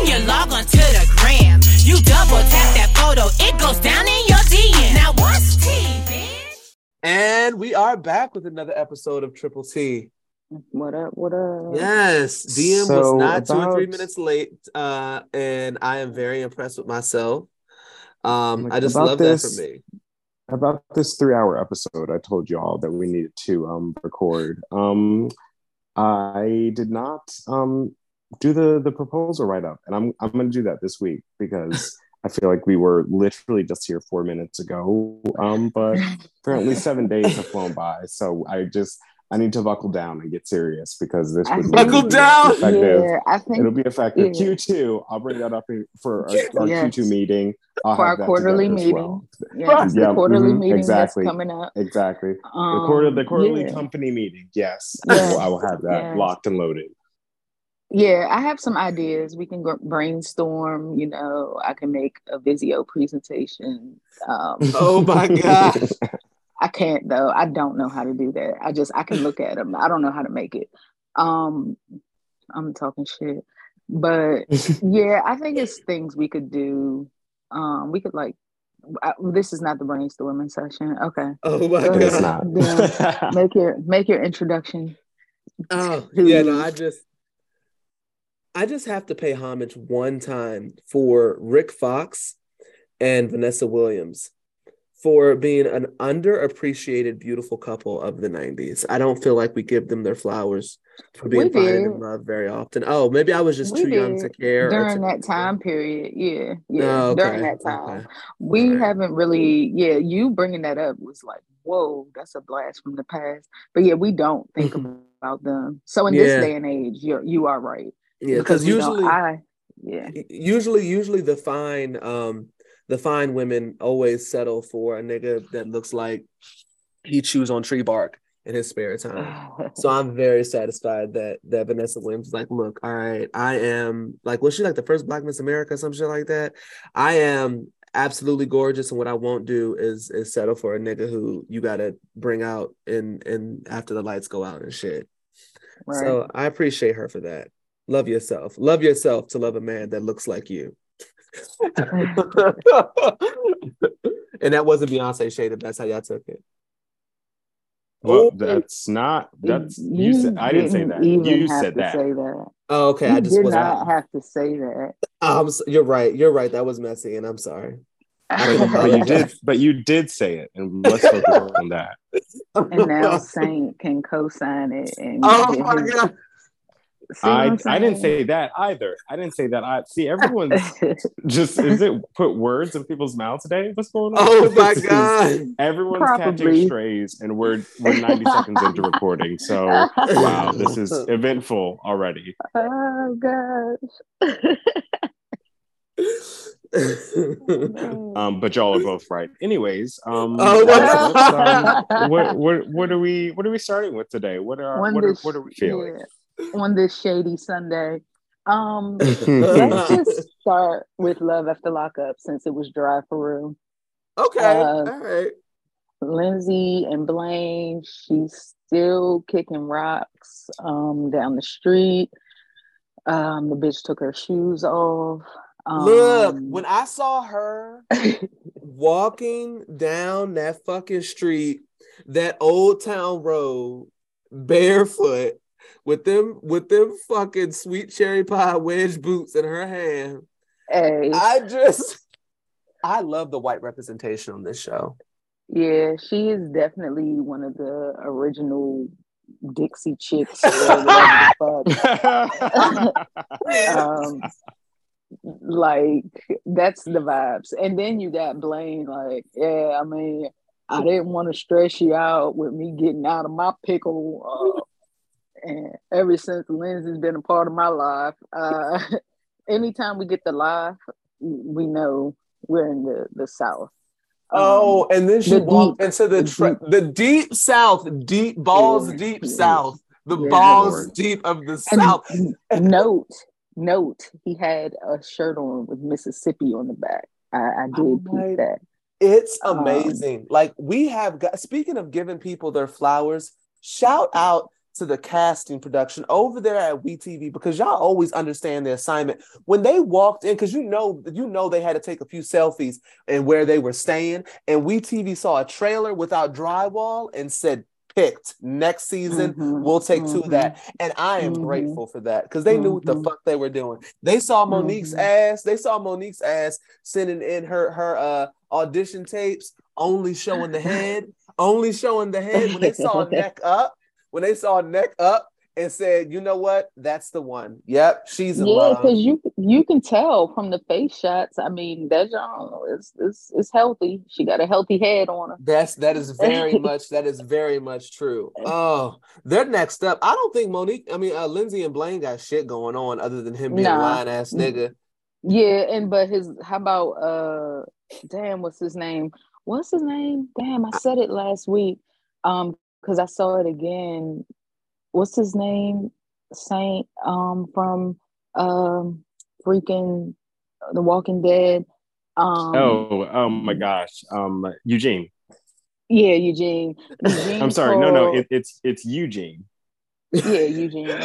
When you log on to the gram, you double tap that photo, it goes down in your DM. Now what's tea, bitch? And we are back with another episode of Triple T. What up? What up? Yes, DM was So not two or three minutes late, uh, and I am very impressed with myself. Um, Like, I just love this- that for me. About this three-hour episode, I told you all that we needed to um record. Um, I did not um do the the proposal write up, and I'm I'm going to do that this week because I feel like we were literally just here four minutes ago. Um, but apparently seven days have flown by, so I just I need to buckle down and get serious because this would Buckle down! effective. Yeah, I think It'll be effective. Yeah. Q2, I'll bring that up for our, our Yes. Q2 meeting. I'll For our quarterly meeting. well. yeah, it's the Yeah, quarterly mhm, meeting exactly. that's coming up. Exactly. The, Um, quarter, the quarterly yeah. company meeting. Yes. Yes. I, will, I will have that Yes. locked and loaded. Yeah, I have some ideas. We can brainstorm. You know, I can make a Visio presentation. Um, Oh my god! I can't though. I don't know how to do that. I just I can look at them. I don't know how to make it. Um, I'm talking shit, but yeah, I think it's things we could do. Um, we could like. I, this is not the brainstorming session. Okay, Oh my Go it's god! ahead. not. make your make your introduction. Oh yeah, no, I just I just have to pay homage one time for Rick Fox and Vanessa Williams for being an underappreciated beautiful couple of the 90s. I don't feel like we give them their flowers for being fine did. and loved very often. Oh, maybe I was just We too young to care. during to- that time period. Yeah, yeah, Oh, okay, during that time. okay. We Alright. haven't really, yeah, you bringing that up was like, whoa, that's a blast from the past. But yeah, we don't think about them. So in Yeah. this day and age, you're you are right. Yeah, because usually I, yeah, usually usually the fine um the fine women always settle for a nigga that looks like he chews on tree bark in his spare time. So I'm very satisfied that that Vanessa Williams is like, look, all right, I am like, was she like the first Black Miss America, some shit like that? I am absolutely gorgeous, and what I won't do is is settle for a nigga who you gotta bring out in in after the lights go out and shit. right. So I appreciate her for that. Love yourself. Love yourself to love a man that looks like you. and that wasn't Beyonce shade, that's how y'all took it. Well, Oh, that's not. That's you. said I didn't say that. even You have said to that. Say that. Oh, okay. you I just did was not not. have to say that. Um, you're right. You're right. That was messy, and I'm sorry. I But you did. But you did say it, and let's focus on that. and now Saint can co-sign it. And oh my god. See what I I'm didn't say that either. I didn't say that. I see everyone's just is it put words in people's mouths today? What's going on? Oh my This is- god. Everyone's catching strays, and we're we're 90 seconds into recording. So wow, this is eventful already. oh gosh. Um, but y'all are both right. Anyways, um, Oh, let's- what- let's, um, what what what are we what are we starting with today? What are On what are, what are we feeling? yeah, on this shady Sunday. Um, let's just start with Love After Lockup since it was dry for real. okay. Uh, All right. Lindsay and Blaine, she's still kicking rocks um, down the street. Um, the bitch took her shoes off. Um, Look, when I saw her walking down that fucking street, that old town road, barefoot, with them with them fucking sweet cherry pie wedge boots in her hand. hey, I just I love the white representation on this show. yeah, she is definitely one of the original Dixie chicks. Or whatever the fuck. um, like that's the vibes. And then you got Blaine, like, yeah, I mean, I didn't want to stress you out with me getting out of my pickle. Uh, and ever since Lindsay's been a part of my life, uh, anytime we get to laugh, we know we're in the the south. Oh, Um, and then she the walked deep- into the the tra- deep- the deep south, deep balls Yeah, deep yeah. south, the Yeah, balls Lord. deep of the and south. note, note, he had a shirt on with Mississippi on the back. I, I did Oh peep that. It's Um, amazing. like we have got speaking of giving people their flowers, shout out to the casting production over there at WeTV because y'all always understand the assignment. When they walked in, because you know, you know they had to take a few selfies and where they were staying, and WeTV saw a trailer without drywall and said picked next season. Mhm, We'll take two of that. And I am Mhm. grateful for that because they knew what the Mhm. fuck they were doing. They saw Monique's Mhm. ass. They saw Monique's ass sending in her her uh audition tapes, only showing the head, only showing the head. When they saw neck up, when they saw neck up and said, you know what? That's the one. Yep, she's in Yeah, because you you can tell from the face shots. I mean, that John is is is healthy. She got a healthy head on her. That's that is very much that is very much true. Oh, they're next up. I don't think Monique. I mean, uh, Lindsay and Blaine got shit going on other than him being a Nah. lying ass nigga. Yeah, and but his how about uh damn what's his name? What's his name? Damn, I said it last week. Um, because I saw it again. What's his name? Saint um from um freaking The Walking Dead. Um oh, oh my gosh. Um, Eugene. yeah, Eugene. Eugene I'm sorry. No, no. It, it's it's Eugene. yeah, Eugene.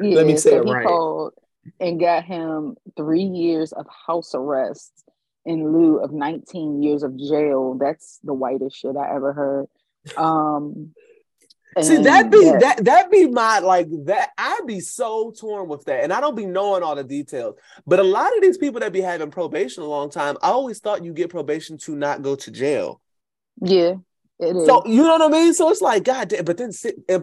Let me say so it he right. called and got him three years of house arrest in lieu of 19 years of jail. That's the whitest shit I ever heard. Um, See, that be that- that that be my like that. I'd be so torn with that, and I don't be knowing all the details. But a lot of these people that be having probation a long time, I always thought you get probation to not go to jail. Yeah, it is. So you know what I mean? So it's like, God damn. But then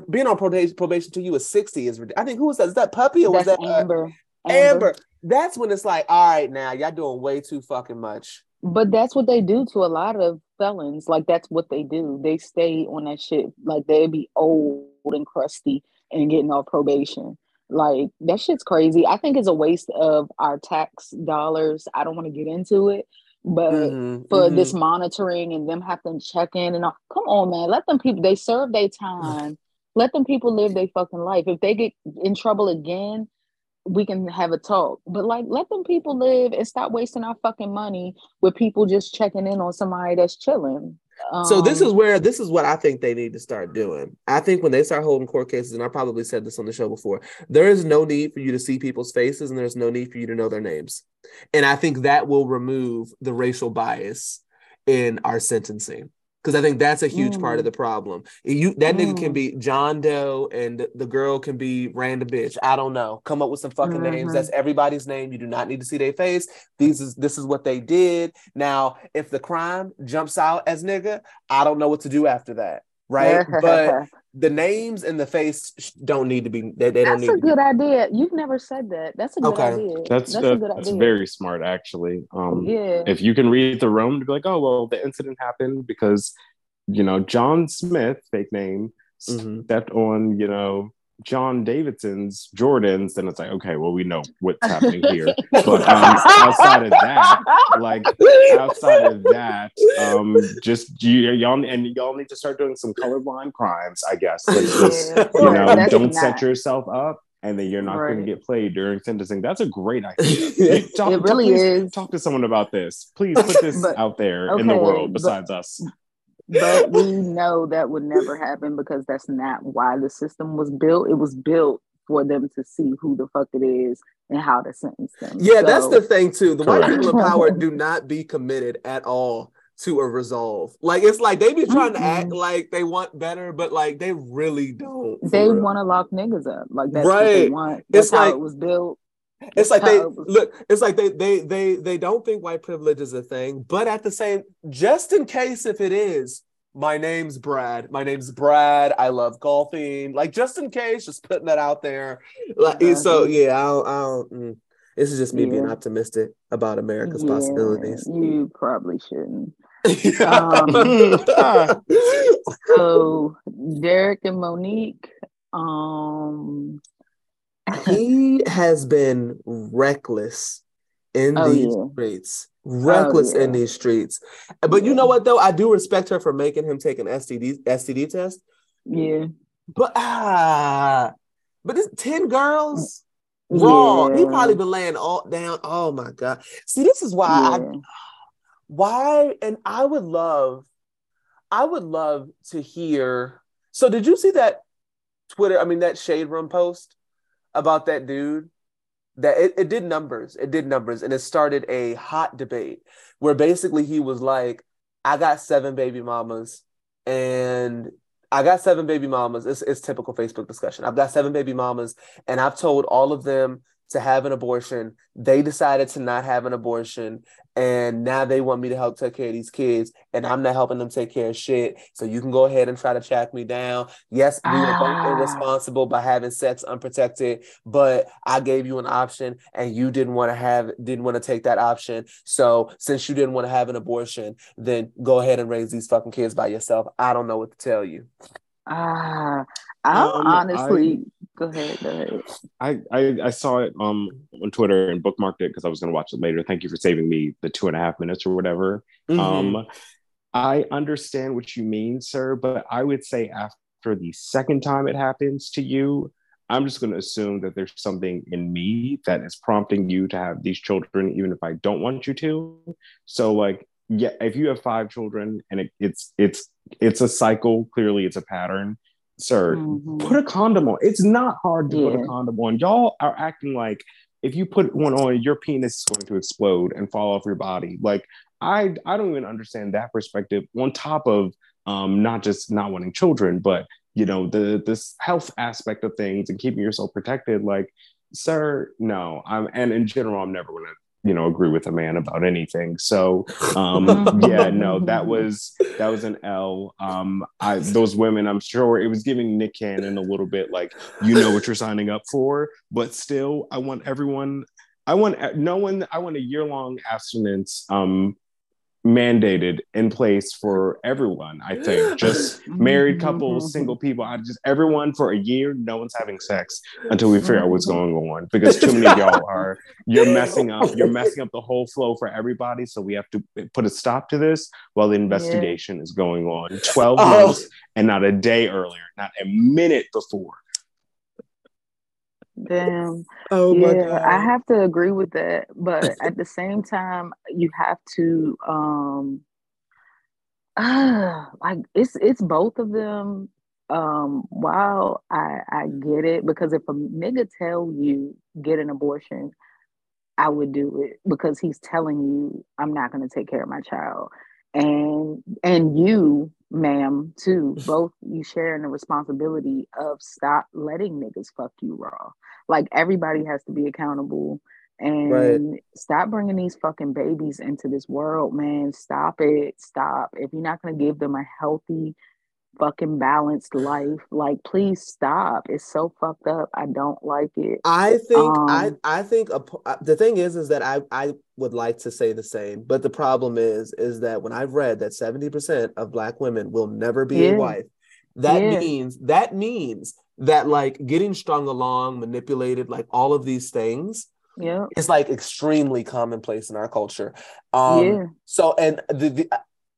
being on probation probation to you is sixty is. I think who was that? Is that Puppy or was That's that uh, Amber. Amber? That's when it's like, all right, now y'all doing way too fucking much. But that's what they do to a lot of felons. Like that's what they do. They stay on that shit. Like they be old and crusty and getting off probation. Like that shit's crazy. I think it's a waste of our tax dollars. I don't want to get into it, but Mhm, for mhm. this monitoring and them having to check in and all, come on, man. Let them people. They serve their time. Let them people live their fucking life. If they get in trouble again, we can have a talk. But like, let them people live and stop wasting our fucking money with people just checking in on somebody that's chilling. So this Um, is where this is what I think they need to start doing. I think when they start holding court cases, and I probably said this on the show before, there is no need for you to see people's faces, and there's no need for you to know their names. And I think that will remove the racial bias in our sentencing. Because I think that's a huge part of Mm. the problem. You that nigga can Mm. be John Doe and the girl can be random bitch. I don't know. Come up with some fucking names. Mhm. That's everybody's name. You do not need to see their face. These is this is what they did. Now, if the crime jumps out as nigga, I don't know what to do after that. Right. but the names and the face don't need to be they, they don't that's need a to be. good idea. You've never said that. That's a good Okay. idea. That's a that's, good that's idea. very smart, actually. Um, yeah. if you can read the room to be like, oh well, the incident happened because you know John Smith, fake name, Mhm. stepped on you know John Davidson's Jordans, then it's like, okay, well, we know what's happening here. But um, outside of that, like outside of that, um, just you, y'all and y'all need to start doing some colorblind crimes, I guess. Let's just Yeah. you know, That's don't not- set yourself up. And then you're not going to get played during sentencing. That's a great idea. Talk- It talk- really please is. Talk to someone about this. Please put this But- out there in the okay, world but- besides us. But we know that would never happen because that's not why the system was built. It was built for them to see who the fuck it is and how to sentence them. Yeah, that's the thing too. The white people in power do not be committed at all to a resolve. Like it's like they be trying to act like they want better, but like they really don't. they want to lock niggas up. Like that's what they want. That's It's how like- it was built. It's like they how it was- look. It's like they they they they don't think white privilege is a thing, but at the same, just in case if it is, my name's Brad. My name's Brad. I love golfing. Like just in case, just putting that out there. Like so, yeah. I don't. I don't mm. This is just me being optimistic about America's Yeah, possibilities. You probably shouldn't. Um, So Derek and Monique, um, he has been reckless in Oh, these yeah. streets. Reckless in yeah. these streets. But you know what though? I do respect her for making him take an STD STD test. Yeah. But ah, but it's 10 girls. Wrong. He probably been laying all down. Oh my god. See, this is why I why and I would love I would love to hear. So did you see that Twitter, I mean that shade room post about that dude? That it, it did numbers. It did numbers and it started a hot debate where basically he was like, I got seven baby mamas and I got seven baby mamas. It's, it's typical Facebook discussion. I've got seven baby mamas and I've told all of them to have an abortion. They decided to not have an abortion, and now they want me to help take care of these kids, and I'm not helping them take care of shit. So you can go ahead and try to track me down. Yes, we were both Ah. irresponsible by having sex unprotected, but I gave you an option, and you didn't want to have didn't want to take that option. So since you didn't want to have an abortion, then go ahead and raise these fucking kids by yourself. I don't know what to tell you. Ah, I'm Um, honestly. Go ahead. Go ahead. I, I I saw it um on Twitter and bookmarked it because I was going to watch it later. Thank you for saving me the two and a half minutes or whatever. Mhm. Um, I understand what you mean, sir, but I would say after the second time it happens to you, I'm just going to assume that there's something in me that is prompting you to have these children, even if I don't want you to. So, like, yeah, if you have five children and it, it's it's it's a cycle, clearly it's a pattern, sir. Mhm. Put a condom on. It's not hard to put a condom on. Y'all are acting like if you put one on, your penis is going to explode and fall off your body. Like I, I don't even understand that perspective. On top of um, not just not wanting children, but you know the this health aspect of things and keeping yourself protected. Like, sir, no. I'm and in general, I'm never gonna you know agree with a man about anything. So um, yeah, no, that was that was an L. Um, I those women, I'm sure it was giving Nick Cannon a little bit like you know what you're signing up for, but still, I want everyone. I want no one. I want a year long abstinence um, mandated in place for everyone. I think just married couples, mm-hmm. single people. I just everyone for a year. No one's having sex until we figure out what's mm-hmm. going on because too many of y'all are. You're messing up. You're messing up the whole flow for everybody. So we have to put a stop to this while the investigation is going on. Twelve Oh. months and not a day earlier, not a minute before. Damn. Oh my yeah, god. I have to agree with that, but at the same time, you have to um ah, like it's it's both of them. Um, while I I get it because if a nigga tell you get an abortion, I would do it because he's telling you I'm not going to take care of my child. And and you, ma'am, too, both you sharing the responsibility of stop letting niggas fuck you raw. Like everybody has to be accountable and Right. stop bringing these fucking babies into this world, man. Stop it. Stop. If you're not going to give them a healthy fucking balanced life, like please stop. It's so fucked up. I don't like it. I think I Um, I think a, uh, the thing is is that I I would like to say the same, but the problem is is that when I've read that seventy percent of Black women will never be Yeah. a wife, that Yeah. means that means that like getting strung along, manipulated, like all of these things Yeah. It's like extremely commonplace in our culture. Um, yeah. So and the, the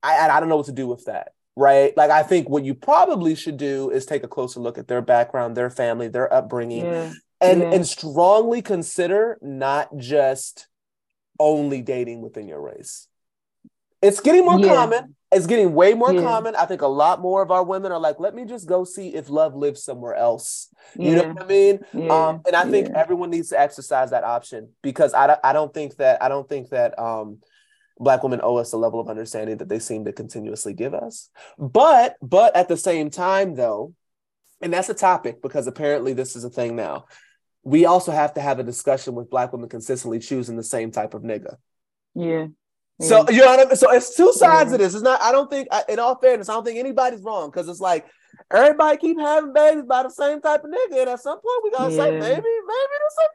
I I don't know what to do with that. Right. Like I think what you probably should do is take a closer look at their background, their family, their upbringing, Yeah. and Yeah. and strongly consider not just only dating within your race. It's getting more Yeah. common. It's getting way more common. I think a lot more of our women are like, let me just go see if love lives somewhere else. You know what I mean? Um, and I think everyone needs to exercise that option because I I don't think that I don't think that um, black women owe us a level of understanding that they seem to continuously give us. But but at the same time, though, and that's a topic because apparently this is a thing now. We also have to have a discussion with black women consistently choosing the same type of nigga. Yeah. So you know what I mean. So it's two sides Yeah. of this. It's not. I don't think. In all fairness, I don't think anybody's wrong because it's like everybody keep having babies by the same type of nigga, and at some point we gotta say Yeah. maybe, maybe there's some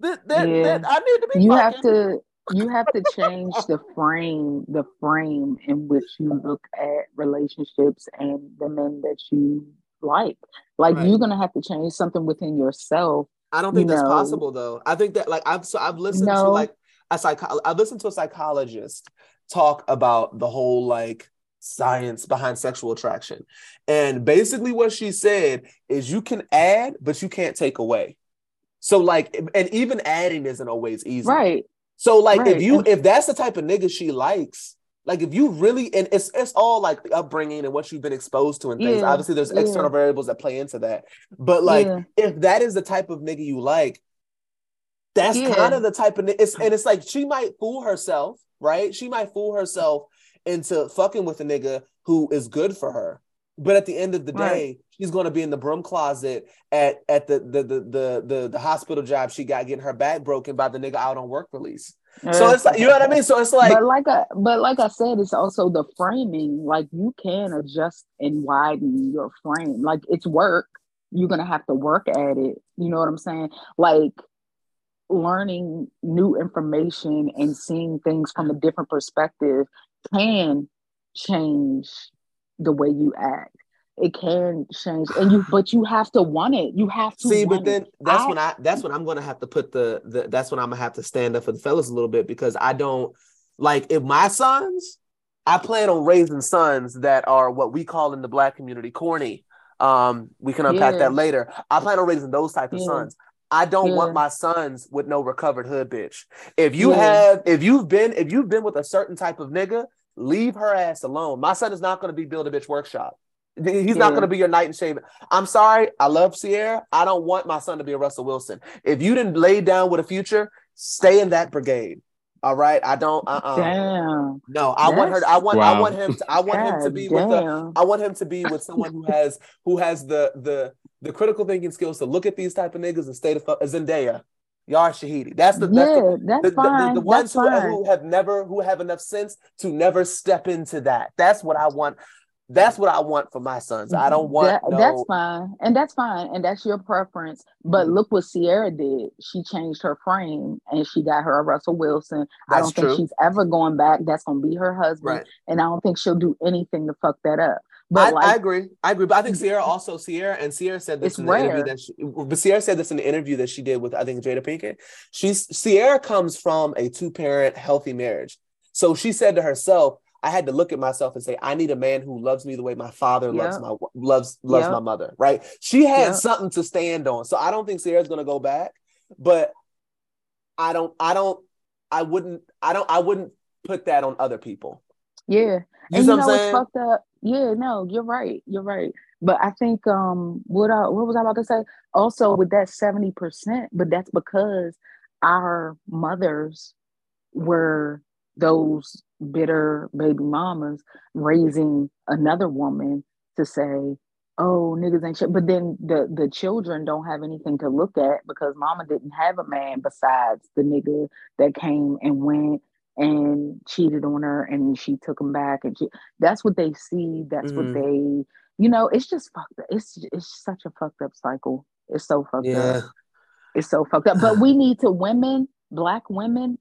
that that, Yeah. that I need to be. you fucking. have to you have to change the frame the frame in which you look at relationships and the men that you like like Right. you're gonna have to change something within yourself I don't think You that's know. possible though. I think that like I've so I've listened to like a psycho I've listened to a psychologist talk about the whole like science behind sexual attraction. And basically what she said is you can add, but you can't take away. So like and even adding isn't always easy. Right. So like if you if that's the type of nigga she likes, like if you really and it's it's all like the upbringing and what you've been exposed to and things. Yeah, Obviously, there's yeah. external variables that play into that. But like Yeah. if that is the type of nigga you like, that's kind of the type of it's and it's like she might fool herself, right? She might fool herself into fucking with a nigga who is good for her. But at the end of the day, Right. she's gonna be in the broom closet at at the the the the the, the hospital job she got getting her back broken by the nigga out on work release. So it's like you know what I mean. So it's like but like I but like I said, it's also the framing. Like you can adjust and widen your frame. Like it's work. You're gonna have to work at it. You know what I'm saying? Like learning new information and seeing things from a different perspective can change the way you act. It can change, and you but you have to want it. You have to See, but then it. that's I- when I that's when I'm gonna have to put the, the that's when I'm gonna have to stand up for the fellas a little bit because I don't like if my sons, I plan on raising sons that are what we call in the black community corny. Um, we can unpack Yeah. that later. I plan on raising those type of Yeah. sons. I don't Yeah. want my sons with no recovered hood bitch. If you Yeah. have, if you've been, if you've been with a certain type of nigga, leave her ass alone. My son is not going to be build a bitch workshop. He's not going to be your knight in shaving. I'm sorry. I love Ciara. I don't want my son to be a Russell Wilson. If you didn't lay down with a future, stay in that brigade. All right. I don't. Uh. uh damn. No. I want her. I want. I want him. To, I want him to God be with the. I want him to be with someone who has who has the the the critical thinking skills to look at these type of niggas and stay the fuck Zendaya, Yara Shahidi. That's the that's the, yeah, that's the, the- the- fine. the ones that's who, fine. who have never who have enough sense to never step into that. That's what I want. That's what I want for my sons. I don't want That- no. that's fine and that's fine and that's your preference but Mhm. look what ciara did she changed her frame and she got her a russell wilson i don't think she's ever going back that's going to be her husband Right. and i don't think she'll do anything to fuck that up but I, like I agree. I agree. But I think mm-hmm. Ciara also Ciara and Ciara said this in the interview that she, but Ciara said this in the interview that she did with I think Jada Pinkett. She's Ciara comes from a two parent healthy marriage, so she said to herself, "I had to look at myself and say, I need a man who loves me the way my father loves my loves loves Yep. my mother." Right? She had Yep. something to stand on, so I don't think Ciara's gonna go back. But I don't. I don't. I wouldn't. I don't. I wouldn't put that on other people. Yeah. You and you know what's fucked up? Yeah no you're right you're right. But i think um what I, what was i about to say? Also with that 70% but that's because our mothers were those bitter baby mamas raising another woman to say oh niggas ain't shit. But then the the children don't have anything to look at because mama didn't have a man besides the nigga that came and went and cheated on her and she took him back and she, that's what they see that's Mhm. what they you know it's just fucked up it's it's such a fucked up cycle it's so fucked Yeah. up it's so fucked up but we need to women black women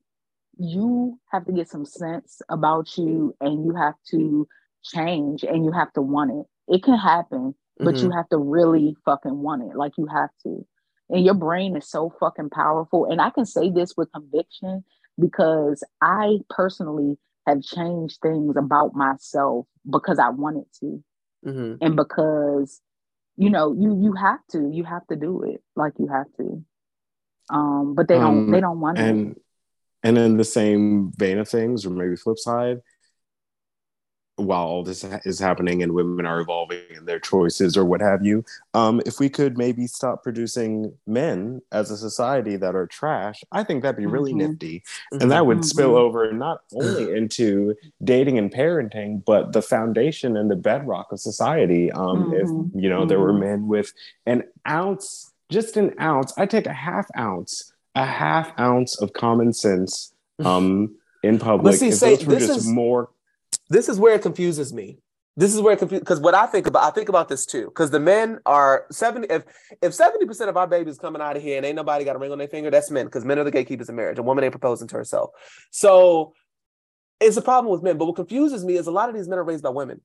you have to get some sense about you and you have to change and you have to want it it can happen but Mm-hmm. you have to really fucking want it like you have to and your brain is so fucking powerful and i can say this with conviction because i personally have changed things about myself because i wanted to. Mhm. and because you know you you have to you have to do it like you have to. Um but they don't Um, they don't want it. and and in the same vein of things or maybe flip side while all this is happening and women are evolving in their choices or what have you um, if we could maybe stop producing men as a society that are trash i think that'd be really Mhm. nifty and that would spill Mhm. over not only into dating and parenting but the foundation and the bedrock of society um, Mhm. if you know there were Mhm. men with an ounce just an ounce i take a half ounce a half ounce of common sense um, in public see, if say- those were this just is- more this is where it confuses me. This is where it confuses because what I think about, I think about this too. Because the men are seventy. If if seventy percent of our babies coming out of here and ain't nobody got a ring on their finger, that's men. Because men are the gatekeepers of marriage. A woman ain't proposing to herself. So it's a problem with men. But what confuses me is a lot of these men are raised by women.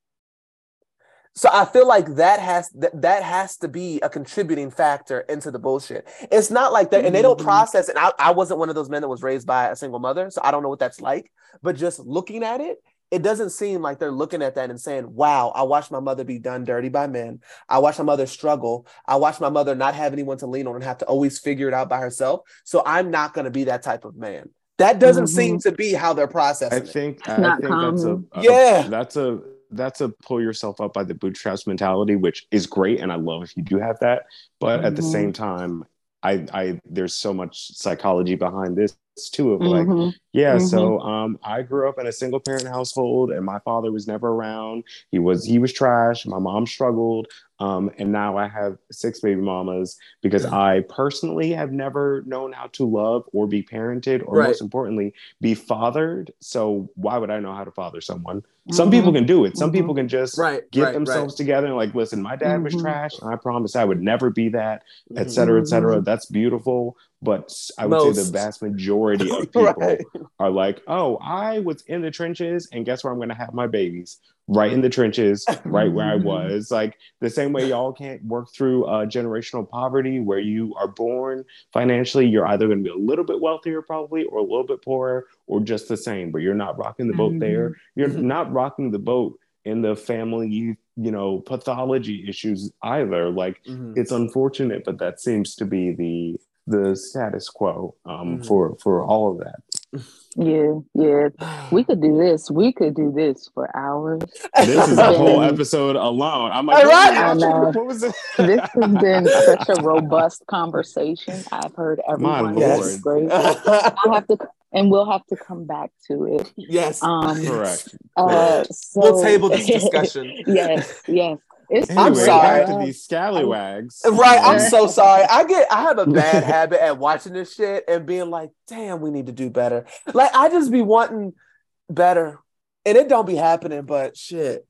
So I feel like that has that, that has to be a contributing factor into the bullshit. It's not like that, and they don't Mhm. process. And I, I wasn't one of those men that was raised by a single mother, so I don't know what that's like. But just looking at it, it doesn't seem like they're looking at that and saying, "Wow, I watched my mother be done dirty by men. I watched my mother struggle. I watched my mother not have anyone to lean on and have to always figure it out by herself. So I'm not going to be that type of man." That doesn't Mhm. seem to be how they're processing I it. think I think that's a, a- Yeah. that's a that's a pull yourself up by the bootstraps mentality, which is great, and I love if you do have that. But at the Mhm. same time, I I there's so much psychology behind this too of like Mhm. yeah Mhm. so um i grew up in a single parent household and my father was never around he was he was trash my mom struggled um and now i have six baby mamas because i personally have never known how to love or be parented or Right. most importantly be fathered so why would i know how to father someone some Mhm. people can do it some people can just Right, get right, themselves together and like listen my dad was Mhm. trash and i promise i would never be that Mhm. et cetera, et cetera. That's beautiful. But I would say the vast majority of people Right. are like, oh, I was in the trenches, and guess where I'm going to have my babies? Right in the trenches, right where I was. Like the same way y'all can't work through uh, generational poverty where you are born financially, you're either going to be a little bit wealthier, probably, or a little bit poorer, or just the same, but you're not rocking the boat Mhm. there. You're Mhm. not rocking the boat in the family, you know, pathology issues either. Like, Mhm. it's unfortunate, but that seems to be the the status quo um, Mhm. for for all of that. Yeah, yeah. We could do this. We could do this for hours. This is a whole episode alone. I'm like, All what, right. was it? What was it? This has been such a robust conversation. I've heard everyone. My lord. great. I have to, and we'll have to come back to it. yes. Um, Correct. uh, so, we'll table this discussion. yes, yes. It's I'm sorry. back to these scallywags. Right, I'm so sorry. I get I have a bad habit at watching this shit and being like, damn, we need to do better. Like I just be wanting better. And it don't be happening, but shit.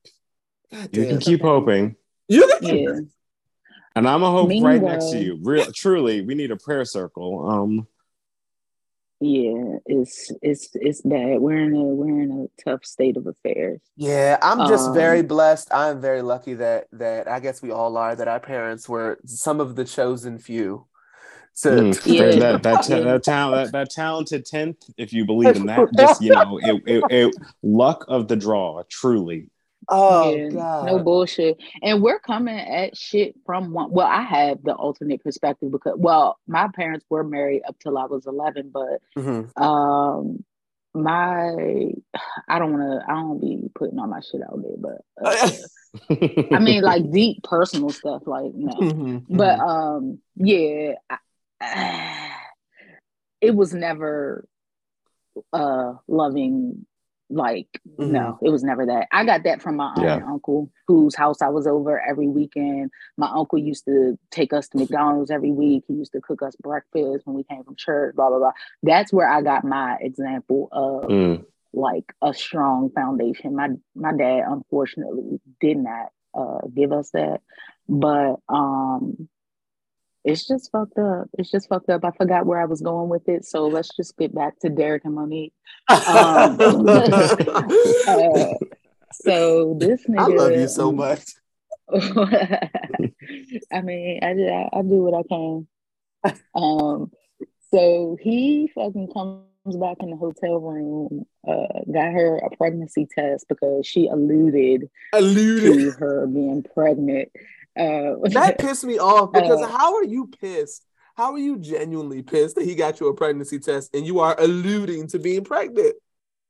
God You damn. can keep hoping. You can keep Yeah. And I'm a hope right next to you. Real, truly, we need a prayer circle. Um, Yeah, it's it's it's bad. We're in a we're in a tough state of affairs. Yeah, I'm just Um, very blessed. I'm very lucky that that I guess we all are that our parents were some of the chosen few. To mm, Yeah. that that ta- that, talent that, that talented tenth, if you believe in that, just you know, it, it, it luck of the draw. Truly, oh Yeah, god. no bullshit. And we're coming at shit from one. Well, I have the alternate perspective because, well, my parents were married up till I was 11, but Mhm. um, my, I don't want to, I don't be putting all my shit out there, but uh, I mean, like deep personal stuff, like, no. Mhm. But um, yeah, I, it was never uh loving. Like no, it was never that. I got that from my aunt Yeah. and uncle, whose house I was over every weekend. My uncle used to take us to McDonald's every week. He used to cook us breakfast when we came from church. Blah blah blah. That's where I got my example of Mm, like a strong foundation. My my dad unfortunately did not uh give us that. But um it's just fucked up. It's just fucked up. I forgot where I was going with it. So let's just get back to Derek and Monique. Um, Uh, so this nigga I love you so much. I mean, I, I I do what I can. Um, so he fucking comes back in the hotel room, uh, got her a pregnancy test because she alluded Alluded. to her being pregnant. Uh, That pissed me off because Uh, how are you pissed? How are you genuinely pissed that he got you a pregnancy test and you are alluding to being pregnant?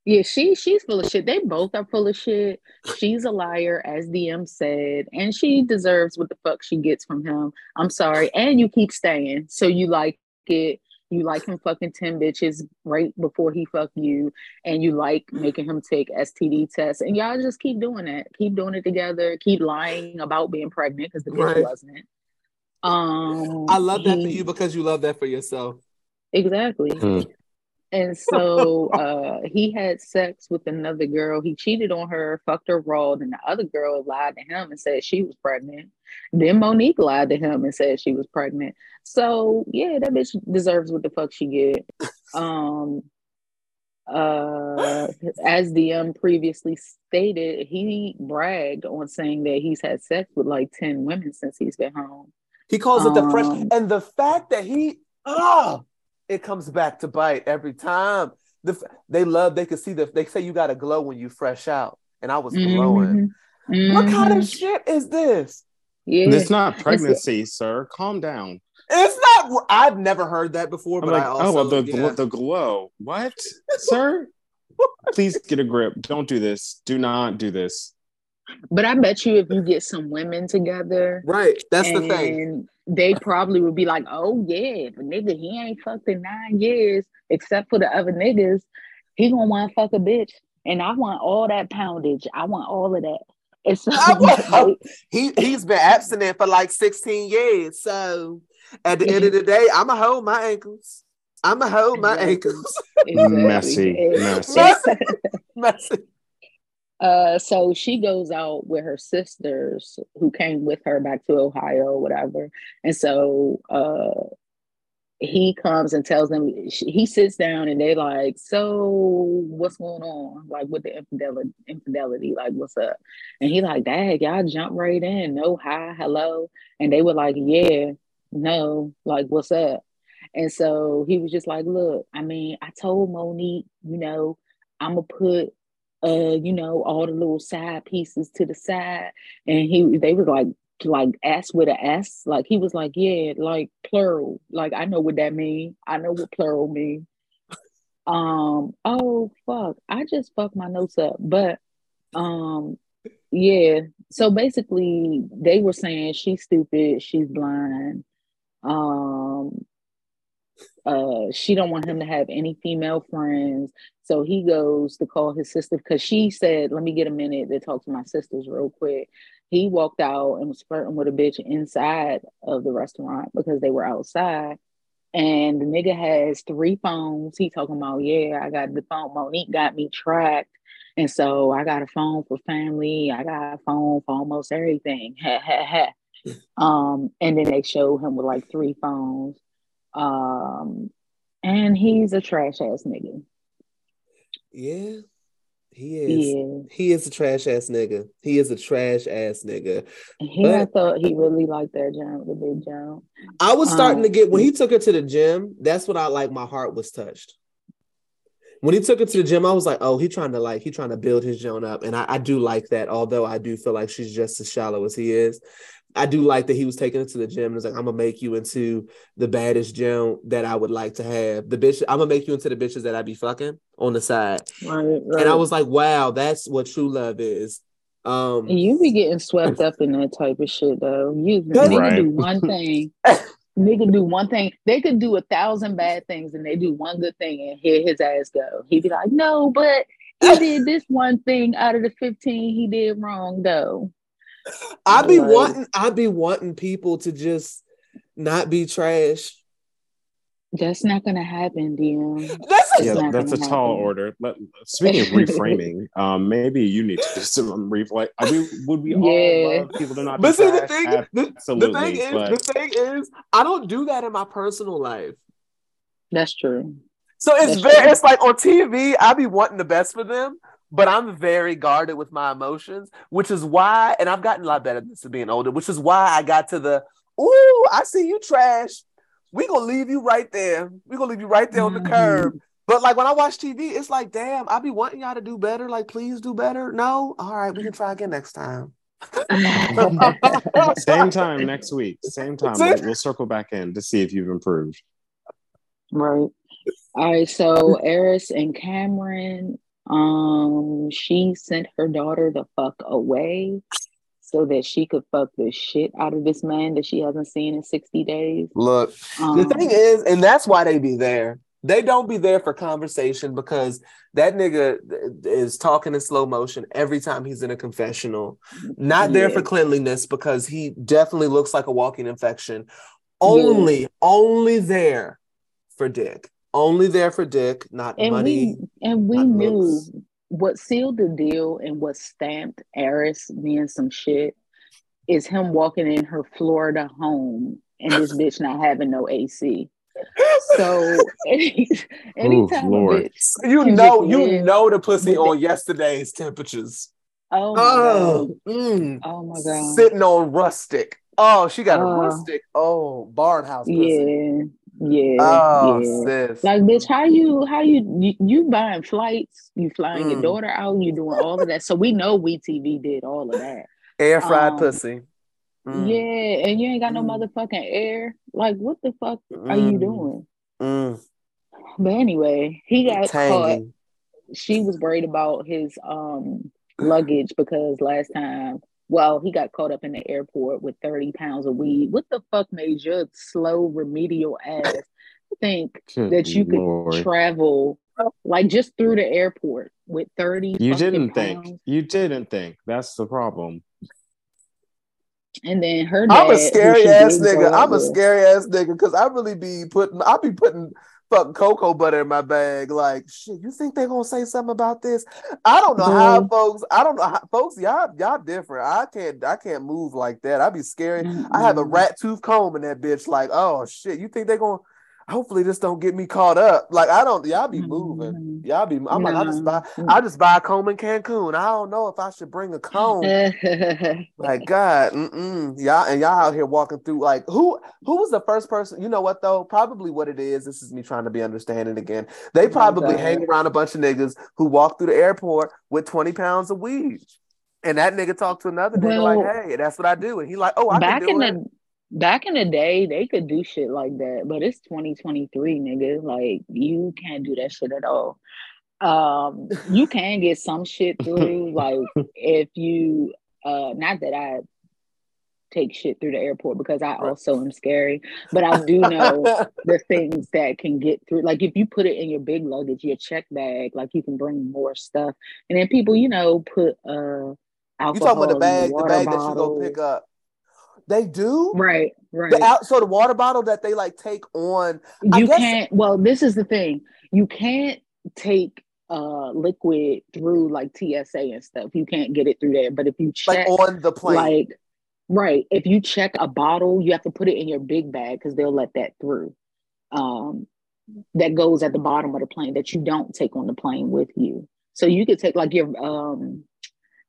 Yeah, she she's full of shit. They both are full of shit. She's a liar, as DM said, and she deserves what the fuck she gets from him. I'm sorry. And you keep staying. So you like it. You like him fucking 10 bitches right before he fuck you, and you like making him take STD tests. And y'all just keep doing it. Keep doing it together. Keep lying about being pregnant because the bitch Right. wasn't. Um I love that for you because you love that for yourself. Exactly. mm. And so uh, he had sex with another girl. He cheated on her, fucked her raw. Then the other girl lied to him and said she was pregnant. Then Monique lied to him and said she was pregnant. So yeah, that bitch deserves what the fuck she get. Um, uh, as DM previously stated, he bragged on saying that he's had sex with like 10 women since he's been home. He calls it the fresh, Um, and the fact that he, oh, it comes back to bite every time. The they love, they can see the, they say you got to glow when you fresh out, and I was glowing. Mhm. What kind of shit is this? yeah. It's not pregnancy, sir. Calm down. It's not. I've never heard that before, I'm but like, I oh, also well, the, yeah. the glow. What, sir? Please get a grip. Don't do this. Do not do this. But I bet you if you get some women together, right. That's the and thing. they probably would be like, "Oh yeah, if a nigga he ain't fucked in nine years, except for the other niggas, he gonna want to fuck a bitch, and I want all that poundage. I want all of that." And so I He he's been abstinent for like 16 years. So at the end of the day, I'ma hold my ankles. I'ma hold my Exactly. ankles. Exactly. Messy, And- messy. Messy. Uh, so she goes out with her sisters who came with her back to Ohio whatever. And so uh, he comes and tells them, he sits down and they like, so what's going on? Like with the infidelity, infidelity, like what's up? And he like, dad, y'all jump right in. No hi, hello. And they were like, yeah, no, like what's up? And so he was just like, look, I mean, I told Monique, you know, I'm gonna put uh, you know, all the little side pieces to the side. And he they were like like S with a S. Like he was like, yeah, like plural. Like I know what that mean. I know what plural mean. Um, oh fuck. I just fucked my notes up. But um yeah. So basically they were saying she's stupid, she's blind. Um uh she don't want him to have any female friends. So he goes to call his sister because she said let me get a minute to talk to my sisters real quick. He walked out and was flirting with a bitch inside of the restaurant because they were outside. And the nigga has three phones. He talking about yeah i got the phone. Monique got me tracked. And so i got a phone for family. I got a phone for almost everything. Ha ha ha. Um and then they showed him with like three phones um, and he's a trash ass nigga. Yeah, he is. Yeah. He is a trash ass nigga. He is a trash ass nigga. He I thought he really liked that jump, the big jump. I was starting to Um, get when he took her to the gym. That's what I like my heart was touched. When he took her to the gym, I was like, "Oh, he trying to like he trying to build his Joan up," and I, I do like that. Although I do feel like she's just as shallow as he is. I do like that he was taking her to the gym and was like, "I'm gonna make you into the baddest Joan that I would like to have. The bitch, I'm gonna make you into the bitches that I'd be fucking on the side." Right, right. And I was like, "Wow, that's what true love is." Um, And you be getting swept up in that type of shit though. You Right. do one thing. nigga do one thing. They could do a thousand bad things and they do one good thing and hear his ass go. He'd be like, no, but he did this one thing out of the 15 he did wrong though. I be Right. wanting, I be wanting people to just not be trash. That's not gonna happen, DM. That's It's yeah, that's a tall happen. order. Let, speaking of reframing, um, maybe you need to do some reflect. I mean, would we all Yeah. love people to not be But see, the trash? thing, the, the thing is, but- the thing is, I don't do that in my personal life. That's true. So it's That's very, true. it's like on TV, I'd be wanting the best for them, but I'm very guarded with my emotions, which is why, and I've gotten a lot better at this being older, which is why I got to the, ooh, I see you trash. We gonna leave you right there. We gonna leave you right there on the curb. Mm-hmm. But like when I watch TV, it's like, damn, I be wanting y'all to do better. Like, please do better. No, all right, we can try again next time. Same time next week. Same time. Same- We'll, we'll circle back in to see if you've improved. Right. All right. So Eris and Cameron, um, she sent her daughter the fuck away so that she could fuck the shit out of this man that she hasn't seen in 60 days. Look, Um, the thing is, and that's why they be there. They don't be there for conversation because that nigga is talking in slow motion every time he's in a confessional. Not there Yeah. for cleanliness because he definitely looks like a walking infection. Only, only there for dick. Only there for dick, not and money. we and we knew looks. what sealed the deal and what stamped Eris being some shit is him walking in her Florida home and this bitch not having no AC. So any, anytime a Lord. bitch, You You know, you live know the pussy with on yesterday's temperatures. oh my Oh, god, mm. oh my god, sitting on rustic. Oh, she got a Oh. rustic. Oh, barn house pussy. yeah, yeah, Oh, yeah. sis. Like, bitch, how you, how you, you, you buying flights? You flying your Mm. daughter out? You doing all of that? So we know We TV did all of that. Air fried um, pussy. Mm, Yeah, and you ain't got no Mm. motherfucking air. Like, what the fuck are you mm, doing? mm. But anyway, he got caught. She was worried about his um luggage because last time, well, he got caught up in the airport with 30 pounds of weed. Mm. What the fuck made your slow remedial ass think Good that you could travel like just through the airport with 30 You didn't pounds? think. You didn't think. That's the problem. And then her dad, I'm a scary ass nigga. I'm a with- scary ass nigga because I really be putting, I be putting fucking cocoa butter in my bag. Like, shit, you think they gonna say something about this? I don't know how folks. I don't know how folks. Y'all, y'all different. I can't. I can't move like that. I'd be scared. Mm, I have a mm. rat tooth comb in that bitch. Like, oh shit, you think they gonna? Hopefully this don't get me caught up. Like, I don't. Y'all be moving. Mhm. Y'all be. I'm like, I just buy. I just buy a comb in Cancun. I don't know if I should bring a comb. Like God, mm-mm. y'all and y'all out here walking through like who who was the first person? You know what though? Probably what it is. This is me trying to be understanding again. They Oh, probably God. hang around a bunch of niggas who walk through the airport with twenty pounds of weed, and that nigga talked to another nigga Well, like, "Hey, that's what I do," and he like, "Oh, I back can do in it." the back in the day, they could do shit like that, but it's 2023, nigga. Like you can't do that shit at all. Um, you can get some shit through, like if you uh not that I take shit through the airport because I also am scary, but I do know the things that can get through. Like if you put it in your big luggage, your check bag, like you can bring more stuff. And then people, you know, put uh you alcohol talking about the bag, the bag that you bottle. go pick up? They do. Right, right. The out, so the water bottle that they like take on. I you guess- can't well this is the thing you can't take uh liquid through like tsa and stuff you can't get it through there but if you Like check on the plane. like right if you check a bottle you have to put it in your big bag because they'll let that through um that goes at the bottom of the plane that you don't take on the plane with you so you could take like your um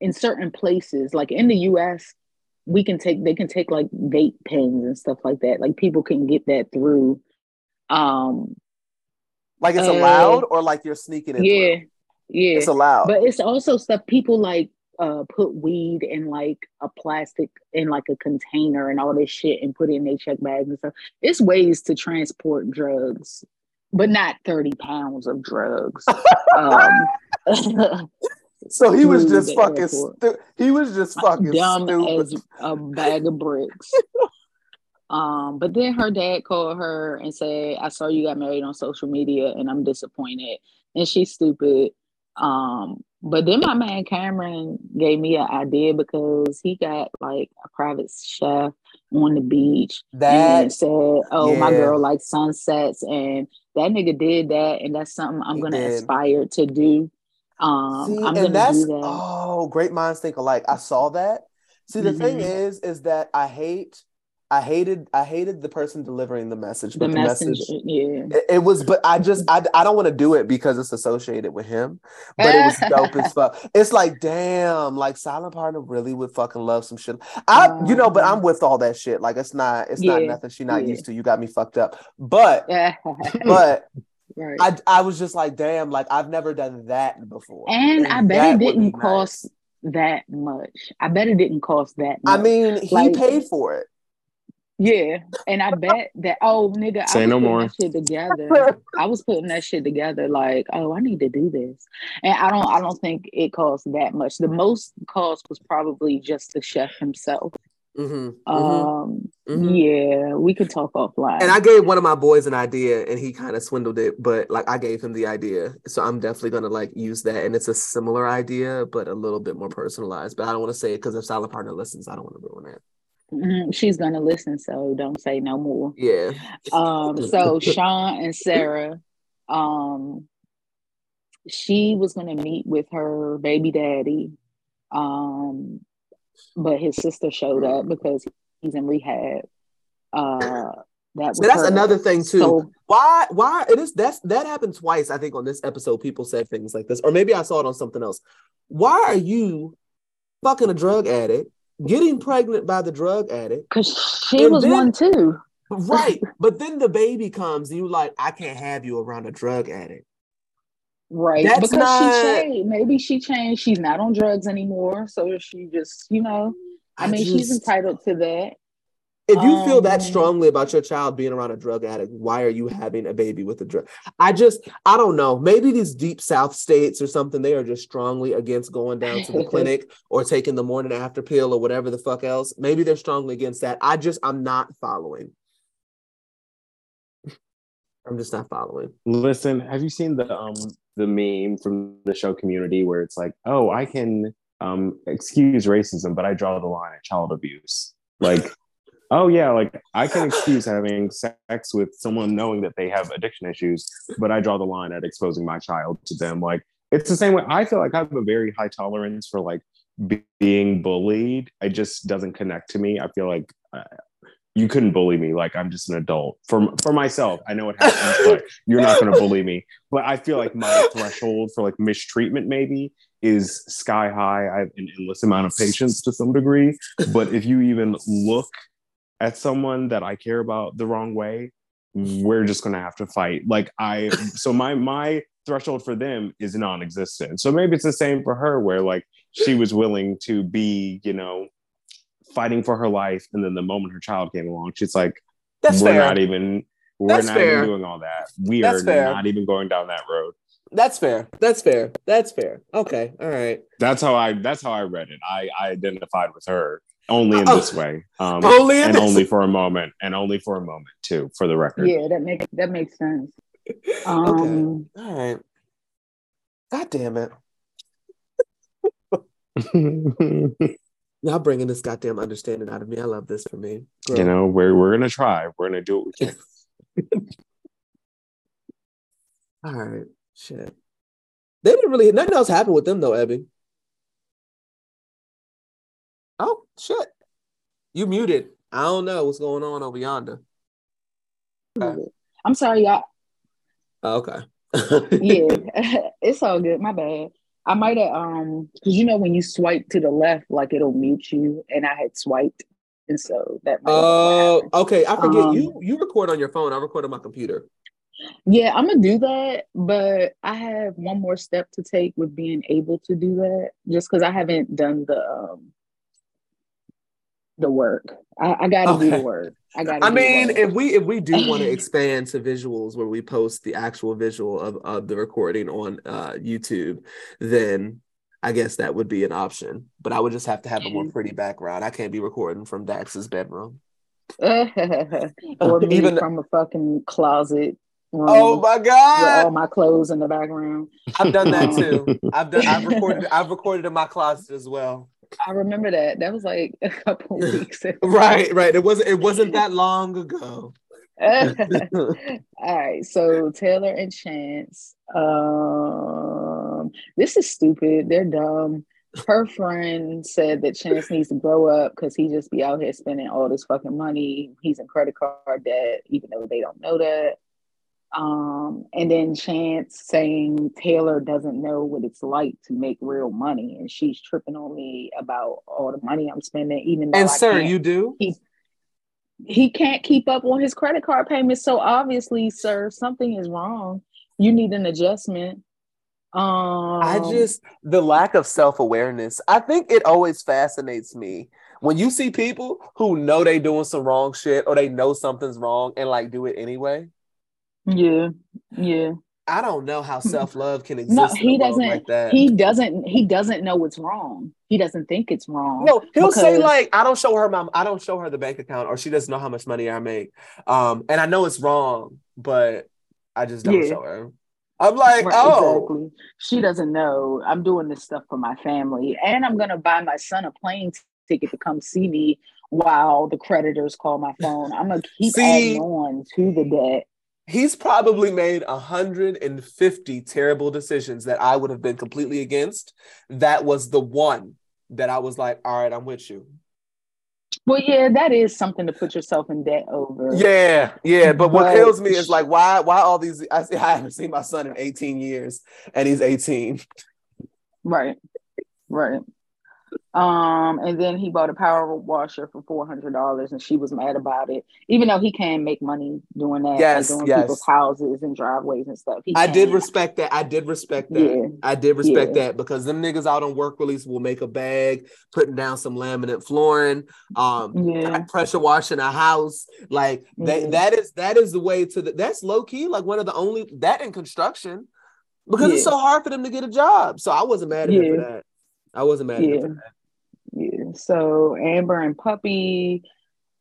in certain places like in the us we can take they can take like vape pens and stuff like that like people can get that through um like it's uh, allowed, or like you're sneaking it. yeah through? yeah it's allowed. but it's also stuff people like uh put weed in like a plastic in like a container and all this shit and put it in their check bags and stuff it's ways to transport drugs but not 30 pounds of drugs um So he was just fucking. Stu- he was just fucking dumb stupid. as a bag of bricks. um, but then her dad called her and said, "I saw you got married on social media, and I'm disappointed." And she's stupid. Um, but then my man Cameron gave me an idea because he got like a private chef on the beach and that said, "Oh, my girl likes sunsets," and that nigga did that, and that's something I'm He gonna did. aspire to do. Um, see, I'm and that's that. oh, great minds think alike. I saw that. See, the thing Mhm. is, is that I hate, I hated, I hated the person delivering the message, the but the messenger, message. yeah. It, it was, but I just, I, I don't want to do it because it's associated with him. But it was dope as fuck. It's like, damn, like Silent Partner really would fucking love some shit. I, you know, but I'm with all that shit. Like, it's not, it's not nothing she not yeah. used to. You got me fucked up. But but, right. I, I was just like, damn, like I've never done that before. and I bet it didn't nice. cost that much. I bet it didn't cost that much. I mean, he Like- paid for it. yeah. And I bet that oh nigga, Say I was no putting more. that shit together. I was putting that shit together like, oh, I need to do this. And I don't I don't think it cost that much. The most cost was probably just the chef himself. Mm-hmm, Um mhm. yeah, we could talk offline. And I gave one of my boys an idea, and he kind of swindled it. But like, I gave him the idea, so I'm definitely gonna like use that. And it's a similar idea, but a little bit more personalized. But I don't want to say it because if Silent Partner listens, I don't want to ruin it. Mhm, she's gonna listen, so don't say no more. Yeah. Um, so Sean and Sarah, um, she was gonna meet with her baby daddy, um, but his sister showed up because he's in rehab. Uh, That So that's her. another thing too. So why? Why it is that's that happened twice? I think on this episode, people said things like this, or maybe I saw it on something else. Why are you fucking a drug addict, getting pregnant by the drug addict? because she was then- one too. Right. but then the baby comes and you like, I can't have you around a drug addict. Right. That's because not- she changed. Maybe she changed. She's not on drugs anymore. So she just, you know, I, I mean, she's entitled to that. If you feel that Um, strongly about your child being around a drug addict, why are you having a baby with a drug? I just, I don't know. Maybe these deep South states or something, they are just strongly against going down to the clinic or taking the morning after pill or whatever the fuck else. Maybe they're strongly against that. I just, I'm not following. I'm just not following. Listen, have you seen the um the meme from the show Community where it's like, oh, I can um excuse racism, but I draw the line at child abuse. Like, oh yeah, like I can excuse having sex with someone knowing that they have addiction issues, but I draw the line at exposing my child to them. Like, it's the same way. I feel like I have a very high tolerance for like be- being bullied. It just doesn't connect to me. I feel like. Uh, you couldn't bully me like I'm just an adult. For for myself, I know it happens, but you're not going to bully me. But I feel like my threshold for like mistreatment maybe is sky high. I have an endless amount of patience to some degree, but if you even look at someone that I care about the wrong way, we're just going to have to fight. Like I so my my threshold for them is non-existent. So maybe it's the same for her where like she was willing to be, you know, fighting for her life and then the moment her child came along, she's like That's we're fair. not even we're That's not fair. even doing all that. We That's are fair. not even going down that road. That's fair. That's fair. That's fair. Okay. All right. That's how I that's how I read it. I, I identified with her only in Oh. this way. Um Only in and this- only for a moment. And only for a moment too, for the record. Yeah, that makes that makes sense. Um, All right. God damn it. Y'all bringing this goddamn understanding out of me. I love this for me. you know, we're we're gonna try. We're gonna do what we can. All right. Shit. They didn't really nothing else happened with them though, Ebby. Oh shit. You muted. I don't know what's going on over yonder. Okay. I'm sorry, y'all. Oh, okay. Yeah, it's all good. My bad. I might have um because you know when you swipe to the left, like it'll mute you, and I had swiped, and so that. might have been what Oh, happened. okay. I forget Um, you. You record on your phone. I record on my computer. Yeah, I'm gonna do that, but I have one more step to take with being able to do that, just because I haven't done the um the work. I, I got to do the work. I gotta. I mean, if we if we do want to expand to visuals where we post the actual visual of, of the recording on uh, YouTube, then I guess that would be an option. But I would just have to have a more pretty background. I can't be recording from Dax's bedroom. or me Even- from a fucking closet. Room Oh my with all my clothes in the background. I've done that too. I've done. I've recorded. I've recorded in my closet as well. I remember that. That was like a couple weeks ago. Right, right. It wasn't. It wasn't that long ago. All right, so Taylor and Chance. Um, this is stupid. They're dumb. Her friend said that Chance needs to grow up because he just be out here spending all this fucking money. He's in credit card debt, even though they don't know that. Um, and then Chance saying Taylor doesn't know what it's like to make real money, and she's tripping on me about all the money I'm spending, even though And I sir, you do. he can't keep up on his credit card payments. So obviously, sir, something is wrong. You need an adjustment. Um, I just the lack of self awareness. I think it always fascinates me when you see people who know they're doing some wrong shit or they know something's wrong and like do it anyway. Yeah, yeah. I don't know how self love can exist. No, he doesn't. like that. He doesn't. He doesn't know what's wrong. He doesn't think it's wrong. no, he'll say like, "I don't show her my, I don't show her the bank account, or she doesn't know how much money I make." Um, and I know it's wrong, but I just don't Yeah. show her. I'm like, Right, oh, exactly. She doesn't know. I'm doing this stuff for my family, and I'm gonna buy my son a plane ticket to come see me while the creditors call my phone. I'm gonna keep See- adding on to the debt. He's probably made 150 terrible decisions that I would have been completely against. That was the one that I was like, all right, I'm with you. Well, yeah, that is something to put yourself in debt over. Yeah, yeah. But what kills me is like, why, why all these? I, I haven't seen my son in 18 years, and he's 18. Right. Right. Um, and then he bought a power washer for four hundred dollars, and she was mad about it. Even though he can make money doing that, like doing yes. people's houses and driveways and stuff. I did respect that. I did respect that. Yeah. I did respect Yeah. that because them niggas out on work release will make a bag, putting down some laminate flooring, um, Yeah. pressure washing a house. Like they, Yeah. that is that is the way to the that's low key, like one of the only that in construction. Because it's so hard for them to get a job. So I wasn't mad at him for that. I wasn't mad at him for that. Yeah. So Amber and Puppy.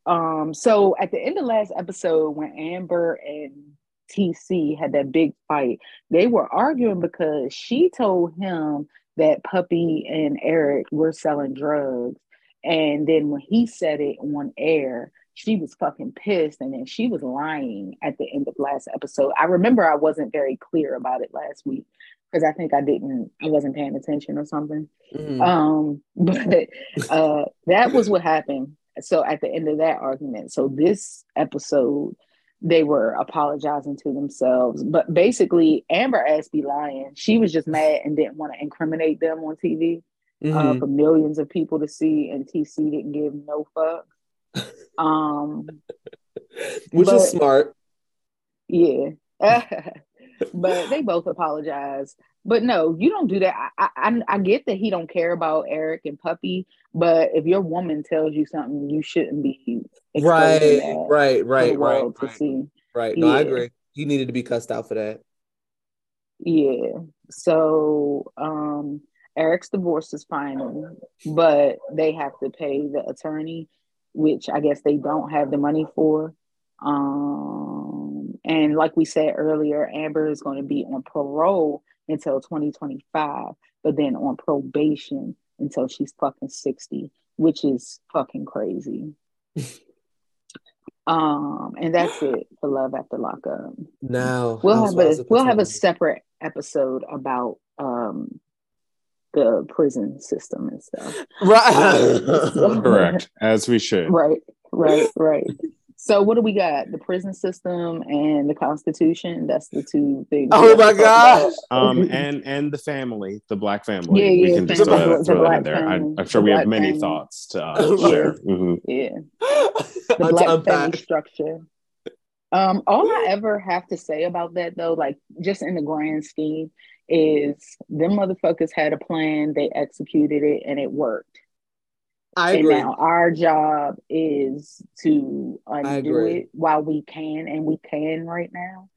Um, so at the end of last episode, when Amber and TC had that big fight, they were arguing because she told him that Puppy and Eric were selling drugs. And then when he said it on air, she was fucking pissed. And then she was lying at the end of last episode. I remember I wasn't very clear about it last week because I think I didn't, I wasn't paying attention or something. Mhm. Um, but uh, that was what happened. So at the end of that argument, so this episode, they were apologizing to themselves. But basically, Amber asked be lying. She was just mad and didn't want to incriminate them on TV uh, Mhm. for millions of people to see, and TC didn't give no fuck. Um, Which but- is smart. yeah. but they both apologize. But no, you don't do that. I, I I get that he don't care about Eric and Puppy, but if your woman tells you something, you shouldn't be Right, right, right, right, right, see. right. No, I agree. He needed to be cussed out for that. Yeah. So um Eric's divorce is final, but they have to pay the attorney, which I guess they don't have the money for. Um and like we said earlier, Amber is going to be on parole until 2025, but then on probation until she's fucking 60, which is fucking crazy. um and that's it for Love After Lockup Now we'll have a we'll have a separate episode about um the prison system and stuff. right. Correct, as we should. Right, right, right. So what do we got? The prison system and the Constitution. That's the two things. Oh my to talk gosh. Um, and and the family, the black family. Yeah, we yeah, can just family. throw that, The throw that black in there. I, family. I'm sure we have many family. thoughts to uh, share. Mhm. yeah, the black family structure. Um, all I ever have to say about that though, like just in the grand scheme, is them motherfuckers had a plan, they executed it, and it worked. I and now our job is to undo it while we can, and we can right now.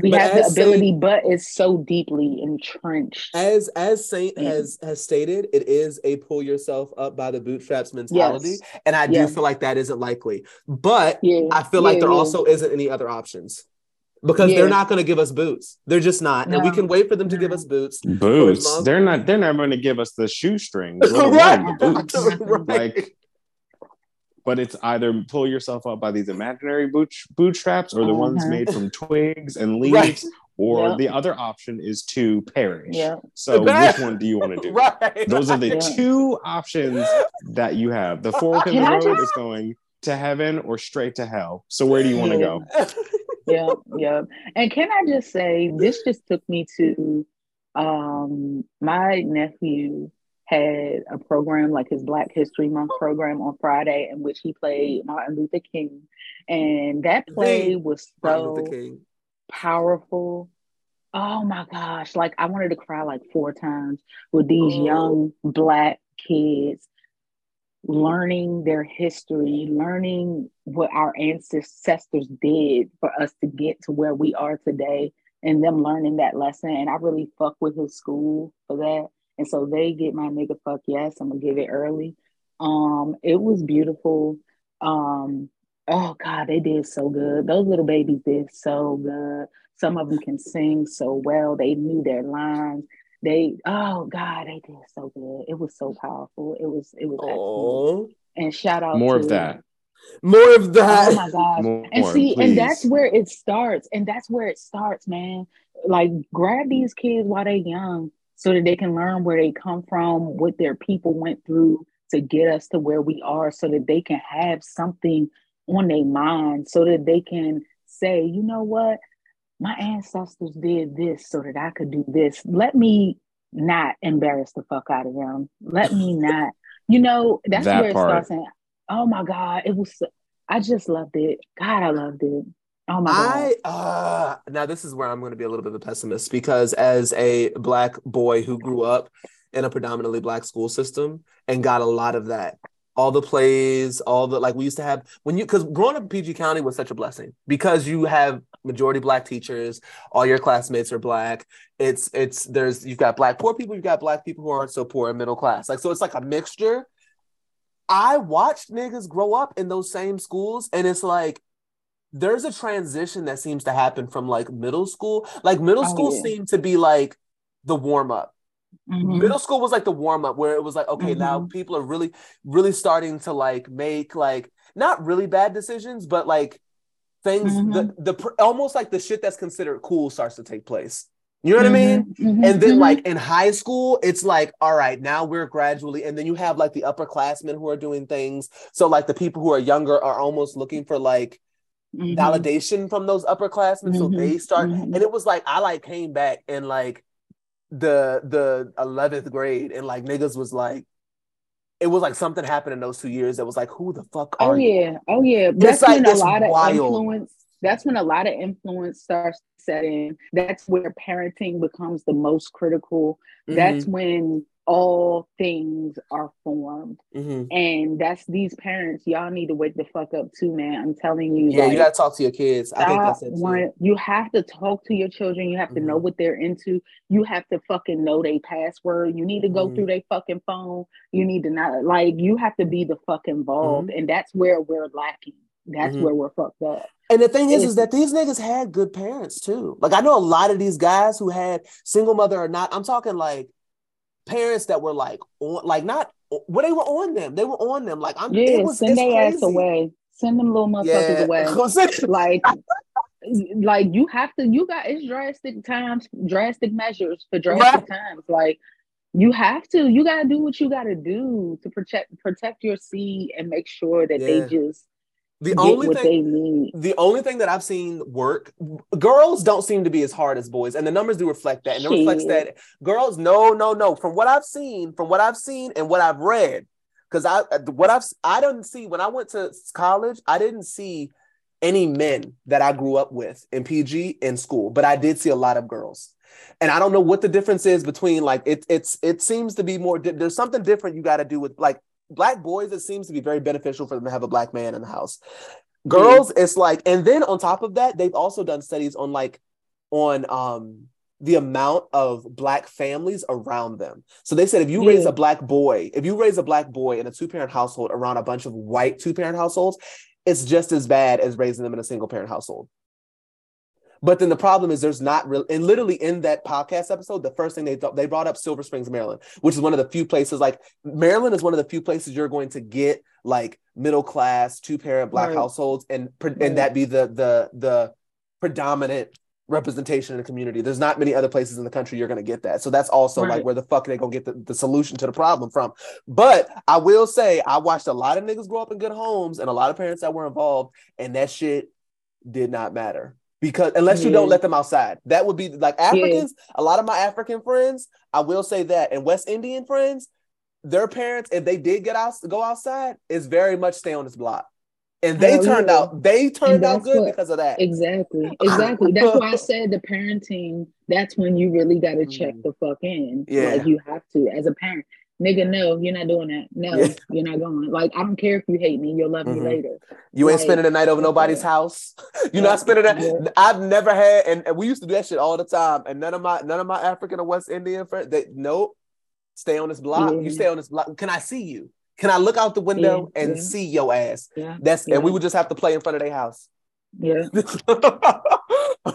We But have the ability, Saint- but it's so deeply entrenched. as as Saint Yeah. has has stated, it is a pull yourself up by the bootstraps mentality, Yes. and I do Yeah. feel like that isn't likely. But Yeah, I feel like yeah, there yeah. also isn't any other options because Yeah. they're not going to give us boots. They're just not, and we can wait for them to give us boots. Boots. They're not. They're not going to give us the shoestrings. let right, the boots. right. Like, but it's either pull yourself up by these imaginary boot bootstraps or the ones Uh-huh. made from twigs and leaves, Right. or Yep. the other option is to perish. Yeah. So which one do you want to do? right. Those are the Yeah. two options that you have. The fork in the road just- is going to heaven or straight to hell. So where do you want to go? Yeah, yeah. And can I just say, this just took me to um my nephew had a program like his Black History Month program on Friday in which he played Martin Luther King. And that play was so powerful. Oh my gosh. Like I wanted to cry like four times with these Oh. young black kids learning their history, learning what our ancestors did for us to get to where we are today, and them learning that lesson. And I really fuck with his school for that. And so they get my nigga fuck yes. I'm gonna give it early. Um, it was beautiful. Um, oh god, they did so good. Those little babies did so good. Some of them can sing so well. They knew their lines. They oh god, they did so good. It was so powerful. It was it was excellent. Oh, And shout out More to of that. more of oh that. Oh my gosh. More, And see, please. and that's where it starts. And that's where it starts, man. Like grab these kids while they're young so that they can learn where they come from, what their people went through to get us to where we are so that they can have something on their mind so that they can say, you know what, my ancestors did this so that I could do this. Let me not embarrass the fuck out of them. Let me not, you know, that's That where it starts saying, oh my God, it was, I just loved it. God, I loved it. Oh my God. I uh now this is where I'm going to be a little bit of a pessimist because as a black boy who grew up in a predominantly black school system and got a lot of that all the plays all the like we used to have when you because growing up in PG County was such a blessing because you have majority black teachers all your classmates are black it's it's there's you've got black poor people you've got black people who aren't so poor and middle class like so it's like a mixture I watched niggas grow up in those same schools and it's like there's a transition that seems to happen from like middle school. Like middle Oh, school yeah. seemed to be like the warm up. Mhm. Middle school was like the warm up where it was like, okay, now Mhm. people are really, really starting to like make like not really bad decisions, but like things Mhm. the the almost like the shit that's considered cool starts to take place. You know what I mean? Mhm, mhm, And then mhm. like in high school, it's like, all right, now we're gradually, and then you have like the upperclassmen who are doing things. So like the people who are younger are almost looking for like Mhm. validation from those upperclassmen. So they start, and it was like I like came back in like the the eleventh grade, and like niggas was like, it was like something happened in those two years that was like, who the fuck Oh are you? yeah, oh yeah. That's like when a lot of influence. That's when a lot of influence starts to set in. That's where parenting becomes the most critical. That's mm-hmm. when all things are formed, Mhm. and that's these parents. Y'all need to wake the fuck up too, man. I'm telling you. yeah. like, You gotta talk to your kids. I think that's it. Too. you have to talk to your children. You have to know Mhm. what they're into. You have to fucking know their password. You need to go Mhm. through their fucking phone. You need to not like you have to be the fuck involved. And that's where we're lacking. That's Mhm. where we're fucked up. And the thing is, is that these niggas had good parents too. Like I know a lot of these guys who had single mother or not. I'm talking like parents that were like on, like not well, they were on them. They were on them. Like I'm. Yeah, it was send their ass away. Send them little motherfuckers Yeah, away. like like you have to you got it's drastic times drastic measures for drastic times like you have to you got to do what you got to do to protect protect your seed and make sure that Yeah. they just the only thing. The only thing that I've seen work, girls don't seem to be as hard as boys, and the numbers do reflect that. And it reflects that girls, no, no, no. From what I've seen, from what I've seen, and what I've read, because I uh, what I've I didn't see when I went to college, I didn't see any men that I grew up with in PG in school, but I did see a lot of girls. And I don't know what the difference is between like it. It's it seems to be more. There's something different you got to do with like black boys. It seems to be very beneficial for them to have a black man in the house. Girls, it's like, and then on top of that, they've also done studies on like on um the amount of black families around them. So they said if you raise a black boy, if you raise a black boy in a two parent household around a bunch of white two parent households, it's just as bad as raising them in a single parent household. But then the problem is there's not real, and literally in that podcast episode, the first thing they thought they brought up Silver Springs, Maryland, which is one of the few places like Maryland is one of the few places you're going to get like middle class two parent black Right. households, and Right. and that be the the the predominant representation in the community. There's not many other places in the country you're going to get that. So that's also like where the fuck are they going to get the, the solution to the problem from. But I will say I watched a lot of niggas grow up in good homes and a lot of parents that were involved, and that shit did not matter. Because unless you don't let them outside, that would be like Africans. A lot of my African friends, I will say that, and West Indian friends, their parents, if they did get out, go outside, is very much stay on this block, and they turned yeah. out they turned out good what- because of that. exactly exactly that's why i said the parenting that's when you really got to check Mm. the fuck in Yeah. like you have to as a parent nigga no you're not doing that no Yeah. you're not going like i don't care if you hate me you'll love me mm-hmm. later You ain't spending the night over nobody's house. You're Yeah, not spending that. yeah. I've never had, and, and we used to do that shit all the time. And none of my none of my African or West Indian friends, they nope. Stay on this block. You stay on this block. Can I see you? Can I look out the window Yeah, and yeah. see your ass? yeah That's and we would just have to play in front of their house. yeah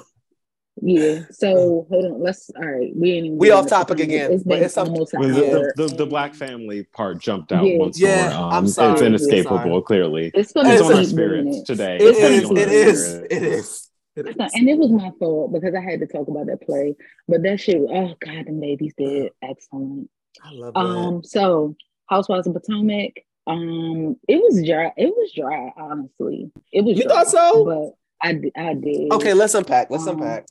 yeah so hold on let's all right we ain't We off topic again, it's but been it's almost an the, the, the, the black family part jumped out Yeah. once Yeah, more. Um, I'm It's sorry. I'm inescapable, sorry. clearly. it's gonna It's on our spirits it. today. It It's heavy is. on It our is. spirits. It is. It is. And it was my fault because I had to talk about that play. But that shit, oh god, the babies did excellent. I love that. Um, so Housewives of Potomac. Um, it was dry. It was dry, honestly. It was. You dry, thought so? But I, I did. Okay, let's unpack. Let's Um, unpack.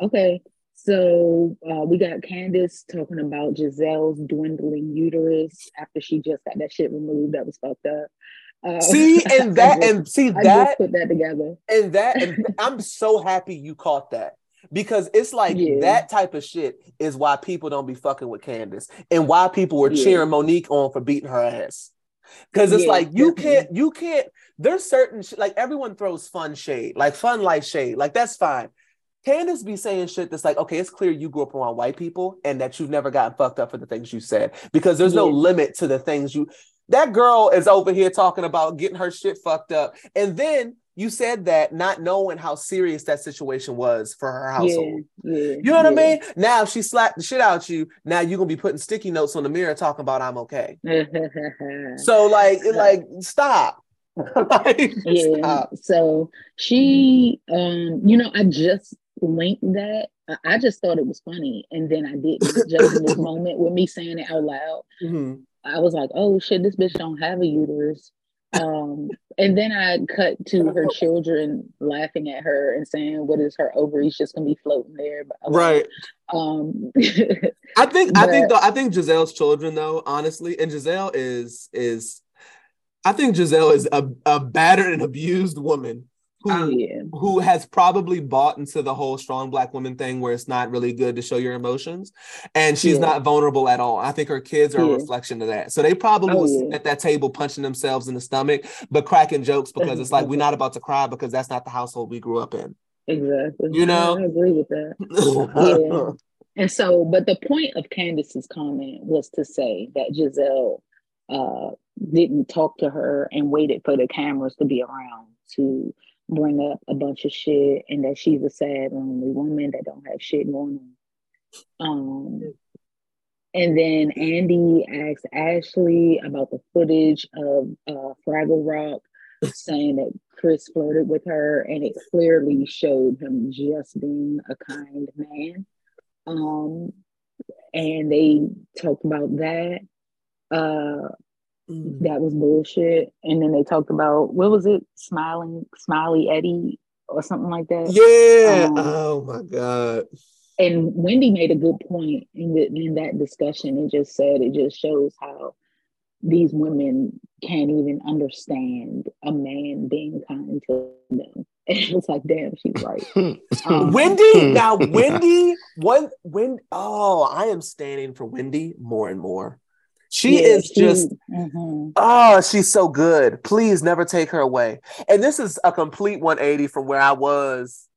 Okay. So uh, we got Candace talking about Gizelle's dwindling uterus after she just got that shit removed. That was fucked up. Uh, See, and that, just- and see I that, just put that together. and that, and I'm so happy you caught that because it's like Yeah. that type of shit is why people don't be fucking with Candace and why people were Yeah. cheering Monique on for beating her ass. Because it's Yeah, like you definitely. can't, you can't. There's certain shit like everyone throws fun shade, like fun life shade, like that's fine. Candace be saying shit that's like, okay, it's clear you grew up around white people and that you've never gotten fucked up for the things you said because there's no limit to the things you. That girl is over here talking about getting her shit fucked up, and then you said that not knowing how serious that situation was for her household. Yeah, yeah. You know what I mean? Now she slapped the shit out you. Now you're gonna be putting sticky notes on the mirror talking about I'm okay. So like, like stop. Like, yeah stop. so she um you know i just linked that I- just thought it was funny and then i didn't just in this moment with me saying it out loud Mhm. i was like oh shit this bitch don't have a uterus um and then i cut to her children laughing at her and saying what is her ovaries just gonna be floating there Right. um I think I think though I think Gizelle's children though honestly and Gizelle is is I think Gizelle is a, a battered and abused woman who yeah who has probably bought into the whole strong black woman thing where it's not really good to show your emotions and she's Yeah. not vulnerable at all. I think her kids are a reflection of that. So they probably Oh, was yeah. at that table punching themselves in the stomach but cracking jokes because it's like we're not about to cry because that's not the household we grew up in. exactly You know? i agree with that Yeah. And so, but the point of Candace's comment was to say that Gizelle uh, didn't talk to her and waited for the cameras to be around to bring up a bunch of shit and that she's a sad, lonely woman that don't have shit going on. Um, and then Andy asked Ashley about the footage of uh, Fraggle Rock, saying that Chris flirted with her, and it clearly showed him just being a kind man. Um, and they talked about that. Uh, Mm. that was bullshit. And then they talked about what was it, smiling, smiley Eddie or something like that. Yeah. Um, oh my god. and Wendy made a good point in, the, in that discussion and just said it just shows how these women can't even understand a man being kind to them. And it was like, damn, she's right. Um, Wendy, now Wendy, one when oh, I am standing for Wendy more and more. She yeah, is she- just mhm. oh, she's so good. Please never take her away. And this is a complete 180 from where I was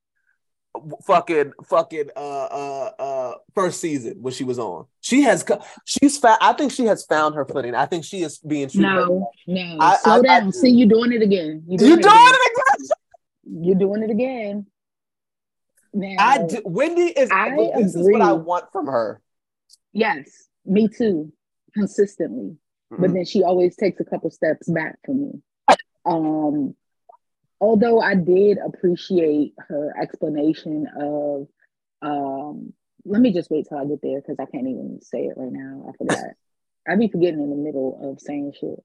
fucking fucking uh uh uh first season when she was on. She has co- she's fa- I think she has found her footing. I think she is being true. No, no. I- Slow I- I down. do. See, you doing it again. You You doing doing, it again. it again? You're doing it again. Now, I do, Wendy is I this is what I want from her. yes, me too, consistently. Mm-hmm. But then she always takes a couple steps back from me. Um, although I did appreciate her explanation of, um, let me just wait till I get there because I can't even say it right now. I forgot. I'd be forgetting in the middle of saying shit.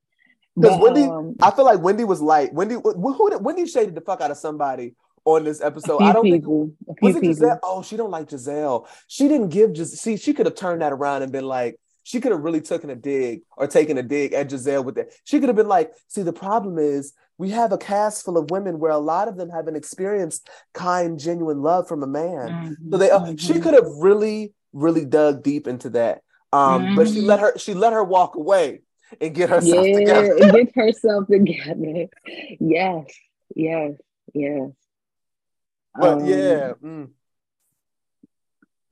Because Wendy, um, I feel like Wendy was like Wendy. Who, who did- Wendy shaded the fuck out of somebody on this episode. I don't think people, few was it people. Gizelle. Oh, she don't like Gizelle. She didn't give just See, she could have turned that around and been like, she could have really taken a dig or taken a dig at Gizelle with that. She could have been like, see, the problem is we have a cast full of women where a lot of them haven't experienced kind, genuine love from a man. Mhm, So they, uh, she mhm. could have really, really dug deep into that. Um, but she let her, she let her walk away and get herself yeah, together. get herself together. Yes, yes, yes. But Um, yeah, mm.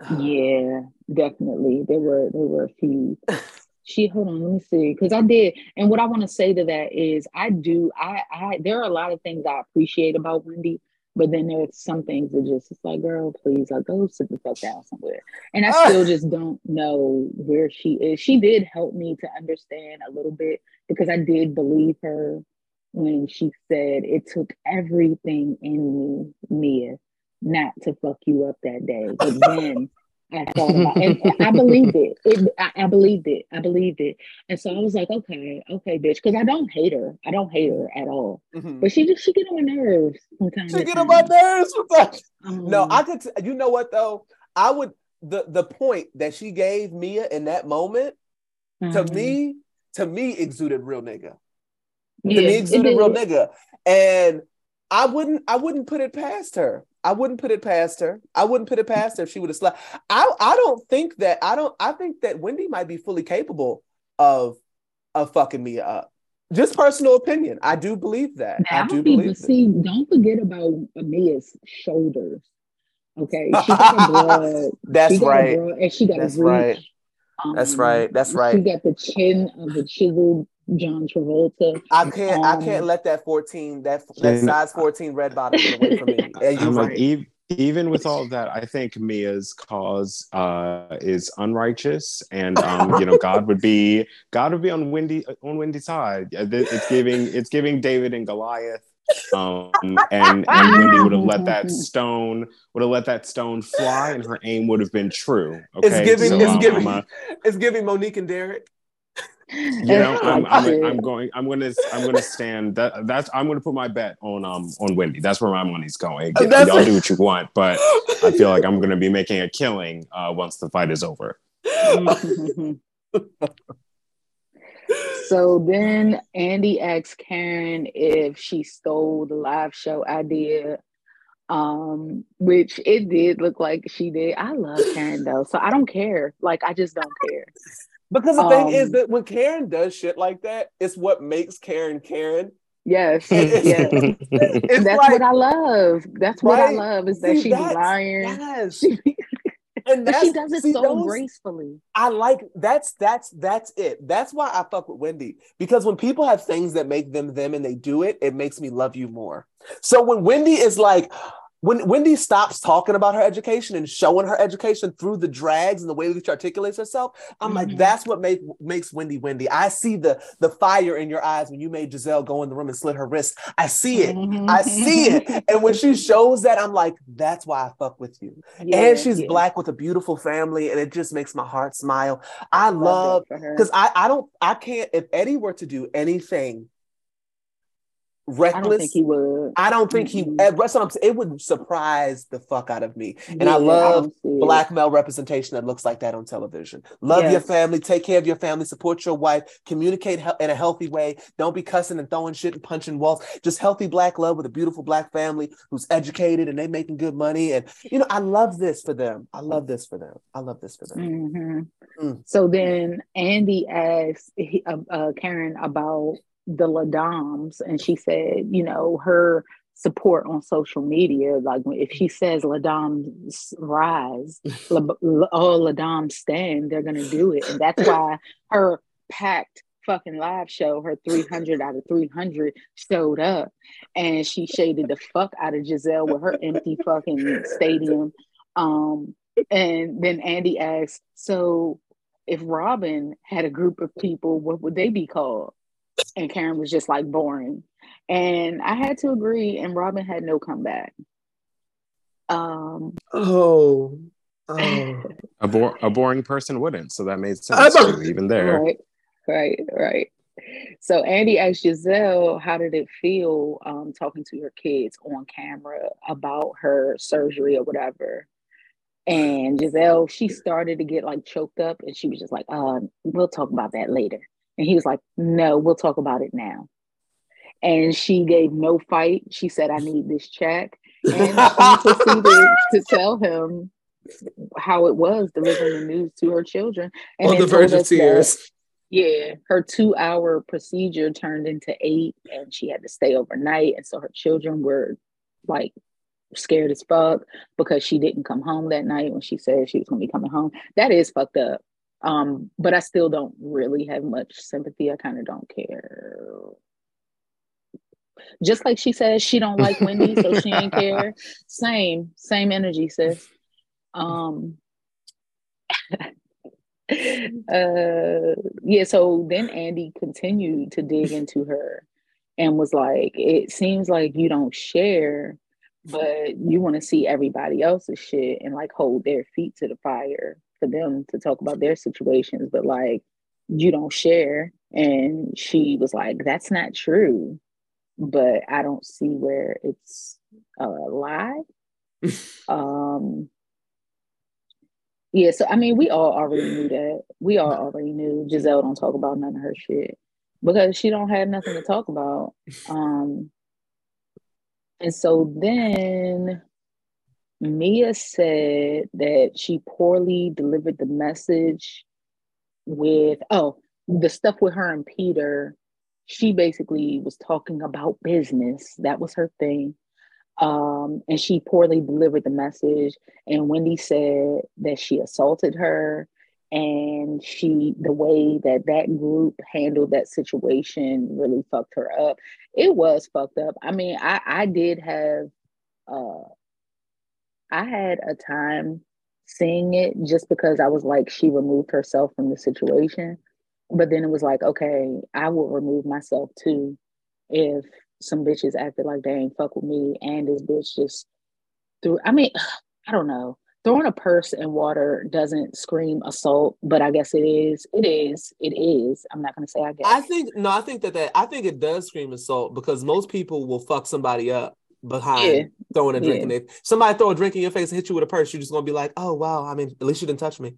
yeah, definitely. There were there were a few. She hold on, let me see, because I did, and what I want to say to that is, I do, I, I, there are a lot of things I appreciate about Wendy, but then there are some things that just, it's like, girl, please, like, go sit the fuck down somewhere. And I still just don't know where she is. She did help me to understand a little bit because I did believe her when she said it took everything in me, Mia, not to fuck you up that day. But then I thought about and I believed it. it I, I, believed it. I believed it. And so I was like, okay, okay, bitch. Because I don't hate her. I don't hate her at all. Mm-hmm. But she just she get on my nerves from time She get on my nerves. Um, no, I could t- you know what though? I would the the point that she gave Mia in that moment to me, to me exuded real nigga. Yeah, to me exuded real nigga. And I wouldn't I wouldn't put it past her. I wouldn't put it past her. I wouldn't put it past her if she would have slept. I I don't think that I don't I think that Wendy might be fully capable of of fucking me up. Just personal opinion. I do believe that. Now, I do believe. See, don't forget about Mia's shoulders. Okay, she got a broad. That's right. Broad, and she got That's a right. Um, That's right. That's right. She got the chin of the chiseled John Travolta. I can't. Um, I can't let that fourteen that that size fourteen red bottom get away from me. I'm like, even, even with all of that, I think Mia's cause uh, is unrighteous, and um, you know, God would be God would be on windy on Wendy's side. It's giving it's giving David and Goliath. Um, and and Wendy would have let that stone would have let that stone fly, and her aim would have been true. Okay? It's giving so, it's um, giving a, it's giving Monique and Derek. You know I'm, I'm, I'm, going i'm gonna i'm gonna stand that that's i'm gonna put my bet on um on wendy. That's where my money's going. Y'all do what you want but i feel like i'm gonna be making a killing uh once the fight is over so then andy asks karen if she stole the live show idea um which it did look like she did i love karen though so i don't care like i just don't care because the um, thing is um, that when Karen does shit like that, it's what makes Karen Karen. Yes, yes. that's like, what I love. That's what right? I love is that See, she's lying. Yes. and she does it see, so those, gracefully. I like that's that's that's it. That's why I fuck with Wendy because when people have things that make them them and they do it, it makes me love you more. So when Wendy is like, when Wendy stops talking about her education and showing her education through the drags and the way that she articulates herself, I'm mm-hmm. like, that's what make, makes Wendy Wendy. I see the the fire in your eyes when you made Gizelle go in the room and slit her wrist. I see it. Mm-hmm. I see it. And when she shows that, I'm like, that's why I fuck with you. Yeah, and she's yeah. black with a beautiful family, and it just makes my heart smile. I love because I I don't I can't if Eddie were to do anything reckless. I don't think he would. I don't think mm-hmm. he. It would surprise the fuck out of me. And yeah, I love I black male representation that looks like that on television. Love yes. your family. Take care of your family. Support your wife. Communicate in a healthy way. Don't be cussing and throwing shit and punching walls. Just healthy black love with a beautiful black family who's educated and they making good money. And you know, I love this for them. I love this for them. I love this for them. Mm-hmm. Mm. So then Andy asks uh, uh, Karen about the Ladams and she said, you know, her support on social media, like if she says Ladams rise, all Ladams stand, they're gonna do it. And that's why her packed fucking live show, her 300 out of 300 showed up and she shaded the fuck out of Gizelle with her empty fucking stadium. Um, and then Andy asked, so if Robyn had a group of people, what would they be called? And Karen was just like boring. And I had to agree, and Robyn had no comeback. Um, oh, oh. a, bo- a boring person wouldn't, so that made sense too, even there. Right, right, right. So Andy asked Gizelle, how did it feel um, talking to your kids on camera about her surgery or whatever? And Gizelle, she started to get like choked up, and she was just like, uh, "We'll talk about that later." And he was like, No, we'll talk about it now. And she gave no fight. She said, I need this check. And she proceeded to tell him how it was delivering the news to her children. And on the verge of tears. That, yeah, her two hour procedure turned into eight, and she had to stay overnight. And so her children were like scared as fuck because she didn't come home that night when she said she was going to be coming home. That is fucked up. Um, but I still don't really have much sympathy. I kind of don't care. Just like she says she don't like Wendy, so she ain't care. Same, same energy, sis. Um uh yeah, so then Andy continued to dig into her and was like, it seems like you don't share but you want to see everybody else's shit and like hold their feet to the fire for them to talk about their situations, but like you don't share. And she was like, That's not true. But I don't see where it's a lie. um yeah, so I mean, we all already knew that. We all already knew Gizelle don't talk about none of her shit because she don't have nothing to talk about. Um, and so then Mia said that she poorly delivered the message with oh the stuff with her and Peter. She basically was talking about business. That was her thing. Um, and she poorly delivered the message. And Wendy said that she assaulted her, and she the way that that group handled that situation really fucked her up. It was fucked up. I mean, I I did have, uh, I had a time seeing it just because I was like she removed herself from the situation, but then it was like okay, I will remove myself too if some bitches acted like they ain't fuck with me, and this bitch just threw. I mean, I don't know. Throwing a purse in water doesn't scream assault, but I guess it is. It is. It is. I'm not gonna say I guess. I think no. I think that that I think it does scream assault because most people will fuck somebody up behind Yeah. throwing a drink Yeah. in their. Somebody throw a drink in your face and hit you with a purse. You're just gonna be like, oh wow. I mean, at least you didn't touch me.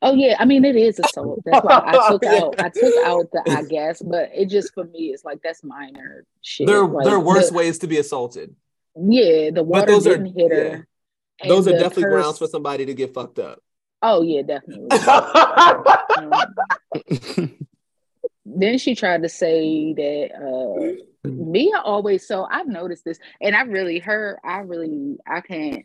Oh yeah, I mean it is assault. That's why I took Yeah. out I took out the I guess, but it just for me it's like that's minor shit. There, Like, there are worse the- ways to be assaulted. Yeah, the water those are- didn't hit her. yeah. Those are definitely purse- grounds for somebody to get fucked up. Oh yeah, definitely. Um, then she tried to say that uh Mia always so I've noticed this and I really her I really I can't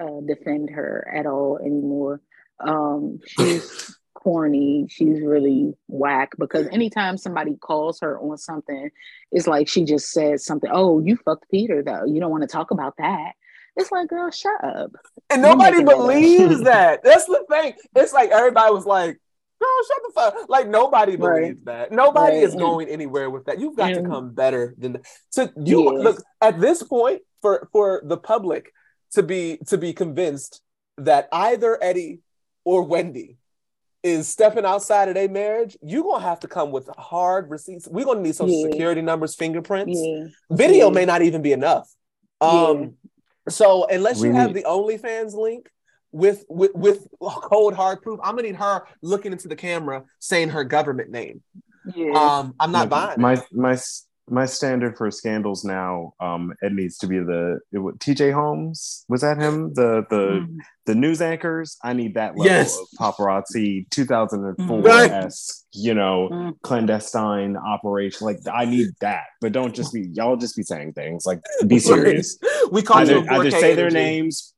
uh defend her at all anymore. Um she's corny, she's really whack because anytime somebody calls her on something, it's like she just said something, oh, you fucked Peter though. You don't want to talk about that. It's like, girl, shut up. And nobody making that believes that. That's the thing. It's like everybody was like, girl, shut the fuck. Like nobody Right. believes that. Nobody Right. is going anywhere with that. You've got to come better than that. So you Yeah. look at this point for for the public to be to be convinced that either Eddie or Wendy is stepping outside of their marriage, you're gonna have to come with hard receipts. We're gonna need social Yeah. security numbers, fingerprints. Yeah. Video Yeah. may not even be enough. Um, so unless We you have need- the OnlyFans link with with with cold hard proof, I'm gonna need her looking into the camera saying her government name. Yeah. Um, I'm not my, buying. it. my my my standard for scandals now. Um, it needs to be the it, T.J. Holmes. Was that him? The the Mhm. the news anchors. I need that level Yes. of paparazzi 2004 Right. esque. You know, Mm. clandestine operation. Like I need that, but don't just be y'all just be saying things. Like be serious. we call either, you either say their names,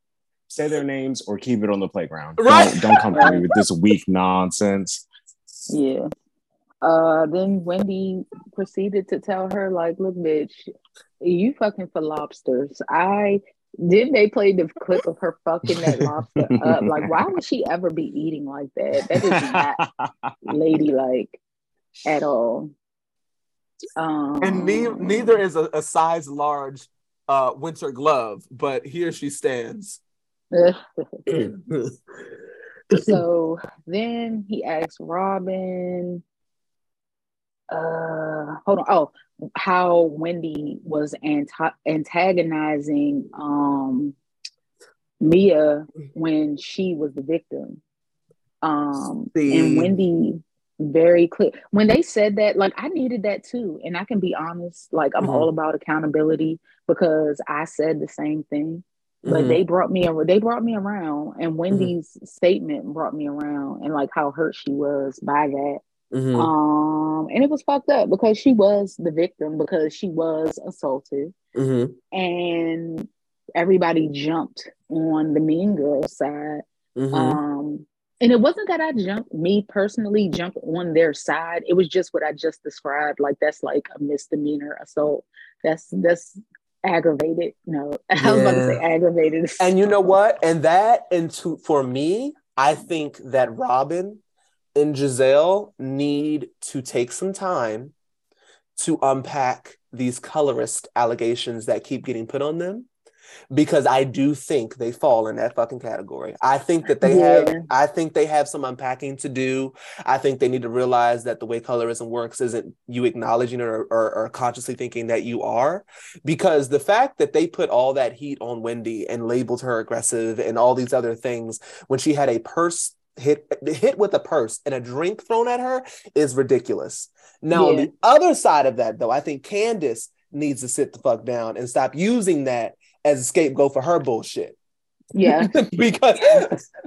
say their names, or keep it on the playground. Right. Don't, don't come to me with this weak nonsense. Yeah. Uh, then Wendy proceeded to tell her, like, look, bitch, you fucking for lobsters. I didn't they play the clip of her fucking that lobster up? Like, why would she ever be eating like that? That is not ladylike at all. Um, And ne- neither is a, a size large uh winter glove, but here she stands. so then he asked Robyn, uh, hold on. Oh, how Wendy was anti- antagonizing um Mia when she was the victim. Um, See. and Wendy very clear when they said that, like I needed that too. And I can be honest, like I'm Mhm. all about accountability because I said the same thing but Mhm. they brought me they brought me around and wendy's statement brought me around and like how hurt she was by that Mhm. um and it was fucked up because she was the victim because she was assaulted Mhm. and everybody jumped on the mean girl side Mhm. um and it wasn't that i jumped me personally jumped on their side it was just what i just described like that's like a misdemeanor assault that's that's aggravated no i was about to say aggravated And you know what? And that, and to for me, I think that Robyn and Gizelle need to take some time to unpack these colorist allegations that keep getting put on them because I do think they fall in that fucking category. I think that they Yeah. have I think they have some unpacking to do. I think they need to realize that the way colorism works isn't you acknowledging it or, or, or consciously thinking that you are. Because the fact that they put all that heat on Wendy and labeled her aggressive and all these other things when she had a purse hit hit with a purse and a drink thrown at her is ridiculous. Now on the other side of that though, I think Candace needs to sit the fuck down and stop using that as a scapegoat for her bullshit. Yeah. because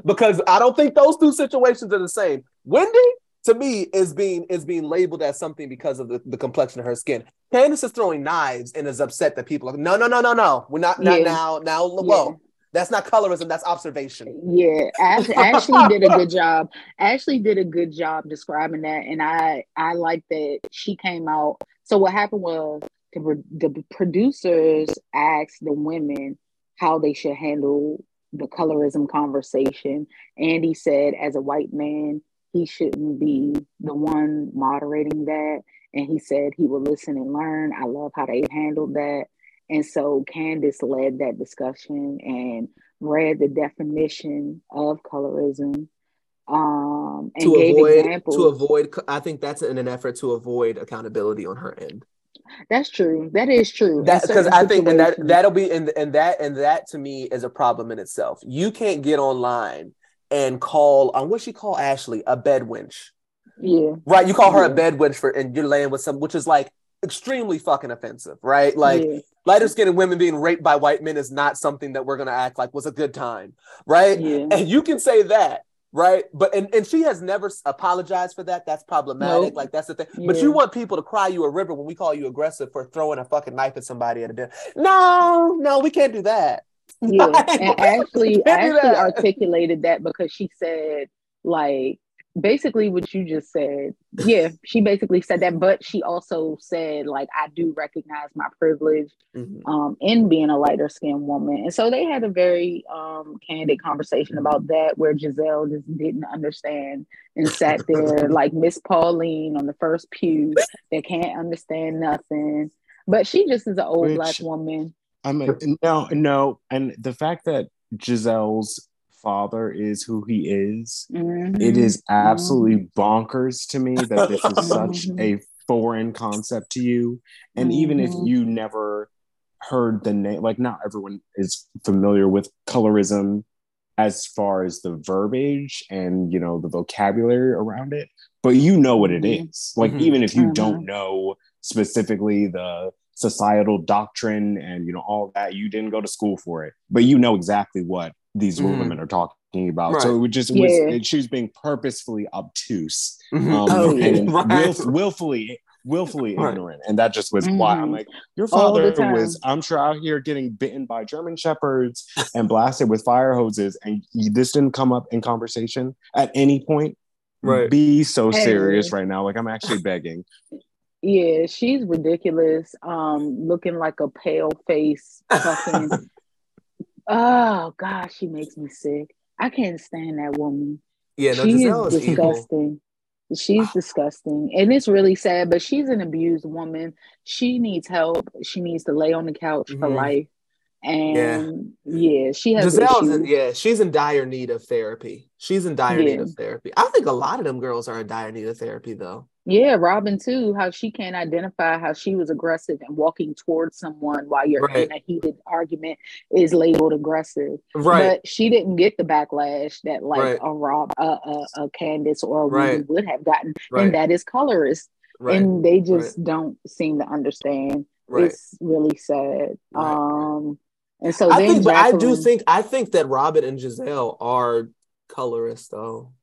because I don't think those two situations are the same. Wendy to me is being is being labeled as something because of the, the complexion of her skin. Candace is throwing knives and is upset that people are like, no no no no no we're not not Yeah. now now whoa that's not colorism that's observation. Yeah, Ash- Ashley did a good job. Ashley did a good job describing that, and I I like that she came out. So what happened was the, the producers asked the women how they should handle the colorism conversation. Andy said, as a white man, he shouldn't be the one moderating that, and he said he will listen and learn. I love how they handled that. And so Candace led that discussion and read the definition of colorism um, and to gave avoid examples. to avoid I think that's in an effort to avoid accountability on her end. That's true. That is true. That's because I think and that that'll be and and that and that to me is a problem in itself. You can't get online and call um, on what she call Ashley a bed wench. yeah, Right. You call her a Yeah. bed wench for and you're laying with some which is like extremely fucking offensive, right? Like yeah, lighter skinned women being raped by white men is not something that we're gonna act like was a good time, right? yeah. And you can say that, right? But and, and she has never apologized for that. That's problematic. Nope. Like that's the thing. But you want people to cry you a river when we call you aggressive for throwing a fucking knife at somebody at a dinner. No, no, we can't do that. Yeah, and do Ashley that. articulated that because she said like basically what you just said. Yeah, she basically said that, but she also said like I do recognize my privilege Mhm. um in being a lighter skinned woman. And so they had a very um candid conversation about that where Gizelle just didn't understand and sat there like Miss Pauline on the first pew that can't understand nothing. But she just is an old Which- black woman. I mean, no, no, and the fact that Gizelle's father is who he is, it Mhm. is absolutely bonkers to me that this is such a foreign concept to you. And even if Mhm. you never heard the name, like not everyone is familiar with colorism as far as the verbiage and you know the vocabulary around it, but you know what it is. Like Mhm. even if you don't know specifically the societal doctrine and you know all that, you didn't go to school for it, but you know exactly what these Mhm. women are talking about. Right. So it would just was, Yeah. it, she was being purposefully obtuse Mhm. um, Oh, and Right. willf- willfully willfully Right. ignorant and that just was why i'm Mhm. like your father was i'm sure out here getting bitten by german shepherds and blasted with fire hoses and you, this didn't come up in conversation at any point Right. be so Hey. serious right now like i'm actually begging Yeah, she's ridiculous. Um, looking like a pale face fucking Oh gosh, she makes me sick. I can't stand that woman. Yeah, no, she Gizelle is is evil. disgusting. She's disgusting. And it's really sad, but she's an abused woman. She needs help. She needs to lay on the couch for Mhm. life. And yeah, she has Gizelle's in, yeah, she's in dire need of therapy. She's in dire need of therapy. I think a lot of them girls are in dire need of therapy though. Yeah, Robyn too, how she can't identify how she was aggressive and walking towards someone while you're Right. in a heated argument is labeled aggressive. Right. But she didn't get the backlash that like Right. a Rob, a, a, a Candace or a Right. Would have gotten, right. and that is colorist, right. and they just don't seem to understand. right. It's really sad. Um, and so I then think, but I do think I think that Robyn and Gizelle are colorists though.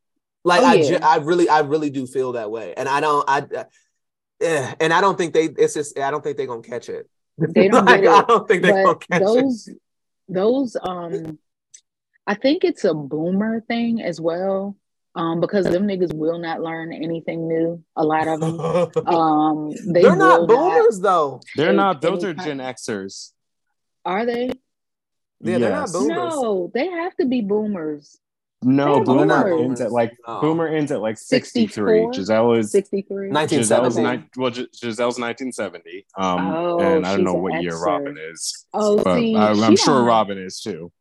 Like Oh, I, yeah. ge- I really, I really do feel that way, and I don't, I, uh, eh, and I don't think they. It's just, I don't think they're gonna catch it. They don't Like, get I don't think they're gonna but catch those those um I think it's a boomer thing as well. Um, because them niggas will not learn anything new. A lot of them. Um, they They're not will boomers though. they're not those are gen xers Are they? Yeah, they're not boomers. No, they have to be boomers. No, They're Boomer boomers. ends at like Oh. Boomer ends at like 63. 64? Gizelle is 63. Nineteen Gizelle's seventy. well, Gi- Gizelle's 1970. Um, Oh, and I don't know an what year Robyn is, Oh, but see, I, I'm sure don't- Robyn is too.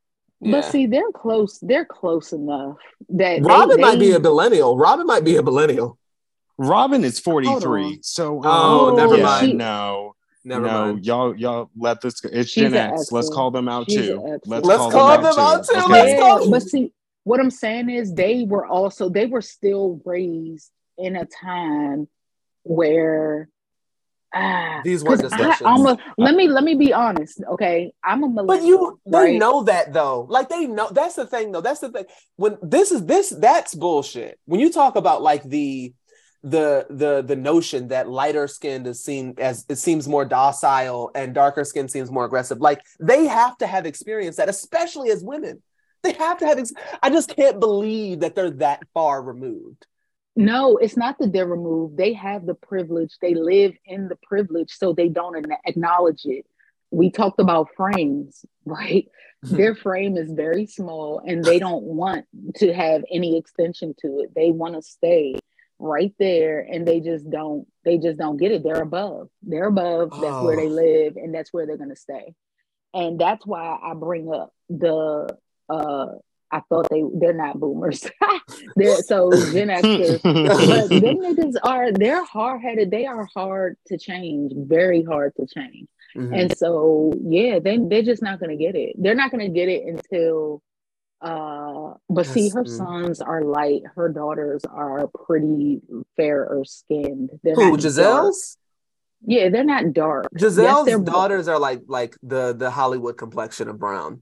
But see, they're close. They're close enough that they- Robyn might be a millennial. Robyn might be a millennial. Robyn is 43. on. So, Oh, um, never yeah, mind. No, Never no, mind. y'all, y'all let this go. It's She's Gen X. Let's call them out She's too. Let's, Let's call, call them, them out out too. too. Let's Okay. go. Yeah, but see, what I'm saying is they were also they were still raised in a time where ah, These I, discussions. I'm a, let me let me be honest, okay? I'm a millennial, But you, they right? know that though. Like they know. That's the thing though. That's the thing. When this is this, that's bullshit. When you talk about like the, the the the notion that lighter skinned is seen as it seems more docile and darker skin seems more aggressive. Like they have to have experienced that, especially as women. They have to have. Ex- I just can't believe that they're that far removed. No, it's not that they're removed. They have the privilege. They live in the privilege, so they don't acknowledge it. We talked about frames, right? Hmm. Their frame is very small and they don't want to have any extension to it. They want to stay right there and they just don't they just don't get it. They're above. They're above. That's where they Oh. live and that's where they're going to stay. And that's why I bring up the uh I thought they they're not boomers. they're so Gen Xers but them niggas are they're hard headed. They are hard to change, very hard to change. Mhm. And so yeah, they they're just not gonna get it. They're not gonna get it until uh but see her mm. sons are light, her daughters are pretty fairer skinned. They're Who not dark. Gizelle's? Yeah, they're not dark. Gizelle's they're- daughters are like like the the Hollywood complexion of brown.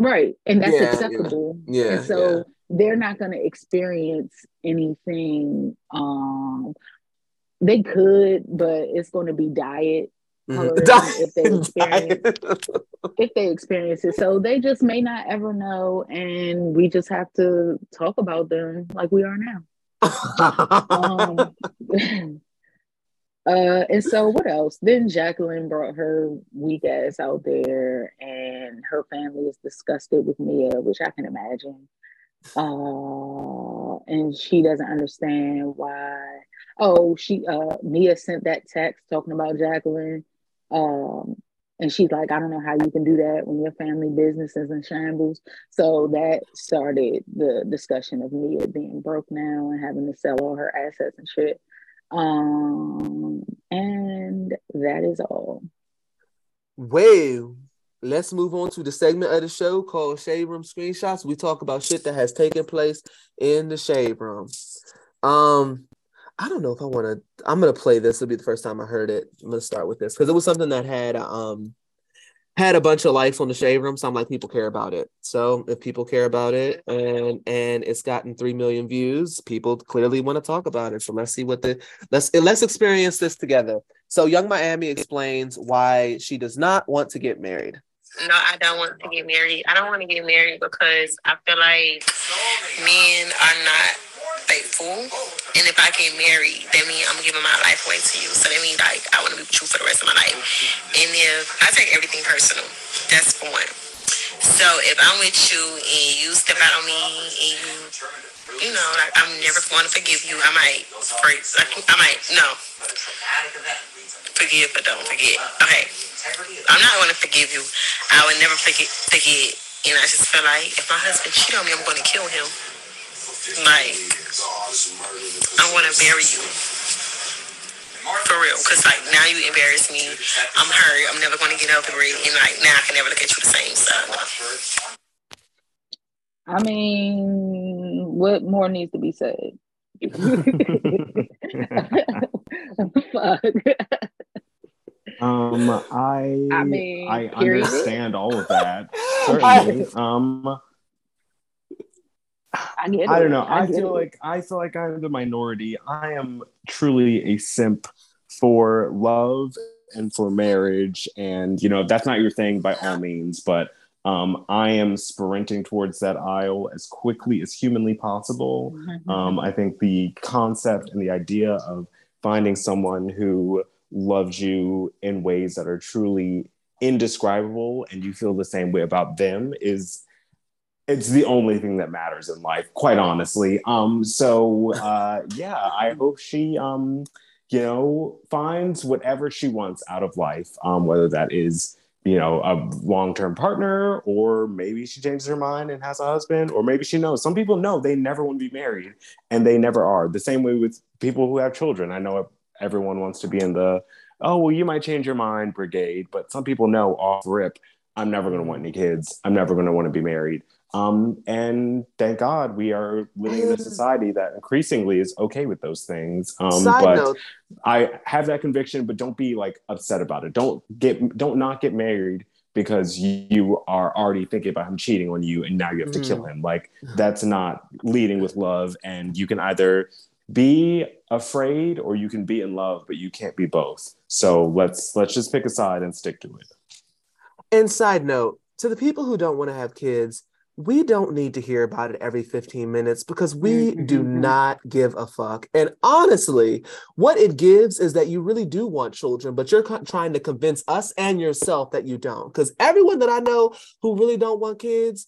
Right. And that's Yeah, yeah. acceptable. Yeah, And so yeah. they're not gonna experience anything um they could, but it's gonna be diet Mhm. if they experience Diet. if they experience it. So they just may not ever know and we just have to talk about them like we are now. Um, uh, and so what else? Then Jacqueline brought her weak ass out there, and her family is disgusted with Mia, which I can imagine. Uh, and she doesn't understand why. Oh, she uh Mia sent that text talking about Jacqueline. Um, and she's like, I don't know how you can do that when your family business is in shambles. So that started the discussion of Mia being broke now and having to sell all her assets and shit. Um, that is all. well, let's move on to the segment of the show called Shade Room Screenshots. We talk about shit that has taken place in the shade room. Um, I don't know if I want to. I'm gonna play this. It'll be the first time I heard it. I'm gonna start with this because it was something that had um had a bunch of likes on the shade room. So I'm like, people care about it. So if people care about it and and it's gotten three million views, people clearly want to talk about it. So let's see what the let's let's experience this together. So Yung Miami explains why she does not want to get married. No, I don't want to get married. I don't want to get married because I feel like men are not faithful. And if I get married, that means I'm giving my life away to you. So that means like I want to be you for the rest of my life. And if I take everything personal, that's one. So if I'm with you and you step out on me and you, you know, like I'm never going to forgive you. I might, I might, no. Forgive but don't forget. Okay. I'm not going to forgive you. I would never forget. Forget. And I just feel like if my husband cheat on me, I'm going to kill him. Like I want to bury you. For real, cause like now you embarrass me. I'm hurt. I'm never gonna get over it, and like now I can never look at you the same. So I mean, what more needs to be said? Fuck. Um, I I mean, I period. understand all of that. Certainly. um, I get it. I don't know. I, get feel it. like I feel like I'm the minority. I am truly a simp for love and for marriage, and you know if that's not your thing by all means, but um, I am sprinting towards that aisle as quickly as humanly possible. Mm-hmm. Um, I think the concept and the idea of finding someone who loves you in ways that are truly indescribable and you feel the same way about them is it's the only thing that matters in life, quite honestly. Um, so uh, yeah, I hope she um, you know, finds whatever she wants out of life, um, whether that is you know a long-term partner or maybe she changes her mind and has a husband or maybe she knows. Some people know they never want to be married and they never are. The same way with people who have children. I know everyone wants to be in the oh well you might change your mind brigade but some people know off rip i'm never going to want any kids. I'm never going to want to be married um, and thank God we are living in a society that increasingly is okay with those things. Um, Side but note. I have that conviction, but don't be like upset about it. Don't get, don't not get married because you are already thinking about him cheating on you and now you have to kill him. Like that's not leading with love. And you can either be afraid or you can be in love, but you can't be both. So let's, let's just pick a side and stick to it. And side note, to the people who don't want to have kids, we don't need to hear about it every 15 minutes because we do mm-hmm. not give a fuck. And honestly, what it gives is that you really do want children, but you're trying to convince us and yourself that you don't. Because everyone that I know who really don't want kids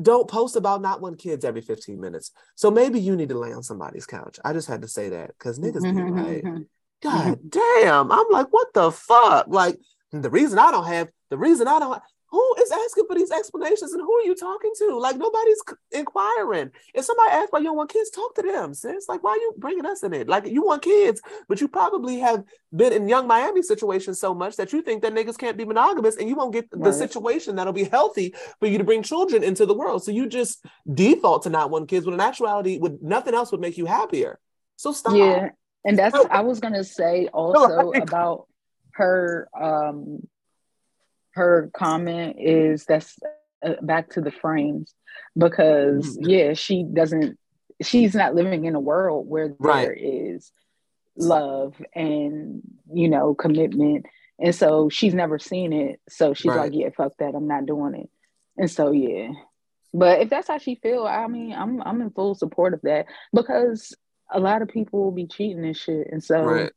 don't post about not wanting kids every 15 minutes. So maybe you need to lay on somebody's couch. I just had to say that because niggas be mm-hmm, right. Mm-hmm, God damn. I'm like, what the fuck? Like, the reason I don't have, the reason I don't, who is asking for these explanations and who are you talking to? Like, nobody's inquiring. If somebody asks why you don't want kids, talk to them, sis. Like, why are you bringing us in it? Like, you want kids, but you probably have been in Yung Miami situations so much that you think that niggas can't be monogamous and you won't get the situation that'll be healthy for you to bring children into the world. So you just default to not want kids when in actuality, would nothing else would make you happier. So stop. Yeah, and that's I was gonna say also about her um her comment is that's uh, back to the frames because Mhm. yeah she doesn't she's not living in a world where Right. there is love and you know commitment and so she's never seen it so she's Right. like yeah fuck that i'm not doing it and so yeah but if that's how she feel i mean i'm i'm in full support of that because a lot of people will be cheating and shit and so Right.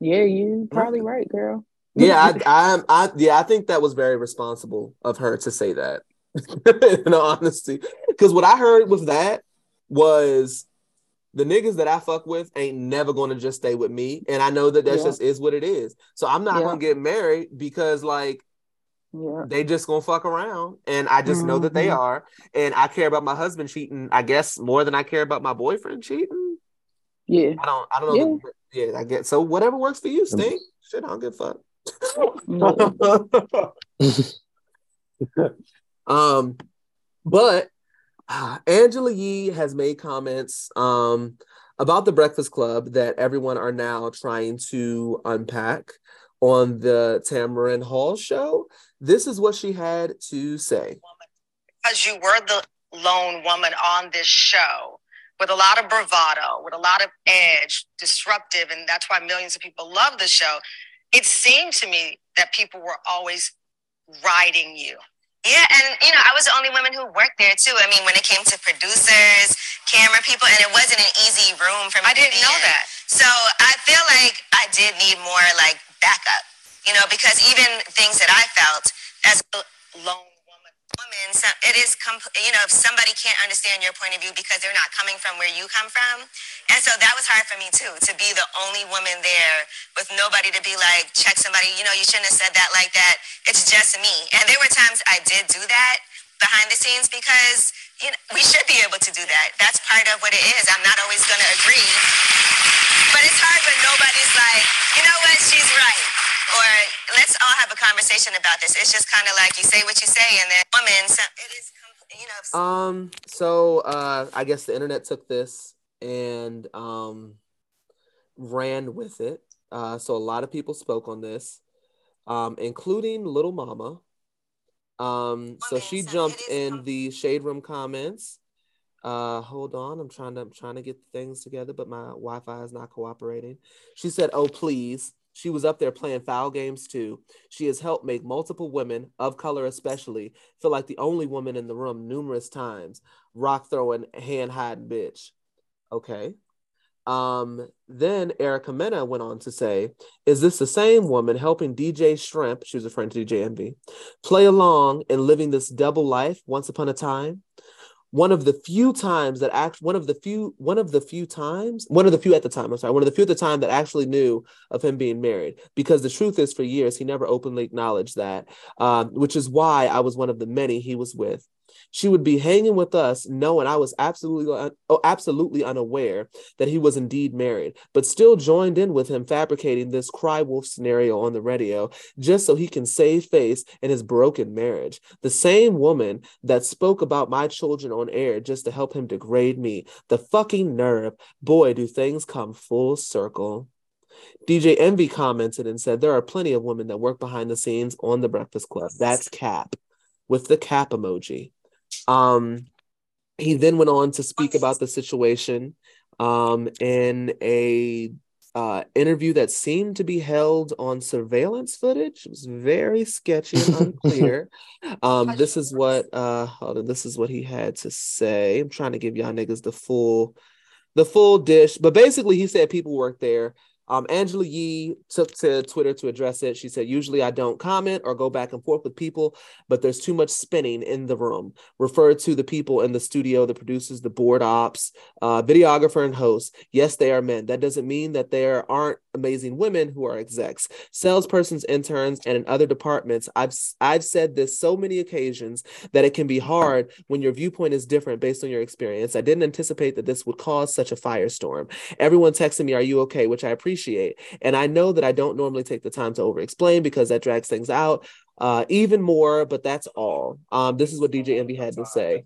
yeah you probably right girl Yeah, I, I, I, yeah, I think that was very responsible of her to say that. in all honesty, because what I heard with that was the niggas that I fuck with ain't never going to just stay with me, and I know that that Yeah. just is what it is. So I'm not Yeah. gonna get married because like yeah they just gonna fuck around, and I just know that they Mhm. are, and I care about my husband cheating. I guess more than I care about my boyfriend cheating. yeah I don't, I don't know. the- yeah, I get so whatever works for you, stink. Shit, I don't give a fuck. um, but uh, Angela Yee has made comments um about the Breakfast Club that everyone are now trying to unpack on the Tamron Hall show. This is what she had to say. because you were the lone woman on this show with a lot of bravado, with a lot of edge, disruptive, and that's why millions of people love the show. It seemed to me that people were always riding you. Yeah, and you know, I was the only woman who worked there too. I mean, when it came to producers, camera people, and it wasn't an easy room for me. I didn't know that. So I feel like I did need more like backup, you know, because even things that I felt as a lone so it is, comp- you know, if somebody can't understand your point of view because they're not coming from where you come from, and so that was hard for me too, to be the only woman there with nobody to be like, check somebody, you know, you shouldn't have said that like that. It's just me. And there were times I did do that behind the scenes because you know, we should be able to do that. That's part of what it is. I'm not always going to agree, but it's hard when nobody's like, you know what, she's right. Or let's all have a conversation about this. It's just kind of like you say what you say, and then woman, so it is, you know. Um, so uh I guess the internet took this and um ran with it. Uh so a lot of people spoke on this, um, including Lil Mama. Um, so she jumped in the shade room comments. Uh hold on, I'm trying to I'm trying to get things together, but my Wi-Fi is not cooperating. She said, Oh please. She was up there playing foul games too. She has helped make multiple women, of color especially, feel like the only woman in the room numerous times. Rock throwing, hand hiding bitch. Okay. Um, then Erica Mena went on to say, Is this the same woman helping DJ Shrimp, she was a friend to DJ Envy, play along and living this double life once upon a time? One of the few times that act one of the few one of the few times one of the few at the time I'm sorry one of the few at the time that actually knew of him being married. Because the truth is for years he never openly acknowledged that um, which is why I was one of the many he was with she would be hanging with us, knowing I was absolutely oh, absolutely unaware that he was indeed married, but still joined in with him fabricating this cry wolf scenario on the radio just so he can save face in his broken marriage. The same woman that spoke about my children on air just to help him degrade me. The fucking nerve. Boy, do things come full circle. DJ Envy commented and said, There are plenty of women that work behind the scenes on the Breakfast Club. That's cap with the cap emoji. Um, he then went on to speak about the situation um, in a uh, interview that seemed to be held on surveillance footage. It was very sketchy and unclear. um, this is what uh, hold on, this is what he had to say. I'm trying to give y'all niggas the full the full dish, but basically he said people work there um, Angela Yee took to Twitter to address it. She said, Usually I don't comment or go back and forth with people, but there's too much spinning in the room. Referred to the people in the studio, the producers, the board ops, uh, videographer, and host. Yes, they are men. That doesn't mean that there aren't amazing women who are execs, salespersons, interns, and in other departments. I've, I've said this so many occasions that it can be hard when your viewpoint is different based on your experience. I didn't anticipate that this would cause such a firestorm. Everyone texted me, Are you okay? Which I appreciate appreciate. And I know that I don't normally take the time to over explain because that drags things out uh, even more, but that's all. Um, this is what DJ Envy had to say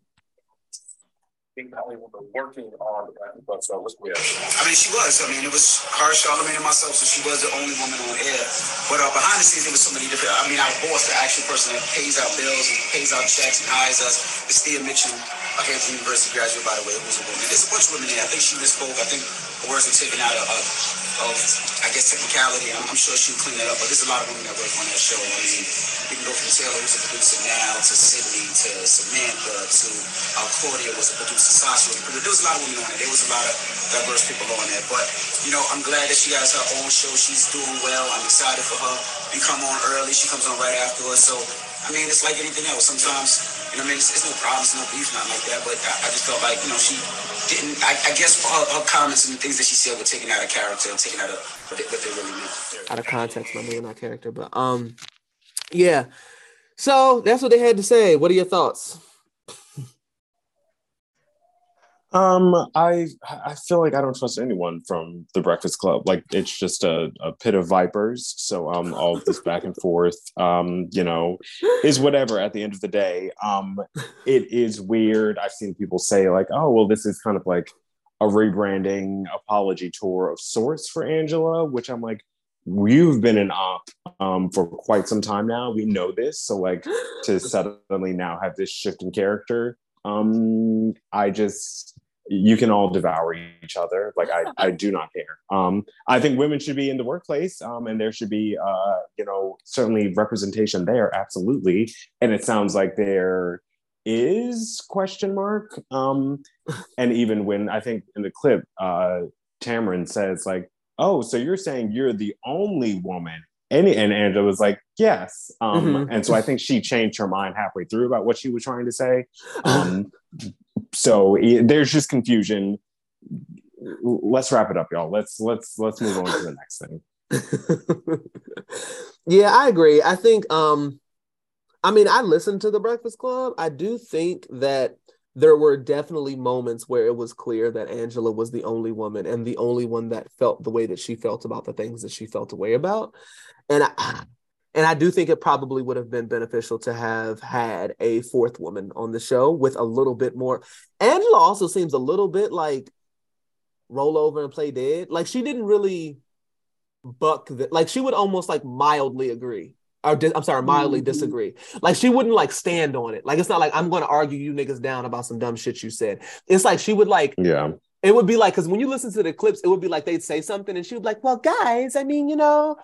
being the only woman working on the Black Club. So what's weird? I mean, she was. I mean, it was her, Charlamagne, and myself, so she was the only woman on air. But uh, behind the scenes, there was so many different. I mean, our boss, the actual person that pays our bills and pays our checks and hires us, is Thea Mitchem, a Hampton University graduate, by the way, It was a woman. There's a bunch of women there. I think she misspoke. I think the words were taken out of, of, of I guess, technicality. I'm, I'm, sure she'll clean that up. But there's a lot of women that work on that show. I mean, we can go from Taylor, who's a producer now, to Sydney, to Samantha, to uh, Claudia was a producer, Sasha. There was a lot of women on it. There was a lot of diverse people on there. But, you know, I'm glad that she has her own show. She's doing well. I'm excited for her. We come on early. She comes on right after us. So, I mean, it's like anything else. Sometimes, you know, I mean, it's, it's no problems, no beef, nothing like that. But I, I just felt like, you know, she didn't. I, I guess her, her, comments and the things that she said were taken out of character and taken out of what they, what they really meant. Out of context, not character. But um, yeah. So that's what they had to say. What are your thoughts? Um, I I feel like I don't trust anyone from the Breakfast Club. Like it's just a, a pit of vipers. So um, all this back and forth, um, you know, is whatever. At the end of the day, um, it is weird. I've seen people say like, oh, well, this is kind of like a rebranding apology tour of sorts for Angela, which I'm like, you've been an op um, for quite some time now. We know this. So like to suddenly now have this shift in character, um, I just you can all devour each other. Like I, I do not care. Um, I think women should be in the workplace, um, and there should be, uh, you know, certainly representation there, absolutely. And it sounds like there is question mark. Um, and even when I think in the clip, uh, Tamron says like, "Oh, so you're saying you're the only woman?" And, and Angela was like, yes. Um, mm-hmm. And so I think she changed her mind halfway through about what she was trying to say. Um, so there's just confusion. Let's wrap it up, y'all. Let's let's let's move on to the next thing. yeah, I agree. I think um I mean, I listened to the Breakfast Club. I do think that there were definitely moments where it was clear that Angela was the only woman and the only one that felt the way that she felt about the things that she felt away about. And I and I do think it probably would have been beneficial to have had a fourth woman on the show with a little bit more. Angela also seems a little bit like roll over and play dead. Like she didn't really buck the, like she would almost like mildly agree. Or di- I'm sorry, mildly mm-hmm. disagree. Like she wouldn't like stand on it. Like it's not like I'm going to argue you niggas down about some dumb shit you said. It's like she would like yeah. It would be like because when you listen to the clips, it would be like they'd say something and she would be like, "Well, guys, I mean, you know,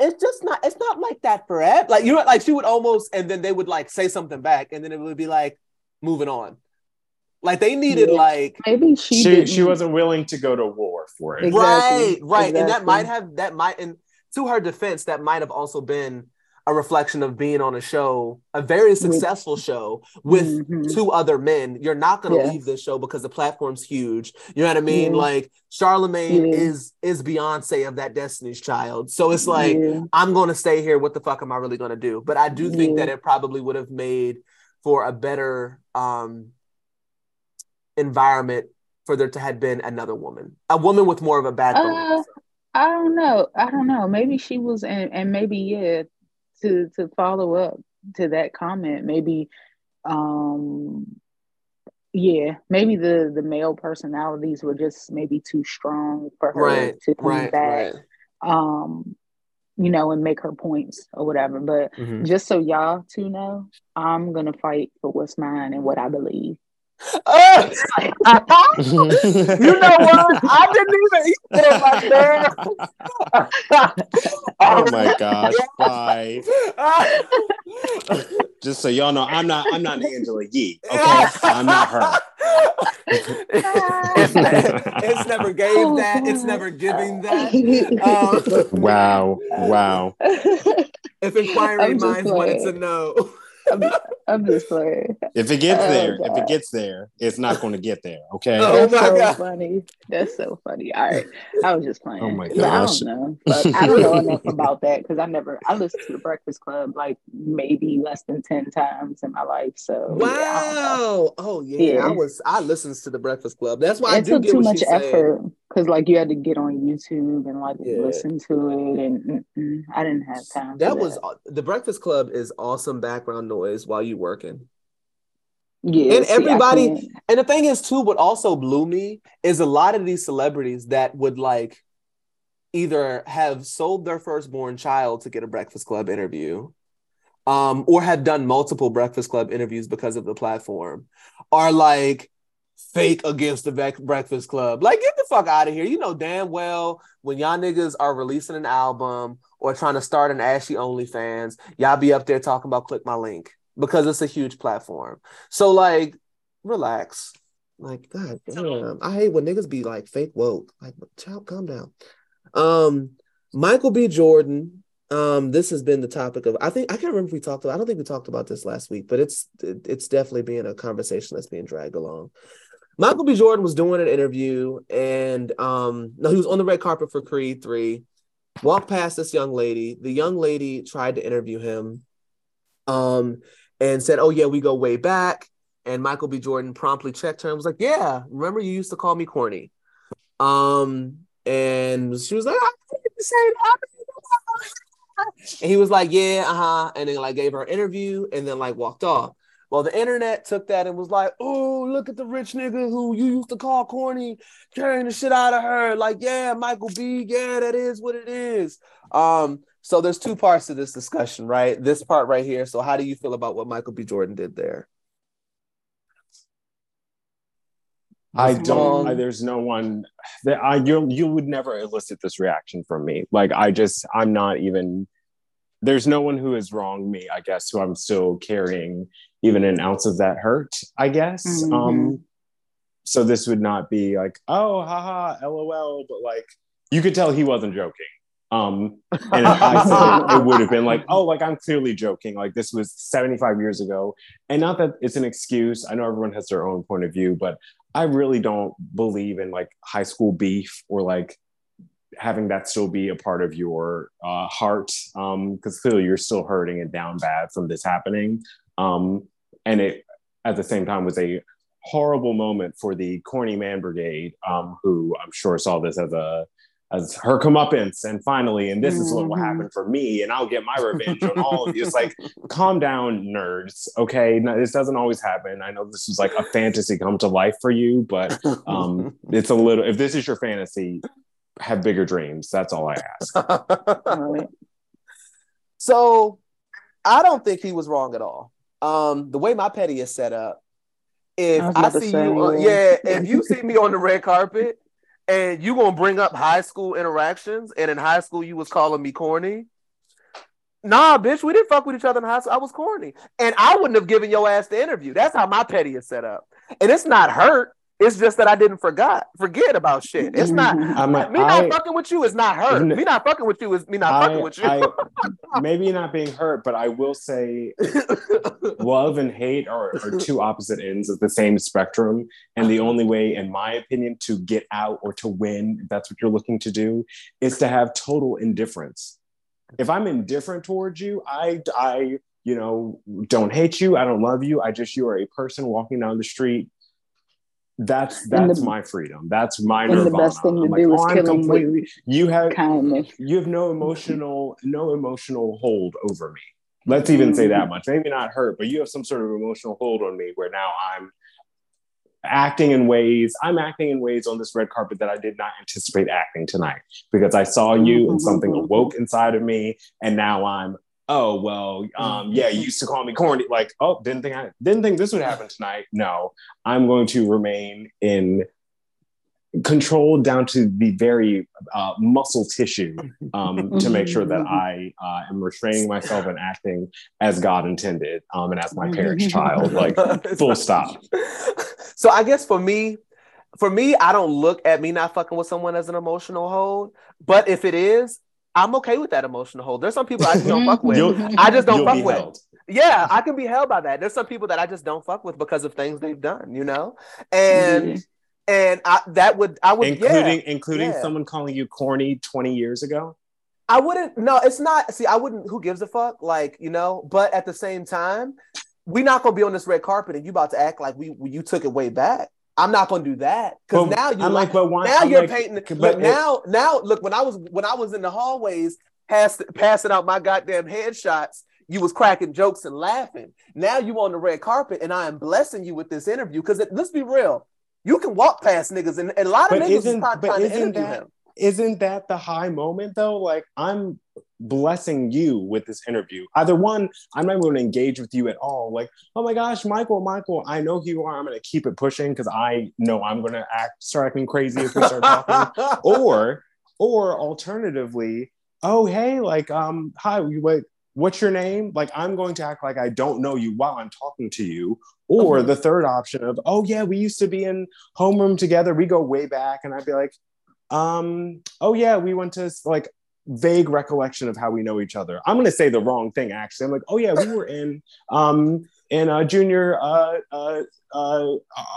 it's just not it's not like that forever. Like you know, like she would almost and then they would like say something back and then it would be like moving on. Like they needed Yeah. like Maybe she She she wasn't willing to go to war for it. Exactly. right, right, and that might have that might and to her defense, that might have also been a reflection of being on a show, a very successful show with Mhm. two other men. You're not going to Yeah. leave this show because the platform's huge. You know what I mean? Yeah. Like Charlamagne Yeah. is is Beyonce of that Destiny's Child. So it's like Yeah. I'm going to stay here. What the fuck am I really going to do? But I do think that it probably would have made for a better um environment for there to have been another woman, a woman with more of a backbone. Uh, I don't know. I don't know. Maybe she was, and, and maybe yeah. To to follow up to that comment, maybe, um, yeah, maybe the the male personalities were just maybe too strong for her right, to come right, back, right. um, you know, and make her points or whatever. But Mhm. just so y'all two know, I'm gonna fight for what's mine and what I believe. Ah! you know what? I didn't even eat that like that. oh my gosh! Bye. Just so y'all know, I'm not I'm not Angela Yee. Okay, I'm not her. it's, it's never gave that. It's never giving that. Um, Wow! Wow! if inquiring minds wanted to playing. know. I'm, I'm just playing. If it gets Oh, there, if it gets there, it's not going to get there. Okay. Oh That's my so God. funny. That's so funny. All right. I was just playing. Oh my But I don't know. But I don't know enough about that because I never I listened to the Breakfast Club like maybe less than ten times in my life. So yeah, I don't know. Wow. Oh yeah. Yeah. I was I listened to the Breakfast Club. That's why I It do took get too what much effort. saying. Because like you had to get on YouTube and like Yeah. listen to it and mm-mm, I didn't have time. That for was the Breakfast Club is awesome background noise while you working. yeah. and see, everybody- And the thing is, too, what also blew me is a lot of these celebrities that would like either have sold their firstborn child to get a Breakfast Club interview, um, or have done multiple Breakfast Club interviews because of the platform, are like fake against the Bre- Breakfast Club. Like, get the fuck out of here. You know damn well when y'all niggas are releasing an album or trying to start an Ashy OnlyFans, y'all be up there talking about click my link because it's a huge platform. So like, relax. Like, god damn, I hate when niggas be like fake woke. Like, child, calm down. Um, Michael B. Jordan. Um, this has been the topic of. I think I can't remember if we talked about. I don't think we talked about this last week, but it's it- it's definitely being a conversation that's being dragged along. Michael B. Jordan was doing an interview, and um, no, he was on the red carpet for Creed Three. Walked past this young lady. The young lady tried to interview him, um, and said, "Oh yeah, we go way back." And Michael B. Jordan promptly checked her and was like, "Yeah, remember you used to call me corny." Um, and she was like, "I didn't say that." And he was like, "Yeah, uh huh," and then like gave her an interview and then like walked off. Well, the internet took that and was like, "Oh, look at the rich nigga who you used to call corny, carrying the shit out of her." Like, yeah, Michael B. Yeah, that is what it is. Um, so there's two parts to this discussion, right? This part right here. So, how do you feel about what Michael B. Jordan did there? I don't. I, there's no one that I you you would never elicit this reaction from me. Like I just I'm not even. There's no one who has wronged me. I guess who I'm still carrying even an ounce of that hurt. I guess. Mhm. Um. So this would not be like oh haha lol, but like you could tell he wasn't joking. Um, and I it, it would have been like, oh, like I'm clearly joking. Like this was 75 years ago. And not that it's an excuse. I know everyone has their own point of view, but I really don't believe in like high school beef or like having that still be a part of your uh, heart. Um, because clearly you're still hurting and down bad from this happening. Um, and it at the same time was a horrible moment for the corny man brigade, um, who I'm sure saw this as a as her comeuppance, and finally, and this is what will happen for me, and I'll get my revenge on all of you. It's like, calm down, nerds. Okay, no, this doesn't always happen. I know this is like a fantasy come to life for you, but um, it's a little. If this is your fantasy, have bigger dreams. That's all I ask. So I don't think he was wrong at all. Um, the way my petty is set up, if I I, see you, on, yeah. yeah, if you see me on the red carpet and you gonna bring up high school interactions, and in high school you was calling me corny. Nah, bitch, we didn't fuck with each other in high school. I was corny, and I wouldn't have given your ass the interview. That's how my petty is set up. and it's not hurt. It's just that I didn't forgot forget about shit. It's mm-hmm. not I'm like, me not I- fucking with you is not hurt. Me not fucking with you is me not fucking with you. I maybe not being hurt, but I will say love and hate are, are two opposite ends of the same spectrum. And the only way, in my opinion, to get out or to win, if that's what you're looking to do, is to have total indifference. If I'm indifferent towards you, I, I, you know, don't hate you. I don't love you. I just you are a person walking down the street. That's And the- that's my freedom. That's my and the nirvana. best thing to I'm do is oh, I'm kill 'em completely. You have kindness. you have no emotional no emotional hold over me let's even say that mm-hmm. much maybe not hurt but you have some sort of emotional hold on me where now i'm acting in ways i'm acting in ways on this red carpet that i did not anticipate acting tonight because i saw you and mm-hmm. something awoke inside of me and now i'm oh well um yeah you used to call me corny like oh didn't think i didn't think this would happen tonight no i'm going to remain in control down to the very uh, muscle tissue um, to make sure that I uh, am restraining myself and acting as God intended um, and as my parents' child. Like full stop. so I guess for me, for me, I don't look at me not fucking with someone as an emotional hold. But if it is, I'm okay with that emotional hold. There's some people I just don't fuck with. You'll- I just don't fuck with. held. Yeah, I can be held by that. There's some people that I just don't fuck with because of things they've done, you know? And and I that would I would including yeah, including yeah. someone calling you corny 20 years ago. I wouldn't. No, it's not. See, I wouldn't. Who gives a fuck? Like you know. But at the same time, we're not gonna be on this red carpet, and you about to act like we you took it way back. I'm not gonna do that because now you I'm like, but why? now I'm you're like, painting. but Look, it- now now look when I was when I was in the hallways pass, passing out my goddamn headshots. You was cracking jokes and laughing. Now you on the red carpet, and I am blessing you with this interview. Because let's be real, you can walk past niggas, and, and a lot of But niggas is isn't- trying, but trying to interview that- him. Isn't that the high moment though? Like I'm blessing you with this interview. Either one, I'm not going to engage with you at all. Like, oh my gosh, Michael, Michael, I know who you are. I'm going to keep it pushing because I know I'm going to act start acting crazy if we start talking. or, or alternatively, oh hey, like um, hi, like. What's your name? Like, I'm going to act like I don't know you while I'm talking to you. Or Mhm. the third option of, oh, yeah, we used to be in homeroom together. We go way back. And I'd be like, um, oh yeah, we went to like vague recollection of how we know each other. I'm gonna say the wrong thing actually. I'm like, oh yeah, we were in um in a junior uh uh uh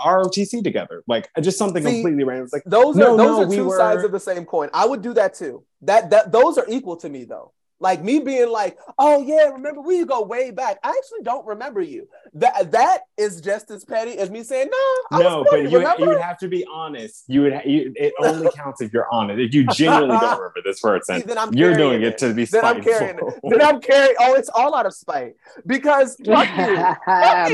ROTC together. Like just something See, completely random. It's like Those No, are those no, are we two were- sides of the same coin. I would do that too. That that those are equal to me though. Like me being like, oh yeah, remember we go way back. I actually don't remember you. That that is just as petty as me saying, no, I no, was but you, remember? you would have to be honest. You would ha- you, it only counts if you're honest. If you genuinely don't remember this person, See, then I'm you're doing it to be then I'm carrying it. Then I'm carrying. Oh, it's all out of spite because fuck you, fuck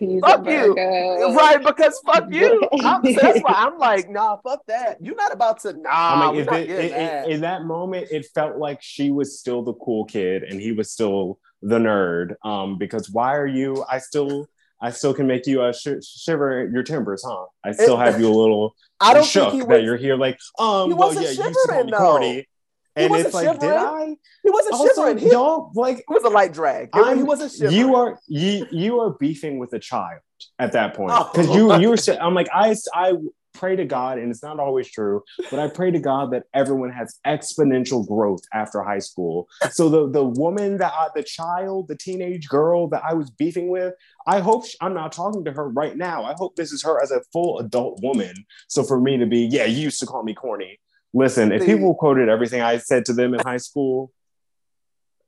you, Fuck you. Right? Because fuck you. I'm, that's why I'm like, nah, fuck that. You're not about to. Nah, I mean, if not it, it- it- that. in that moment, it felt like she was still the cool kid and he was still the nerd. Um, because why are you? I still, I still can make you uh, sh- shiver your timbers, huh? I still It- have you a little I don't shook think he that was. you're here. Like, um, He well, wasn't yeah, you used to shivering, me corny, and it's like, did shivering. I? He wasn't Also, shivering. He, don't like. it was a light drag. It- he wasn't shivering. you are you you are beefing with a child at that point Oh. because you you were I'm like I I pray to God and it's not always true but I pray to God that everyone has exponential growth after high school. So the the woman that I, the child the teenage girl that I was beefing with I hope sh- I'm not talking to her right now. I hope this is her as a full adult woman. So for me to be yeah you used to call me corny. Listen if people quoted everything I said to them in high school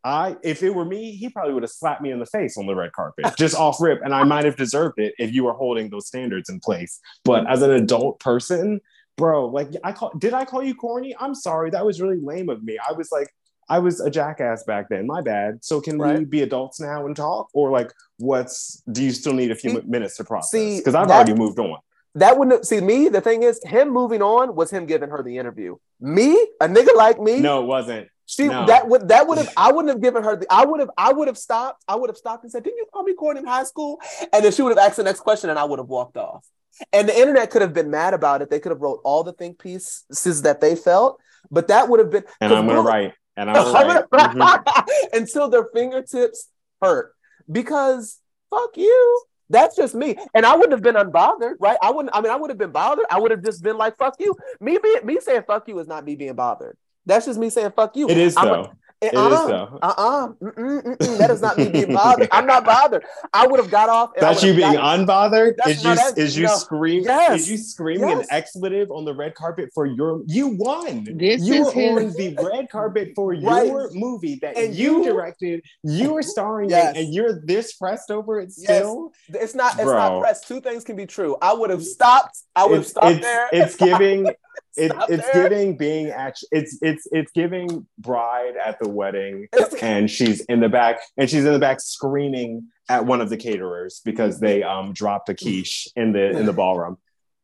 I, if it were me, he probably would have slapped me in the face on the red carpet, just off rip, and I might have deserved it if you were holding those standards in place. But as an adult person, bro, like I call, did I call you corny? I'm sorry, that was really lame of me. I was like, I was a jackass back then. My bad. So can we be adults now and talk, or like, what's? Do you still need a few mm, See- minutes to process? see, Because I've that- already moved on. that wouldn't see me. The thing is, him moving on was him giving her the interview. Me, a nigga like me, No, it wasn't. She no. that would that would have I wouldn't have given her the I would have I would have stopped. I would have stopped and said, "Didn't you call me corny in high school?" And then she would have asked the next question, and I would have walked off. And the internet could have been mad about it. They could have wrote all the think pieces that they felt, but that would have been And I'm gonna write. And I'm gonna write. Mhm. until their fingertips hurt because fuck you That's just me. And I wouldn't have been unbothered, right? I wouldn't, I mean, I would have been bothered. I would have just been like, fuck you. Me being me saying fuck you is not me being bothered. That's just me saying fuck you. It is I'm a- though. Eh, it is uh-uh, though. uh-uh, mm-mm, mm-mm. That is not me being bothered. I'm not bothered. I would have got off. That's you being gotten- unbothered. That's- Is you that's- is you no. scream? Yes. Is you screaming Yes. an expletive on the red carpet for your? You won. This you is were on the red carpet for Right. your movie that And you, you- directed. You were starring Yes. in, and you're this pressed over it Yes. still. It's not. It's not pressed. Two things can be true. I would have stopped. I would have stopped it's, there. it's giving. It, it's there. giving being at it's it's it's giving bride at the wedding and she's in the back and she's in the back screaming at one of the caterers because they um dropped a quiche in the in the ballroom.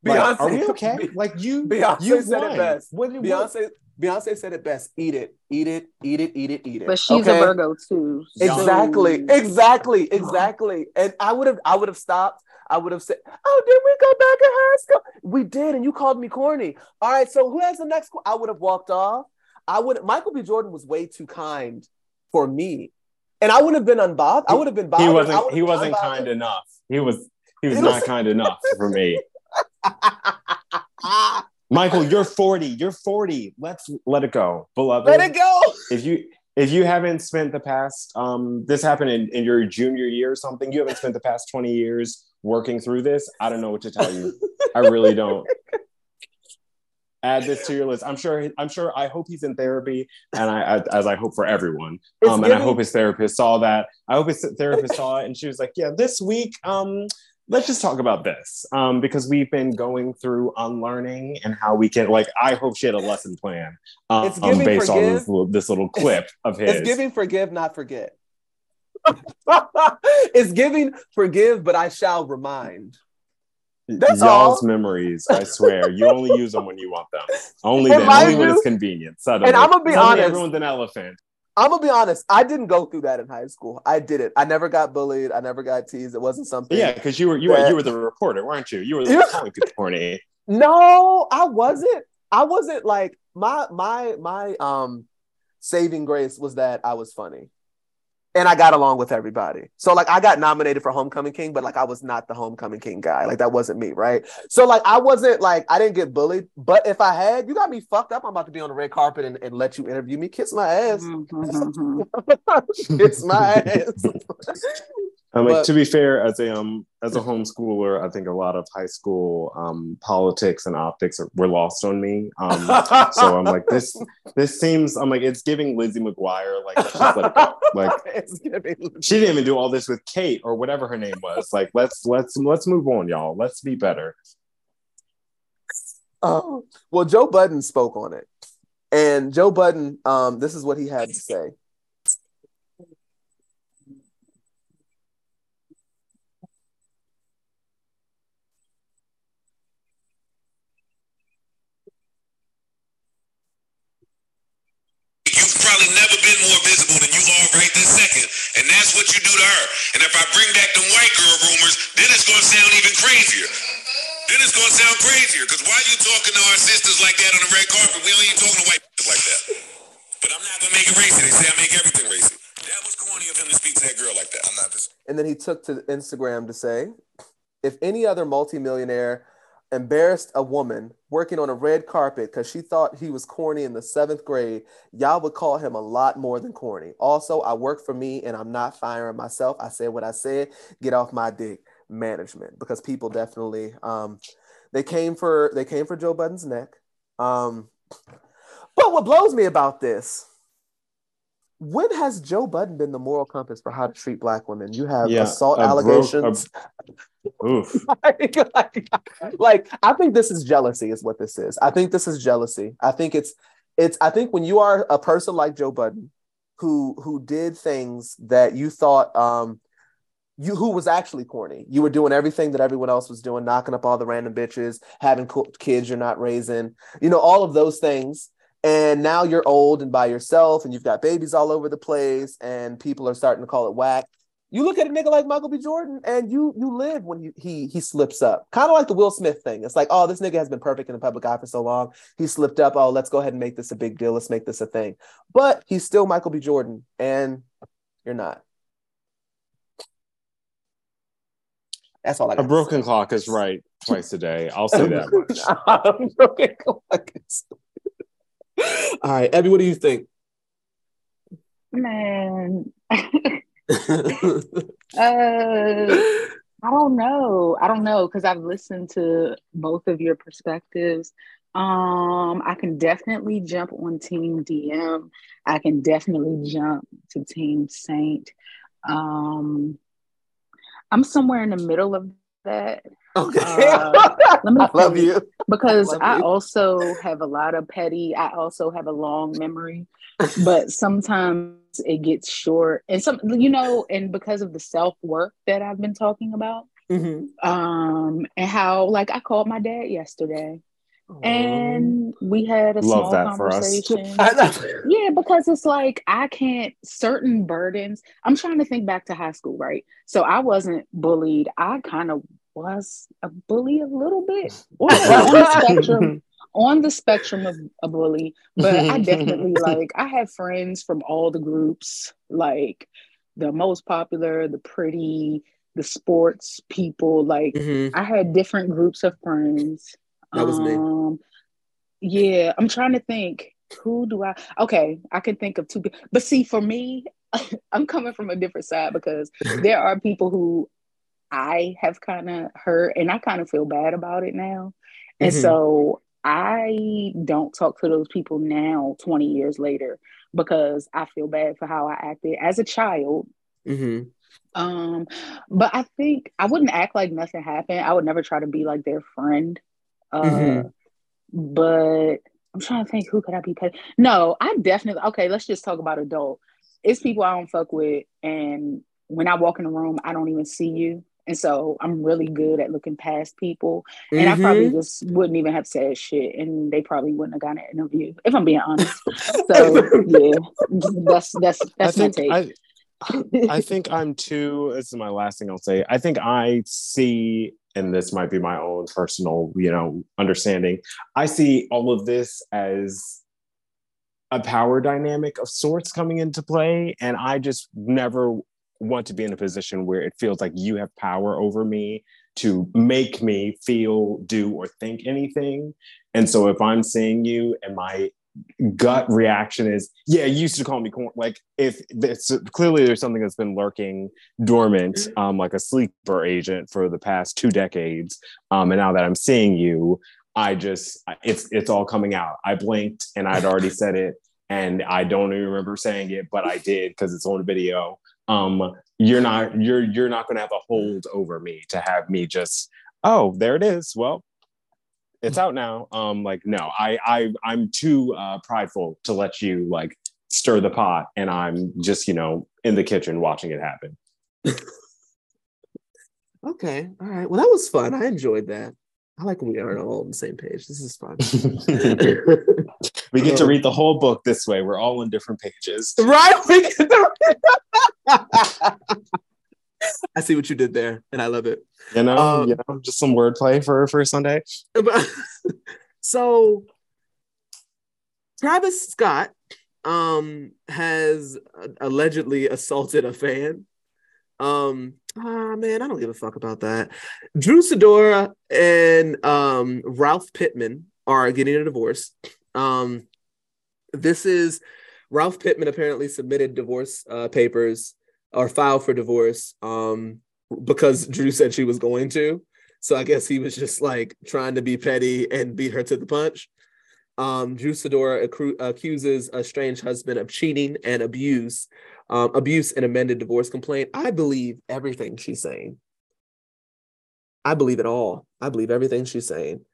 Like, Beyonce- are we okay? Like you, Beyonce you said won. it best. What, what- Beyonce. Beyonce said it best. Eat it. Eat it. Eat it. Eat it. Eat it. But she's Okay? a Virgo too. so- Exactly. Exactly. Exactly. And I would have. I would have stopped. I would have said, "Oh, did we go back in high school? We did, and you called me corny. All right. So who has the next? qu-" I would have walked off. I would. Michael B. Jordan was way too kind for me, and I wouldn't have been unbothered. I would have been bothered. he wasn't he wasn't unbothered. kind enough. He was he was He not was- kind enough for me. Michael, you're 40. You're 40. Let's let it go, beloved. Let it go. if you if you haven't spent the past um this happened in, in your junior year or something you haven't spent the past 20 years working through this i don't know what to tell you. I really don't. Add this to your list. I'm sure i'm sure i hope he's in therapy and i, I as i hope for everyone. Um and i hope his therapist saw that. I hope his therapist saw it and she was like yeah this week um let's just talk about this. Um, because we've been going through unlearning and how we can like i hope she had a lesson plan um, It's giving based on this little, this little clip of his. It's giving forgive, not forget. it's giving forgive, but I shall remind. That's y'all's all. memories i swear you only use them when you want them only then only when it's convenient suddenly and I'ma be Suddenly honest. everyone's an elephant I'm gonna be honest. I didn't go through that in high school. I did it. I never got bullied. I never got teased. It wasn't something. yeah because you were you were you were the reporter weren't you you were the Yeah. one calling people horny No, I wasn't. I wasn't like my my my um saving grace was that I was funny. And I got along with everybody. So like I got nominated for Homecoming King, but like I was not the Homecoming King guy. Like that wasn't me, right? So like I wasn't like I didn't get bullied. But if I had, you got me fucked up. I'm about to be on the red carpet and, and let you interview me. Kiss my ass. Mhm. Kiss my ass. I mean, But- to be fair, as a um as a homeschooler, I think a lot of high school um politics and optics are, were lost on me. Um, so I'm like, this this seems. I'm like, it's giving Lizzie McGuire. Like, let's just let it go. Like, she didn't even do all this with Kate or whatever her name was. Like, let's let's let's move on, y'all. Let's be better. Oh, well, Joe Budden spoke on it. And Joe Budden, um, this is what he had to say. You've probably never been more visible than you are right this second, and that's what you do to her. And if I bring back the white girl rumors, then it's gonna sound even crazier. Then it's gonna sound crazier because why are you talking to our sisters like that on the red carpet? We don't even talking to white like that. But I'm not gonna make it racy. They say I make everything racy. That was corny of him to speak to that girl like that. I'm not just. And then he took to Instagram to say, if any other multimillionaire embarrassed a woman working on a red carpet because she thought he was corny in the seventh grade, y'all would call him a lot more than corny. Also, I work for me and I'm not firing myself. I said what I said. Get off my dick. Management, because people definitely um they came for they came for Joe Budden's neck. Um, but what blows me about this when has Joe Budden been the moral compass for how to treat black women? You have Yeah, assault bro- allegations. Oof. like, like, like, I think this is jealousy, is what this is. I think this is jealousy. I think it's it's I think when you are a person like Joe Budden who who did things that you thought um you who was actually corny. You were doing everything that everyone else was doing, knocking up all the random bitches, having kids you're not raising, you know, all of those things. And now you're old and by yourself, and you've got babies all over the place, and people are starting to call it whack. You look at a nigga like Michael B. Jordan, and you you live when he he he slips up, kind of like the Will Smith thing. It's like, oh, this nigga has been perfect in the public eye for so long. He slipped up. Oh, let's go ahead and make this a big deal. Let's make this a thing. But he's still Michael B. Jordan, and you're not. That's all I A got. broken clock is right twice a day. I'll say that much. A broken clock is- all right, Abby, what do you think? Man, uh, I don't know. I don't know because I've listened to both of your perspectives. Um, I can definitely jump on Team DM. I can definitely jump to Team Saint. Um, I'm somewhere in the middle of that okay. Uh, let me I love you. because love I you. also have a lot of petty. I also have a long memory, but sometimes it gets short, and some, you know, and because of the self work that I've been talking about, Mhm. um, and how like I called my dad yesterday, and we had a Love small that for us. conversation. Yeah, because it's like I can't certain burdens. I'm trying to think back to high school, right? So I wasn't bullied. I kind of was a bully a little bit on, the spectrum, on the spectrum of a bully. But I definitely like I had friends from all the groups, like the most popular, the pretty, the sports people. Like Mhm. I had different groups of friends. That was me. Um, yeah, I'm trying to think. Who do I? Okay, I can think of two. But see, for me, I'm coming from a different side because there are people who I have kind of hurt, and I kind of feel bad about it now. And Mhm. so I don't talk to those people now, 20 years later, because I feel bad for how I acted as a child Mhm. um, but I think I wouldn't act like nothing happened. I would never try to be like their friend. Uh, Mhm. But I'm trying to think who could I be petty? No, I definitely okay. Let's just talk about adult. It's people I don't fuck with, and when I walk in the room, I don't even see you, and so I'm really good at looking past people. And I probably Mhm. just wouldn't even have said shit, and they probably wouldn't have gotten an interview if I'm being honest. So yeah, that's that's I that's my think take. I, I think I'm too. This is my last thing I'll say. I think I see, and this might be my own personal, you know, understanding. I see all of this as a power dynamic of sorts coming into play, and I just never want to be in a position where it feels like you have power over me to make me feel, do, or think anything. And so if I'm seeing you and my gut reaction is, yeah, you used to call me corn. Like if this clearly there's something that's been lurking dormant, um, like a sleeper agent for the past two decades. Um, and now that I'm seeing you, I just it's it's all coming out. I blinked and I'd already said it, and I don't even remember saying it, but I did because it's on video. Um, you're not you're you're not gonna have a hold over me to have me just oh there it is. Well, it's out now. Um, like no, I I I'm too uh, prideful to let you like stir the pot, and I'm just you know in the kitchen watching it happen. Okay. All right. Well, that was fun. I enjoyed that. I like when we are all on the same page. This is fun. we get to read the whole book this way. We're all on different pages. right? We get to- I see what you did there, and I love it. You know, Um, you know, just some wordplay for for Sunday. so Travis Scott um has allegedly assaulted a fan. Um ah man, I don't give a fuck about that. Drew Sidora and um Ralph Pittman are getting a divorce. Um this is Ralph Pittman apparently submitted divorce uh, papers or filed for divorce um because Drew said she was going to. So I guess he was just like trying to be petty and beat her to the punch. Um, Drew Sidora accru- accuses a strange husband of cheating and abuse, um, abuse and amended divorce complaint. I believe everything she's saying. I believe it all. I believe everything she's saying.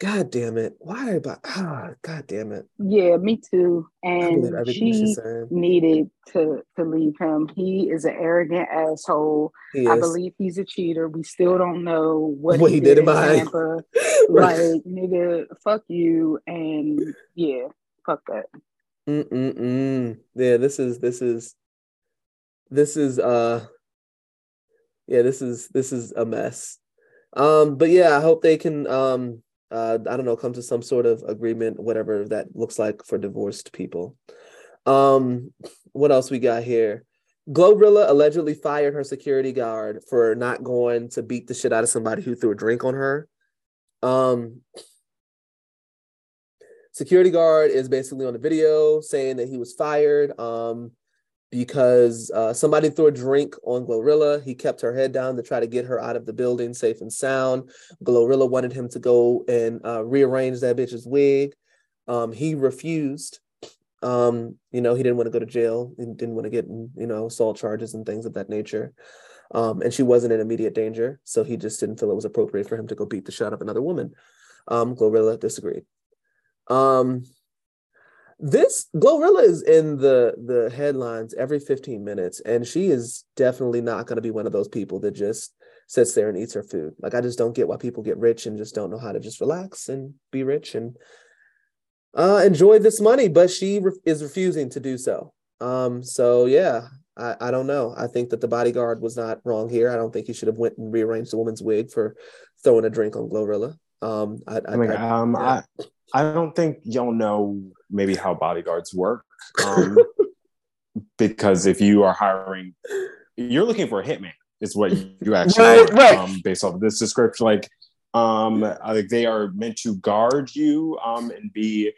God damn it! Why about? Ah, God damn it! Yeah, me too. And she needed to to leave him. He is an arrogant asshole. I believe he's a cheater. We still don't know what, What he, he did, did in Tampa. like, nigga, fuck you. And yeah, fuck that. Mm-mm-mm. Yeah, this is this is this is uh yeah, this is this is a mess. Um, but yeah, I hope they can um uh I don't know, come to some sort of agreement, whatever that looks like for divorced people. Um, what else we got here? Glorilla allegedly fired her security guard for not going to beat the shit out of somebody who threw a drink on her. Um, security guard is basically on the video saying that he was fired um, because uh, somebody threw a drink on Glorilla. He kept her head down to try to get her out of the building safe and sound. Glorilla wanted him to go and uh, rearrange that bitch's wig. Um, he refused. Um, you know, he didn't want to go to jail and didn't want to get, you know, assault charges and things of that nature. Um, and she wasn't in immediate danger. So he just didn't feel it was appropriate for him to go beat the shit out of another woman. Um, Glorilla disagreed. This Glorilla is in the the headlines every 15 minutes, and she is definitely not going to be one of those people that just sits there and eats her food. Like I just don't get why people get rich and just don't know how to just relax and be rich and uh, enjoy this money, but she re- is refusing to do so. Um, so yeah, I, I don't know. I think that the bodyguard was not wrong here. I don't think he should have went and rearranged the woman's wig for throwing a drink on Glorilla. Um, I, I, I mean, um, yeah. I, I don't think y'all know maybe how bodyguards work. Um, because if you are hiring, you're looking for a hitman, is what you actually Right, are, right. Um, based off of this description. Like, um, I think they are meant to guard you um, and be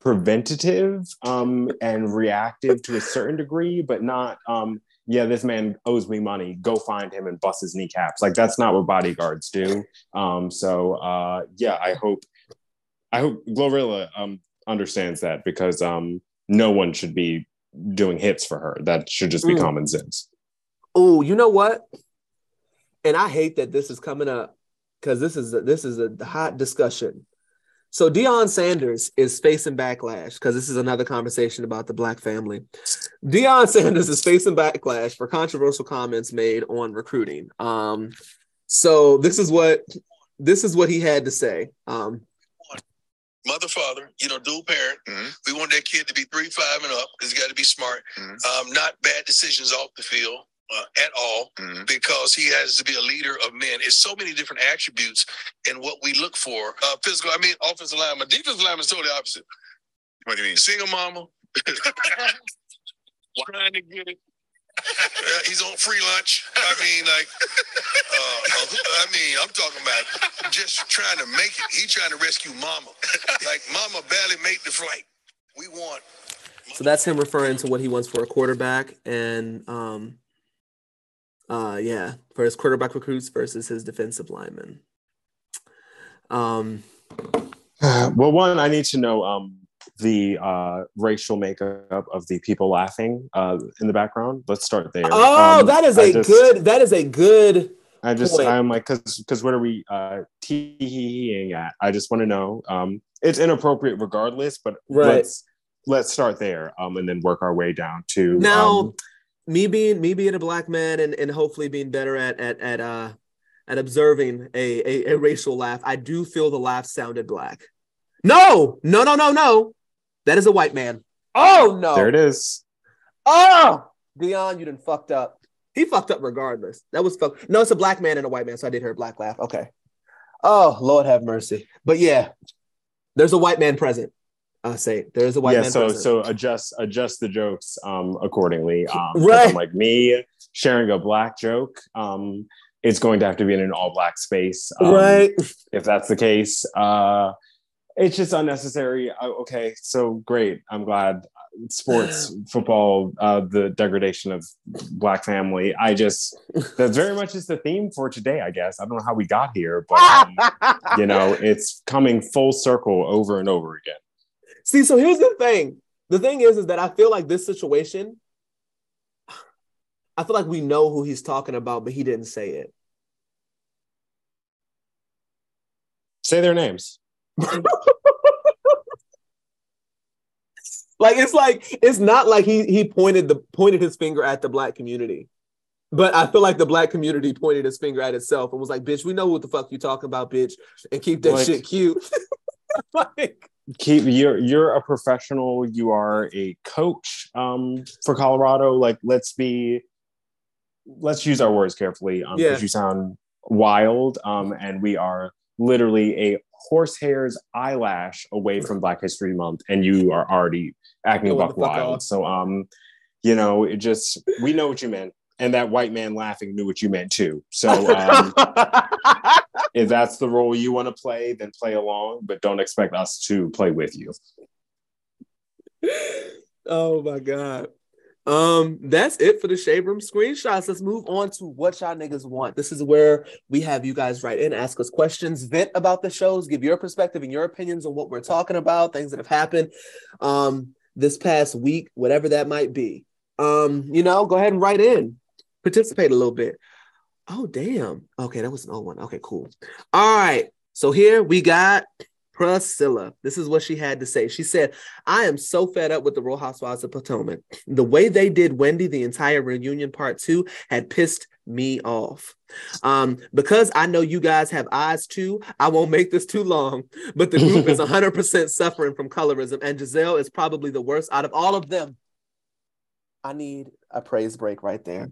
preventative um, and reactive to a certain degree, but not. Um, yeah, this man owes me money. Go find him and bust his kneecaps. Like that's not what bodyguards do. Um, so uh, yeah, I hope I hope Glorilla um, understands that because um, no one should be doing hits for her. That should just be Mm. common sense. Oh, you know what? And I hate that this is coming up because this is a, this is a hot discussion. So Deion Sanders is facing backlash because this is another conversation about the black family. Deion Sanders is facing backlash for controversial comments made on recruiting. Um, so this is what this is what he had to say. Um, mother, father, you know, dual parent. We want that kid to be three, five, and up because he got to be smart. Um, not bad decisions off the field uh, at all because he has to be a leader of men. It's so many different attributes and what we look for. Uh, physical, I mean, offensive lineman. Defensive lineman is totally opposite. What do you mean? Single mama. Trying to get it. Uh, he's on free lunch. I mean, like, uh, uh, I mean, I'm talking about just trying to make it. He trying to rescue mama. Like, mama barely made the flight. We want So that's him referring to what he wants for a quarterback, and um, uh, yeah, for his quarterback recruits versus his defensive linemen. Um, well, one, I need to know um, the uh, racial makeup of the people laughing uh, in the background. Let's start there. oh, Um, that is I a just- good. That is a good. I just point. I'm like because because what are we uh teeing at? I just want to know. Um, it's inappropriate regardless, but Right. let's let's start there. Um, and then work our way down to Now, um, me being me being a black man and, and hopefully being better at at at uh at observing a, a a racial laugh, I do feel the laugh sounded black. No, no, no, no, no. That is a white man. Oh no. there it is. Oh, Deion, you done fucked up. He fucked up regardless. That was fuck. No, it's a black man and a white man, so I did hear a black laugh. Okay. Oh, Lord have mercy. But yeah, there's a white man present. I say there is a white yeah. man So present. so adjust adjust the jokes um accordingly. Um, 'cause Right. I'm like me sharing a black joke. Um, it's going to have to be in an all black space. Um, right. if that's the case. Uh, it's just unnecessary. Uh, okay, so great. I'm glad. Sports, football, uh, the degradation of black family. I just that's very much is the theme for today. I guess I don't know how we got here, but um, you know, it's coming full circle over and over again. See, so here's the thing. The thing is, is that I feel like this situation, I feel like we know who he's talking about, but he didn't say it. Say their names. Like it's like it's not like he he pointed the pointed his finger at the black community. But I feel like the black community pointed his finger at itself and was like, bitch, we know what the fuck you talking about, bitch. And keep that Like- shit cute. like, Keep you're you're a professional. You are a coach um, for Colorado. Like, let's be, let's use our words carefully. Um, Yeah. because you sound wild. Um, and we are literally a horsehair's eyelash away from Black History Month, and you are already acting Going buck wild. off. So, um, you know, it just we know what you meant, and that white man laughing knew what you meant too. So um, if that's the role you want to play, then play along, but don't expect us to play with you. oh my god. Um, that's it for the shade room screenshots. Let's move on to what y'all niggas want. This is where we have you guys write in, ask us questions, vent about the shows, give your perspective and your opinions on what we're talking about, things that have happened um this past week, whatever that might be. Um, you know, go ahead and write in, participate a little bit. Oh, damn. Okay, that was an old one. Okay, cool. All right. So here we got Priscilla. This is what she had to say. She said, I am so fed up with the Real Housewives of Potomac. The way they did Wendy the entire reunion part two had pissed me off. Um, because I know you guys have eyes too, I won't make this too long, but the group is 100% suffering from colorism, and Gizelle is probably the worst out of all of them. I need a praise break right there.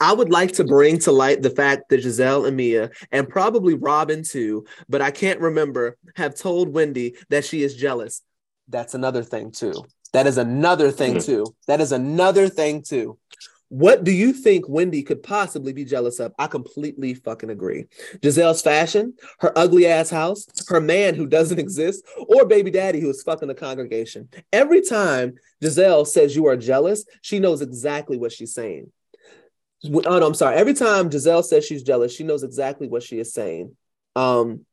I would like to bring to light the fact that Gizelle and Mia, and probably Robyn too, but I can't remember, have told Wendy that she is jealous. That's another thing too. That is another thing hmm. too. That is another thing too. What do you think Wendy could possibly be jealous of? I completely fucking agree. Gizelle's fashion, her ugly ass house, her man who doesn't exist, or baby daddy who is fucking the congregation. Every time Gizelle says you are jealous, she knows exactly what she's saying. Oh no, I'm sorry. Every time Gizelle says she's jealous, she knows exactly what she is saying. Um,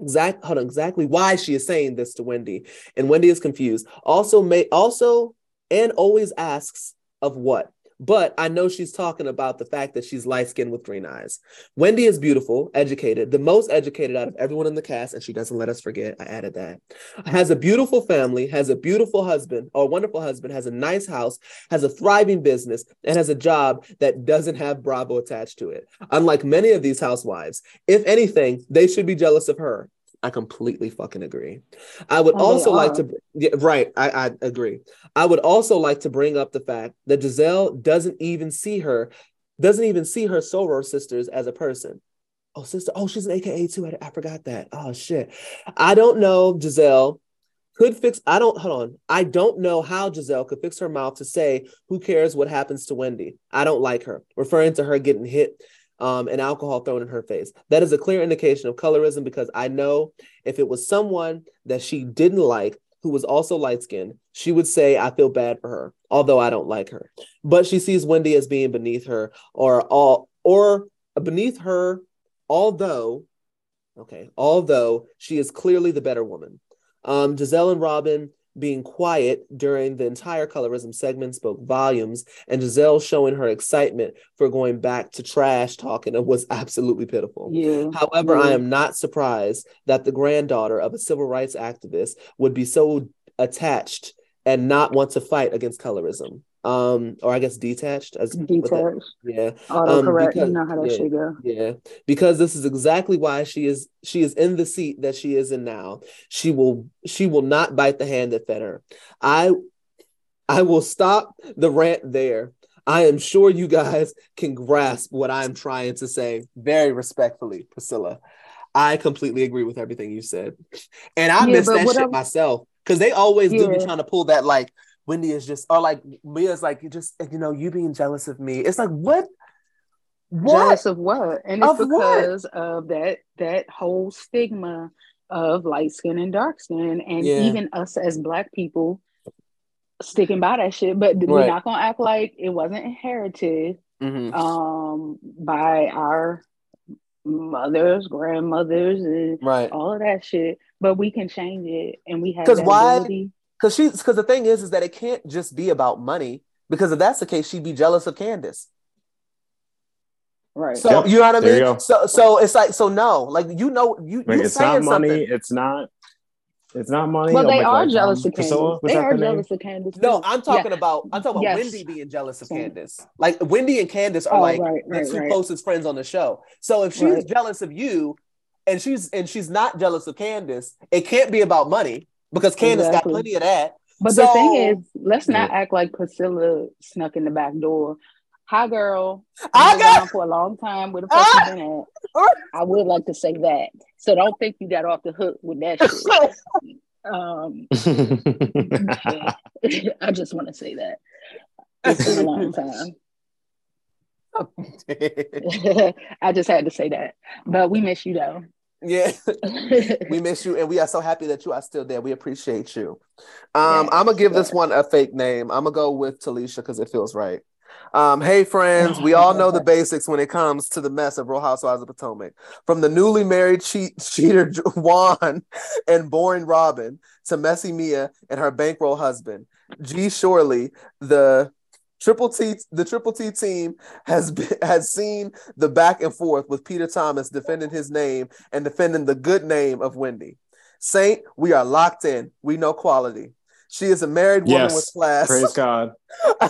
exact hold on, exactly why she is saying this to Wendy, and Wendy is confused. Also, may also and always asks of what but I know she's talking about the fact that she's light skinned with green eyes. Wendy is beautiful, educated, the most educated out of everyone in the cast, and she doesn't let us forget. I added that. Has a beautiful family, has a beautiful husband, or wonderful husband, has a nice house, has a thriving business, and has a job that doesn't have Bravo attached to it. Unlike many of these housewives, if anything, they should be jealous of her. I completely fucking agree. I would Oh, also like to, yeah, right. I, I agree. I would also like to bring up the fact that Gizelle doesn't even see her, doesn't even see her soror sisters as a person. Oh, sister. Oh, she's an AKA too. I, I forgot that. Oh shit. I don't know. Gizelle could fix. I don't. Hold on. I don't know how Gizelle could fix her mouth to say, "Who cares what happens to Wendy?" I don't like her, referring to her getting hit um, and alcohol thrown in her face. That is a clear indication of colorism because I know if it was someone that she didn't like who was also light skinned, she would say, I feel bad for her, although I don't like her. But she sees Wendy as being beneath her or all or beneath her, although, okay, although she is clearly the better woman. Um, Gizelle and Robyn being quiet during the entire colorism segment spoke volumes, and Gizelle showing her excitement for going back to trash talking was absolutely pitiful. Yeah. However, I am not surprised that the granddaughter of a civil rights activist would be so attached and not want to fight against colorism. Um, or I guess detached as Detached. yeah. Autocorrect. because- you know how that yeah, shit go. yeah, because this is exactly why she is she is in the seat that she is in now. She will she will not bite the hand that fed her. I I will stop the rant there. I am sure you guys can grasp what I'm trying to say very respectfully, Priscilla. I completely agree with everything you said. And I Yeah, miss that shit I'm- myself because they always do be trying to pull that like Wendy is just or like Mia's like you just you know you being jealous of me. It's like what what Jealous of what? And it's Of what? because of that that whole stigma of light skin and dark skin, and Yeah. even us as black people sticking by that shit. But we're not gonna act like it wasn't inherited Mhm. um by our mothers, grandmothers, and right all of that shit. But we can change it, and we have 'Cause that why- ability. Because she's because the thing is is that it can't just be about money because if that's the case she'd be jealous of Candace. Right. So Yep, you know what I there mean? So so it's like so no, like you know you Like, you it's not saying money. something. It's not. It's not money. well, Oh, they like- are like, jealous um, of Priscilla? Candace. Was They are the name? jealous of Candace. No. I'm talking Yeah. about I'm talking about Yes. Wendy being jealous of Same. Candace. Like Wendy and Candace are Oh, like right, the two right. closest friends on the show. So if she's Right. jealous of you and she's and she's not jealous of Candace, it can't be about money because Candace Exactly. got plenty of that. But the thing is, let's not act like Priscilla snuck in the back door. Hi, girl. I I've been got- around for a long time. with the fuck Ah! you been at? I would like to say that. So don't think you got off the hook with that shit. um, I just want to say that. It's been a long time. I just had to say that. But we miss you though. Yeah, we miss you, and we are so happy that you are still there. We appreciate you. Um, I'm gonna give this one a fake name. I'm gonna go with Talisha because it feels right. Um, hey friends, we all know the basics when it comes to the mess of Real Housewives of Potomac. From the newly married cheat, cheater Juan and boring Robyn to messy Mia and her bankroll husband. G Shorely, the Triple T, the Triple T team has been, has seen the back and forth with Peter Thomas defending his name and defending the good name of Wendy. Saint, we are locked in. We know quality. She is a married woman Yes. with class. Praise God.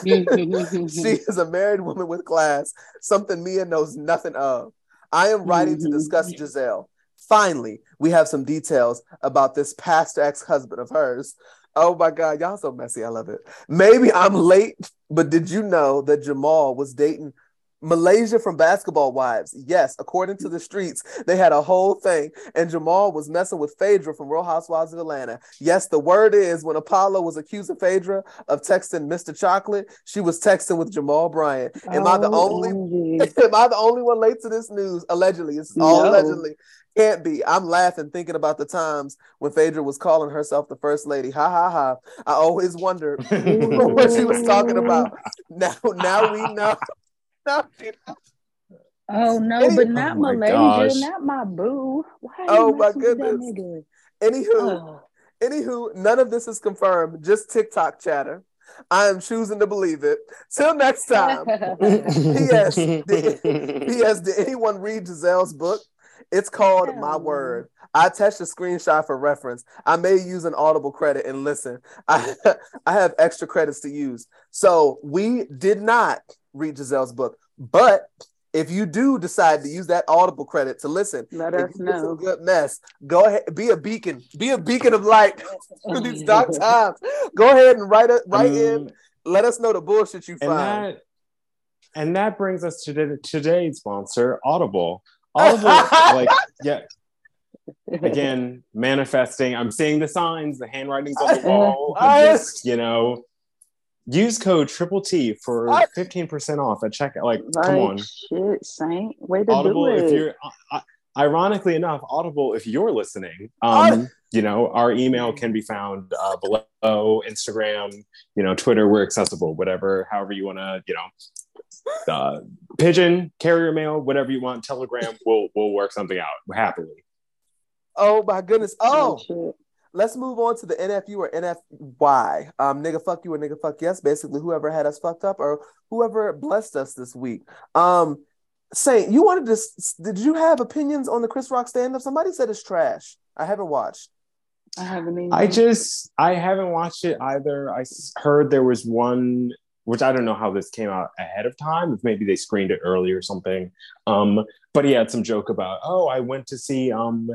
she is a married woman with class, something Mia knows nothing of. I am writing to discuss mm-hmm. Gizelle. Finally, we have some details about this past ex-husband of hers. Oh my God, y'all so messy. I love it. Maybe I'm late, but did you know that Jamal was dating Malaysia from Basketball Wives? Yes, according to the streets, they had a whole thing, and Jamal was messing with Phaedra from Real Housewives of Atlanta. Yes, the word is when Apollo was accusing Phaedra of texting Mr. Chocolate, she was texting with Jamal Bryant. Am I the Oh, only? Am I the only one late to this news? Allegedly, it's all No. allegedly. Can't be. I'm laughing thinking about the times when Phaedra was calling herself the first lady. Ha ha ha. I always wondered what she was talking about. Now, now we know. Now we know. Oh no, Any- but not Oh my Malaysia, gosh. not my boo. Why Oh my messing goodness. Anywho, Oh. anywho, none of this is confirmed. Just TikTok chatter. I am choosing to believe it. Till next time. P.S. Did, P.S. Did anyone read Gizelle's book? It's called Hell My. Word. I attached a screenshot for reference. I may use an Audible credit and listen. I, I have extra credits to use. So we did not read Gizelle's book. But if you do decide to use that Audible credit to listen, Let us you get know. good mess, go ahead, be a beacon, be a beacon of light through these dark times. Go ahead and write it, write in. Um, Let us know the bullshit you and find. that and that brings us to the, today's sponsor, Audible. Audible, like yeah, again, manifesting. I'm seeing the signs, the handwritings on the wall. Just, you know, use code Triple T for I- 15% off at checkout. Like, Like, come on, shit, Saint. Way to Audible. do it. If you're, uh, ironically enough, Audible. If you're listening, um, you know, our email can be found uh, below Instagram, you know, Twitter. We're accessible. Whatever, however you want to, you know. Uh, pigeon, carrier mail, whatever you want. Telegram, we'll we'll work something out happily. Oh my goodness. Oh, shit. let's move on to the NFU or NFY. Um, nigga, fuck you or nigga, fuck yes. Basically, whoever had us fucked up or whoever blessed us this week. Um, Saint, you wanted to? Did you have opinions on the Chris Rock stand up? Somebody said it's trash. I haven't watched. I haven't even. I just I haven't watched it either. I heard there was one, which I don't know how this came out ahead of time. If maybe they screened it early or something. Um, but he had some joke about, oh, I went to see um,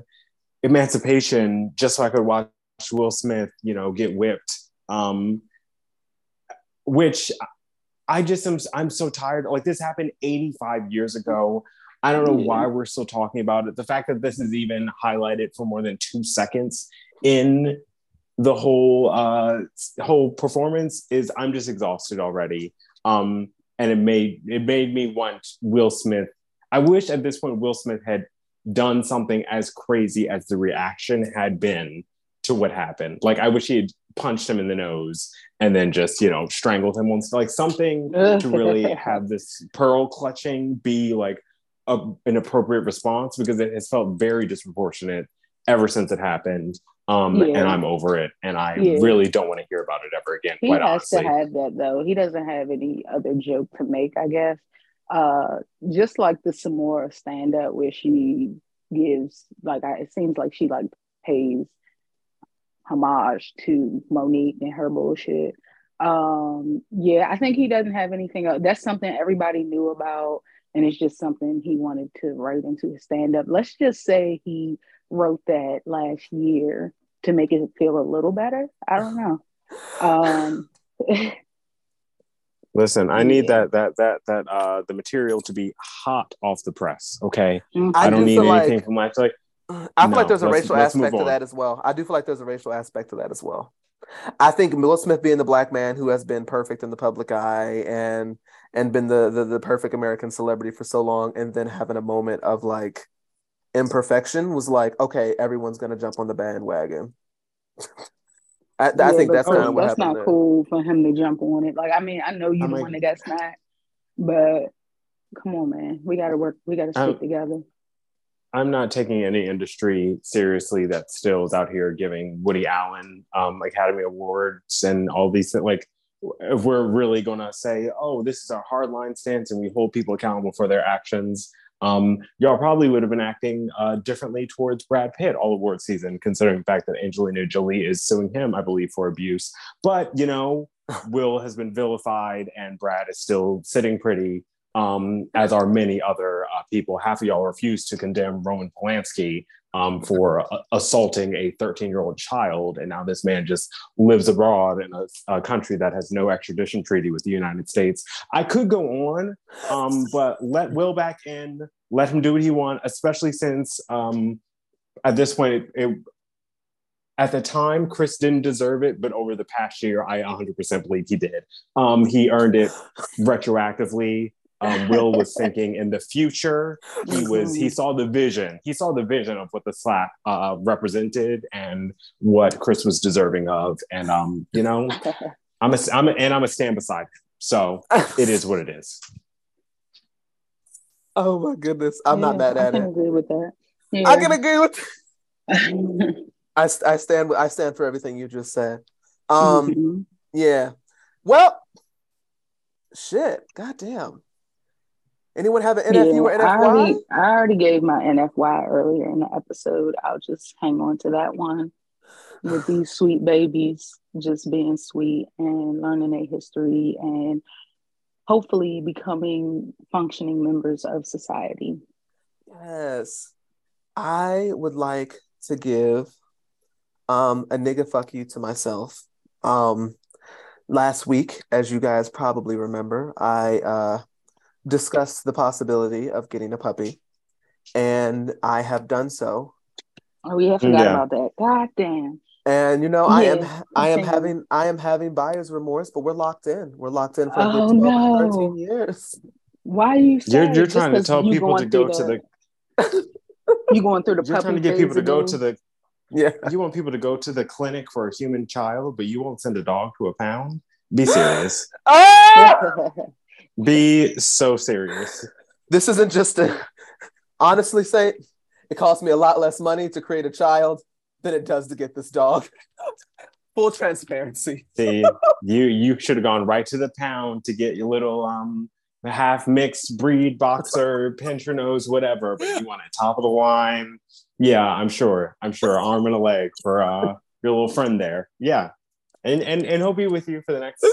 Emancipation just so I could watch Will Smith, you know, get whipped. Um, which I just am I'm so tired. Like this happened 85 years ago. I don't know why we're still talking about it. The fact that this is even highlighted for more than two seconds in the whole uh whole performance is I'm just exhausted already. Um and it made it made me want Will Smith. I wish at this point Will Smith had done something as crazy as the reaction had been to what happened. Like I wish he had punched him in the nose and then just, you know, strangled him once like something to really have this pearl clutching be like a, an appropriate response because it has felt very disproportionate ever since it happened. Um, Yeah. and I'm over it, and I Yeah. really don't want to hear about it ever again. He has honestly, to have that though. He doesn't have any other joke to make, I guess. Uh, just like the Samora stand up where she gives like I, it seems like she like pays homage to Mo'Nique and her bullshit. Um, yeah, I think he doesn't have anything else. That's something everybody knew about, and it's just something he wanted to write into his stand up. Let's just say he wrote that last year to make it feel a little better. I don't know. Um, listen, I need that that that that uh the material to be hot off the press. Okay, Mhm. I, I don't do need feel anything like- from my like I feel No, like there's a racial aspect to that as well. I do feel like there's a racial aspect to that as well. I think Will Smith being the black man who has been perfect in the public eye and and been the the, the perfect American celebrity for so long, and then having a moment of like imperfection was like, okay, everyone's gonna jump on the bandwagon. I, I Yeah, think that's kind Chris, of what that's happened. not there. cool for him to jump on it. Like, I mean, I know you're I'm the like- one that got sniped, but come on, man, we got to work. We got to stick Um, together. I'm not taking any industry seriously that still is out here giving Woody Allen um, Academy Awards and all these things. Like, if we're really going to say, oh, this is our hardline stance and we hold people accountable for their actions, um, y'all probably would have been acting uh, differently towards Brad Pitt all award season, considering the fact that Angelina Jolie is suing him, I believe, for abuse. But, you know, Will has been vilified and Brad is still sitting pretty um, as are many other uh, people. Half of y'all refuse to condemn Roman Polanski um, for uh, assaulting a 13 year old child. And now this man just lives abroad in a, a country that has no extradition treaty with the United States. I could go on, um, but let Will back in, let him do what he wants, especially since um, at this point, it, it, at the time, Chris didn't deserve it, but over the past year, I 100% believe he did. Um, he earned it retroactively. Um, Will was thinking in the future. He was he saw the vision. He saw the vision of what the slap uh, represented and what Chris was deserving of. And um, you know, I'm a, I'm a, and I'm a stand beside him. So it is what it is. Oh my goodness, I'm not mad at I at can it. agree with that. I can agree with. I, I stand I stand for everything you just said. Um, Mhm. yeah. Well, shit. Goddamn. Anyone have an NFU or Yeah, I already, I already gave my NFY earlier in the episode. I'll just hang on to that one with these sweet babies just being sweet and learning their history and hopefully becoming functioning members of society. Yes. I would like to give um a nigga fuck you to myself. Um last week, as you guys probably remember, I uh discussed the possibility of getting a puppy. And I have done so. Oh yeah, I forgot Yeah. about that. God damn. And you know, I am I am having I am having buyer's remorse, but we're locked in. We're locked in for a Oh, good 12 no. 13 years. Why are you You're you're trying to tell people to go through to the you going through the you're trying to puppy get people to go again? to the yeah. You want people to go to the clinic for a human child, but you won't send a dog to a pound. Be serious. Ah! Be so serious. This isn't just a honestly say it cost me a lot less money to create a child than it does to get this dog. Full transparency. See, you you should have gone right to the pound to get your little um half mixed breed boxer, pincher nose, whatever. But you want it top of the line. Yeah, I'm sure. I'm sure. Arm and a leg for uh your little friend there. Yeah. And and and he'll be with you for the next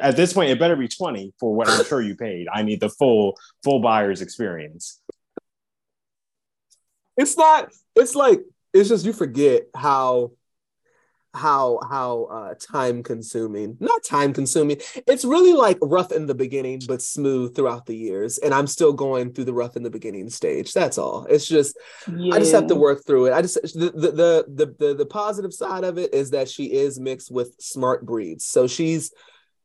at this point it better be 20 for what I'm sure you paid. I need the full full buyer's experience. It's not, it's like it's just you forget how how how uh time consuming not time consuming it's really like rough in the beginning but smooth throughout the years and i'm still going through the rough in the beginning stage that's all it's just i just have to work through it i just the the, the the the the positive side of it is that she is mixed with smart breeds so she's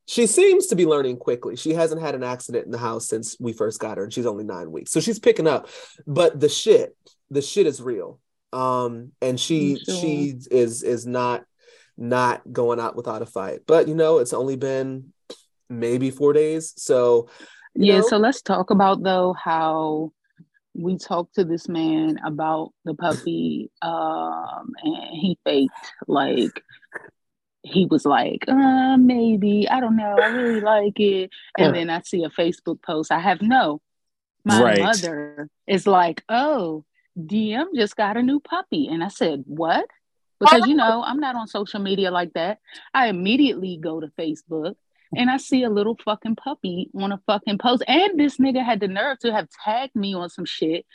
she seems to be learning quickly. She hasn't had an accident in the house since we first got her and she's only nine weeks. So she's picking up but the shit the shit is real. Um and she sure. she is is not not going out without a fight. But you know it's only been maybe four days. So Yeah, know, so let's talk about though how we talked to this man about the puppy, um, and he faked like he was like, uh, maybe, I don't know, I really like it. And then I see a Facebook post. I have no. My Right. mother is like, oh, DM just got a new puppy. And I said, what? Because you know, I'm not on social media like that. I immediately go to Facebook and I see a little fucking puppy on a fucking post. And this nigga had the nerve to have tagged me on some shit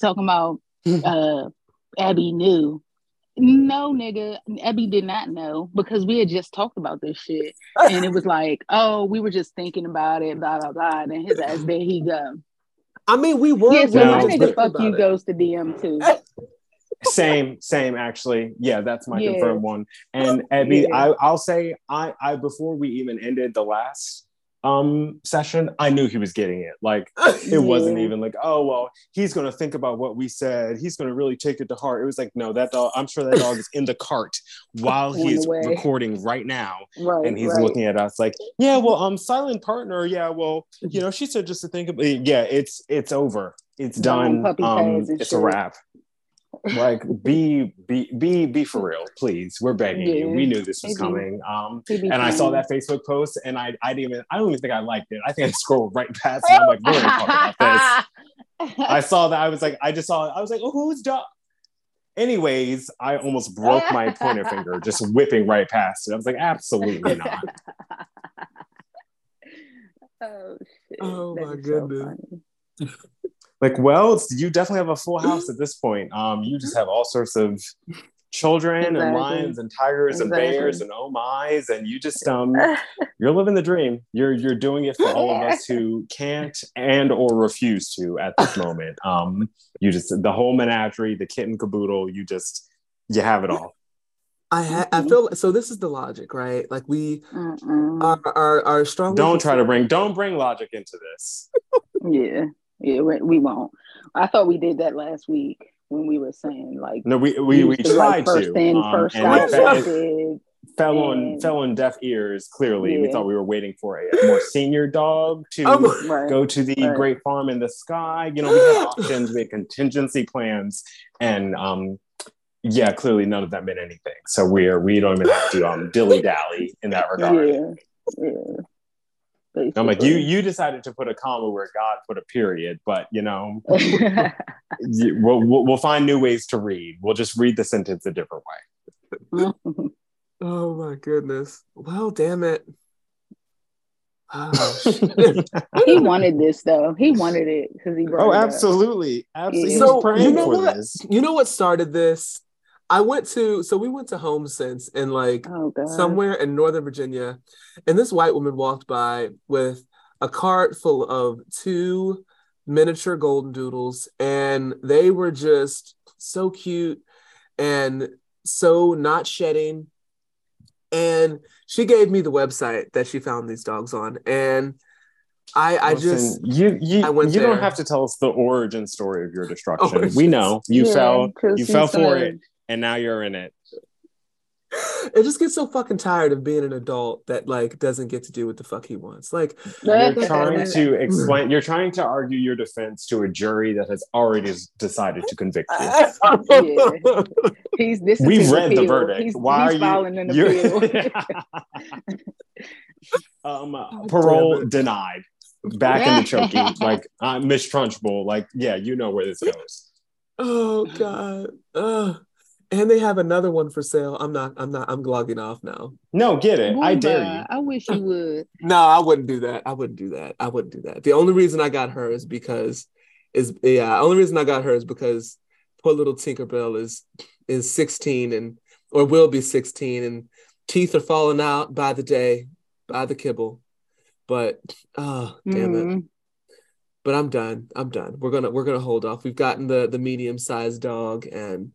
talking about uh Abby knew. No, nigga, Abby did not know because we had just talked about this shit. And it was like, oh, we were just thinking about it, blah, blah, blah. And then his ass, there he go. i mean we were Yeah, so we were my nigga fuck you it. goes to DM too. same, same. Actually, yeah, that's my Yeah. confirmed one. And Abby, Yeah. I, I'll say, I, I before we even ended the last um session, I knew he was getting it. Like it wasn't even like, oh well, he's gonna think about what we said. He's gonna really take it to heart. It was like, no, that dog. I'm sure that dog is in the cart while he's recording right now, Right. and he's right. looking at us like, yeah, well, um, silent partner, yeah, well, you know, she said just to think about, yeah, it's it's over, it's Done, done, um, it's a wrap. Like, be be be be for real, please. We're begging you. We knew this was Maybe. coming. Um, He and I saw that Facebook post, and I I didn't even I don't even think I liked it. I think I scrolled right past it. I'm like, we don't talk about this. I saw that. I was like, I just saw it. I was like, oh, who's dog? Anyways, I almost broke my pointer finger just whipping right past it. I was like, absolutely not. oh shit. Oh, That my is so goodness. funny. Like, well, it's- you definitely have a full house at this point. Um, you just have all sorts of children and lions and tigers and bears and oh my's, and you just um, you're living the dream. You're you're doing it for all of us who can't and or refuse to at this moment. Um, you just the whole menagerie, the kitten caboodle. You just you have it all. I ha- I feel so. This is the logic, right? Like we are are, are strongly. Don't try to bring don't bring logic into this. Yeah, yeah, we, we won't. I thought we did that last week when we were saying like No, we we, we used to, like, first to. in, um, first and out it, fe- it method. fell on fell on deaf ears. Clearly, we thought we were waiting for a more senior dog to Oh, Right. go to the Right. Great Farm in the Sky. You know, we had options, we had contingency plans, and um, yeah, clearly none of that meant anything. So we're we don't even have to um dilly dally in that regard. Yeah, yeah. I'm like, you you decided to put a comma where God put a period, but you know, we'll, we'll we'll find new ways to read. We'll just read the sentence a different way. Oh my goodness. Well, damn it. Oh, he wanted this though. He wanted it because he oh, brought Oh, it up. absolutely, absolutely. So, He was praying you know what? this. you know what started this? I went to so we went to Home Sense in like Oh somewhere in Northern Virginia, and this white woman walked by with a cart full of two miniature golden doodles, and they were just so cute and so not shedding. And she gave me the website that she found these dogs on, and I I just Listen, you you I went you don't have to tell us the origin story of your oh, destruction. Origins. we know you Yeah, fell 'cause you fell for said- it, and now you're in it. it just gets so fucking tired of being an adult that like doesn't get to do what the fuck he wants. Like You're trying to explain. You're trying to argue your defense to a jury that has already decided to convict you. Yeah. He's this We've his read the verdict. He's, Why he's are filing you? an appeal. um, uh, God parole denied. Back in the chokey, like uh, Miss Trunchbull. Like, yeah, you know where this goes. Oh god. Ugh. And they have another one for sale. I'm not I'm not I'm logging off now. No, get it. I dare you. I wish you would. No, I wouldn't do that. I wouldn't do that. I wouldn't do that. The only reason I got her is because is yeah, only reason I got her is because poor little Tinkerbell is is 16 and or will be 16 and teeth are falling out by the day, by the kibble. But oh damn it. Mhm. But I'm done. I'm done. We're gonna we're gonna hold off. We've gotten the the medium sized dog and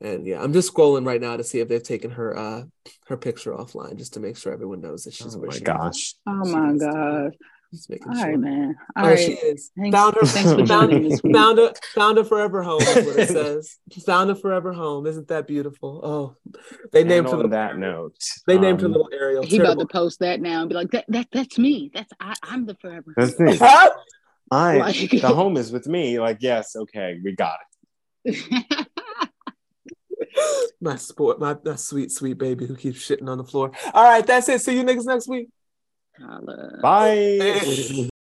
and yeah, I'm just scrolling right now to see if they've taken her uh her picture offline just to make sure everyone knows that she's Oh where my she gosh. Oh my is. gosh. Just making All sure. right, man. All oh, right. she is. Thanks, found her. thanks for found, joining this found a found a forever home. Is what it says. found a forever home. Isn't that beautiful? Oh, they And named her on little, that note, They named her um, little Ariel. He about to post that now and be like, that, that that's me. That's I, I'm the forever. That's me. I Like- the home is with me. Like, yes, okay, we got my sport, my, my sweet sweet baby who keeps shitting on the floor. All right, that's it. See you niggas next week. Holla. Bye.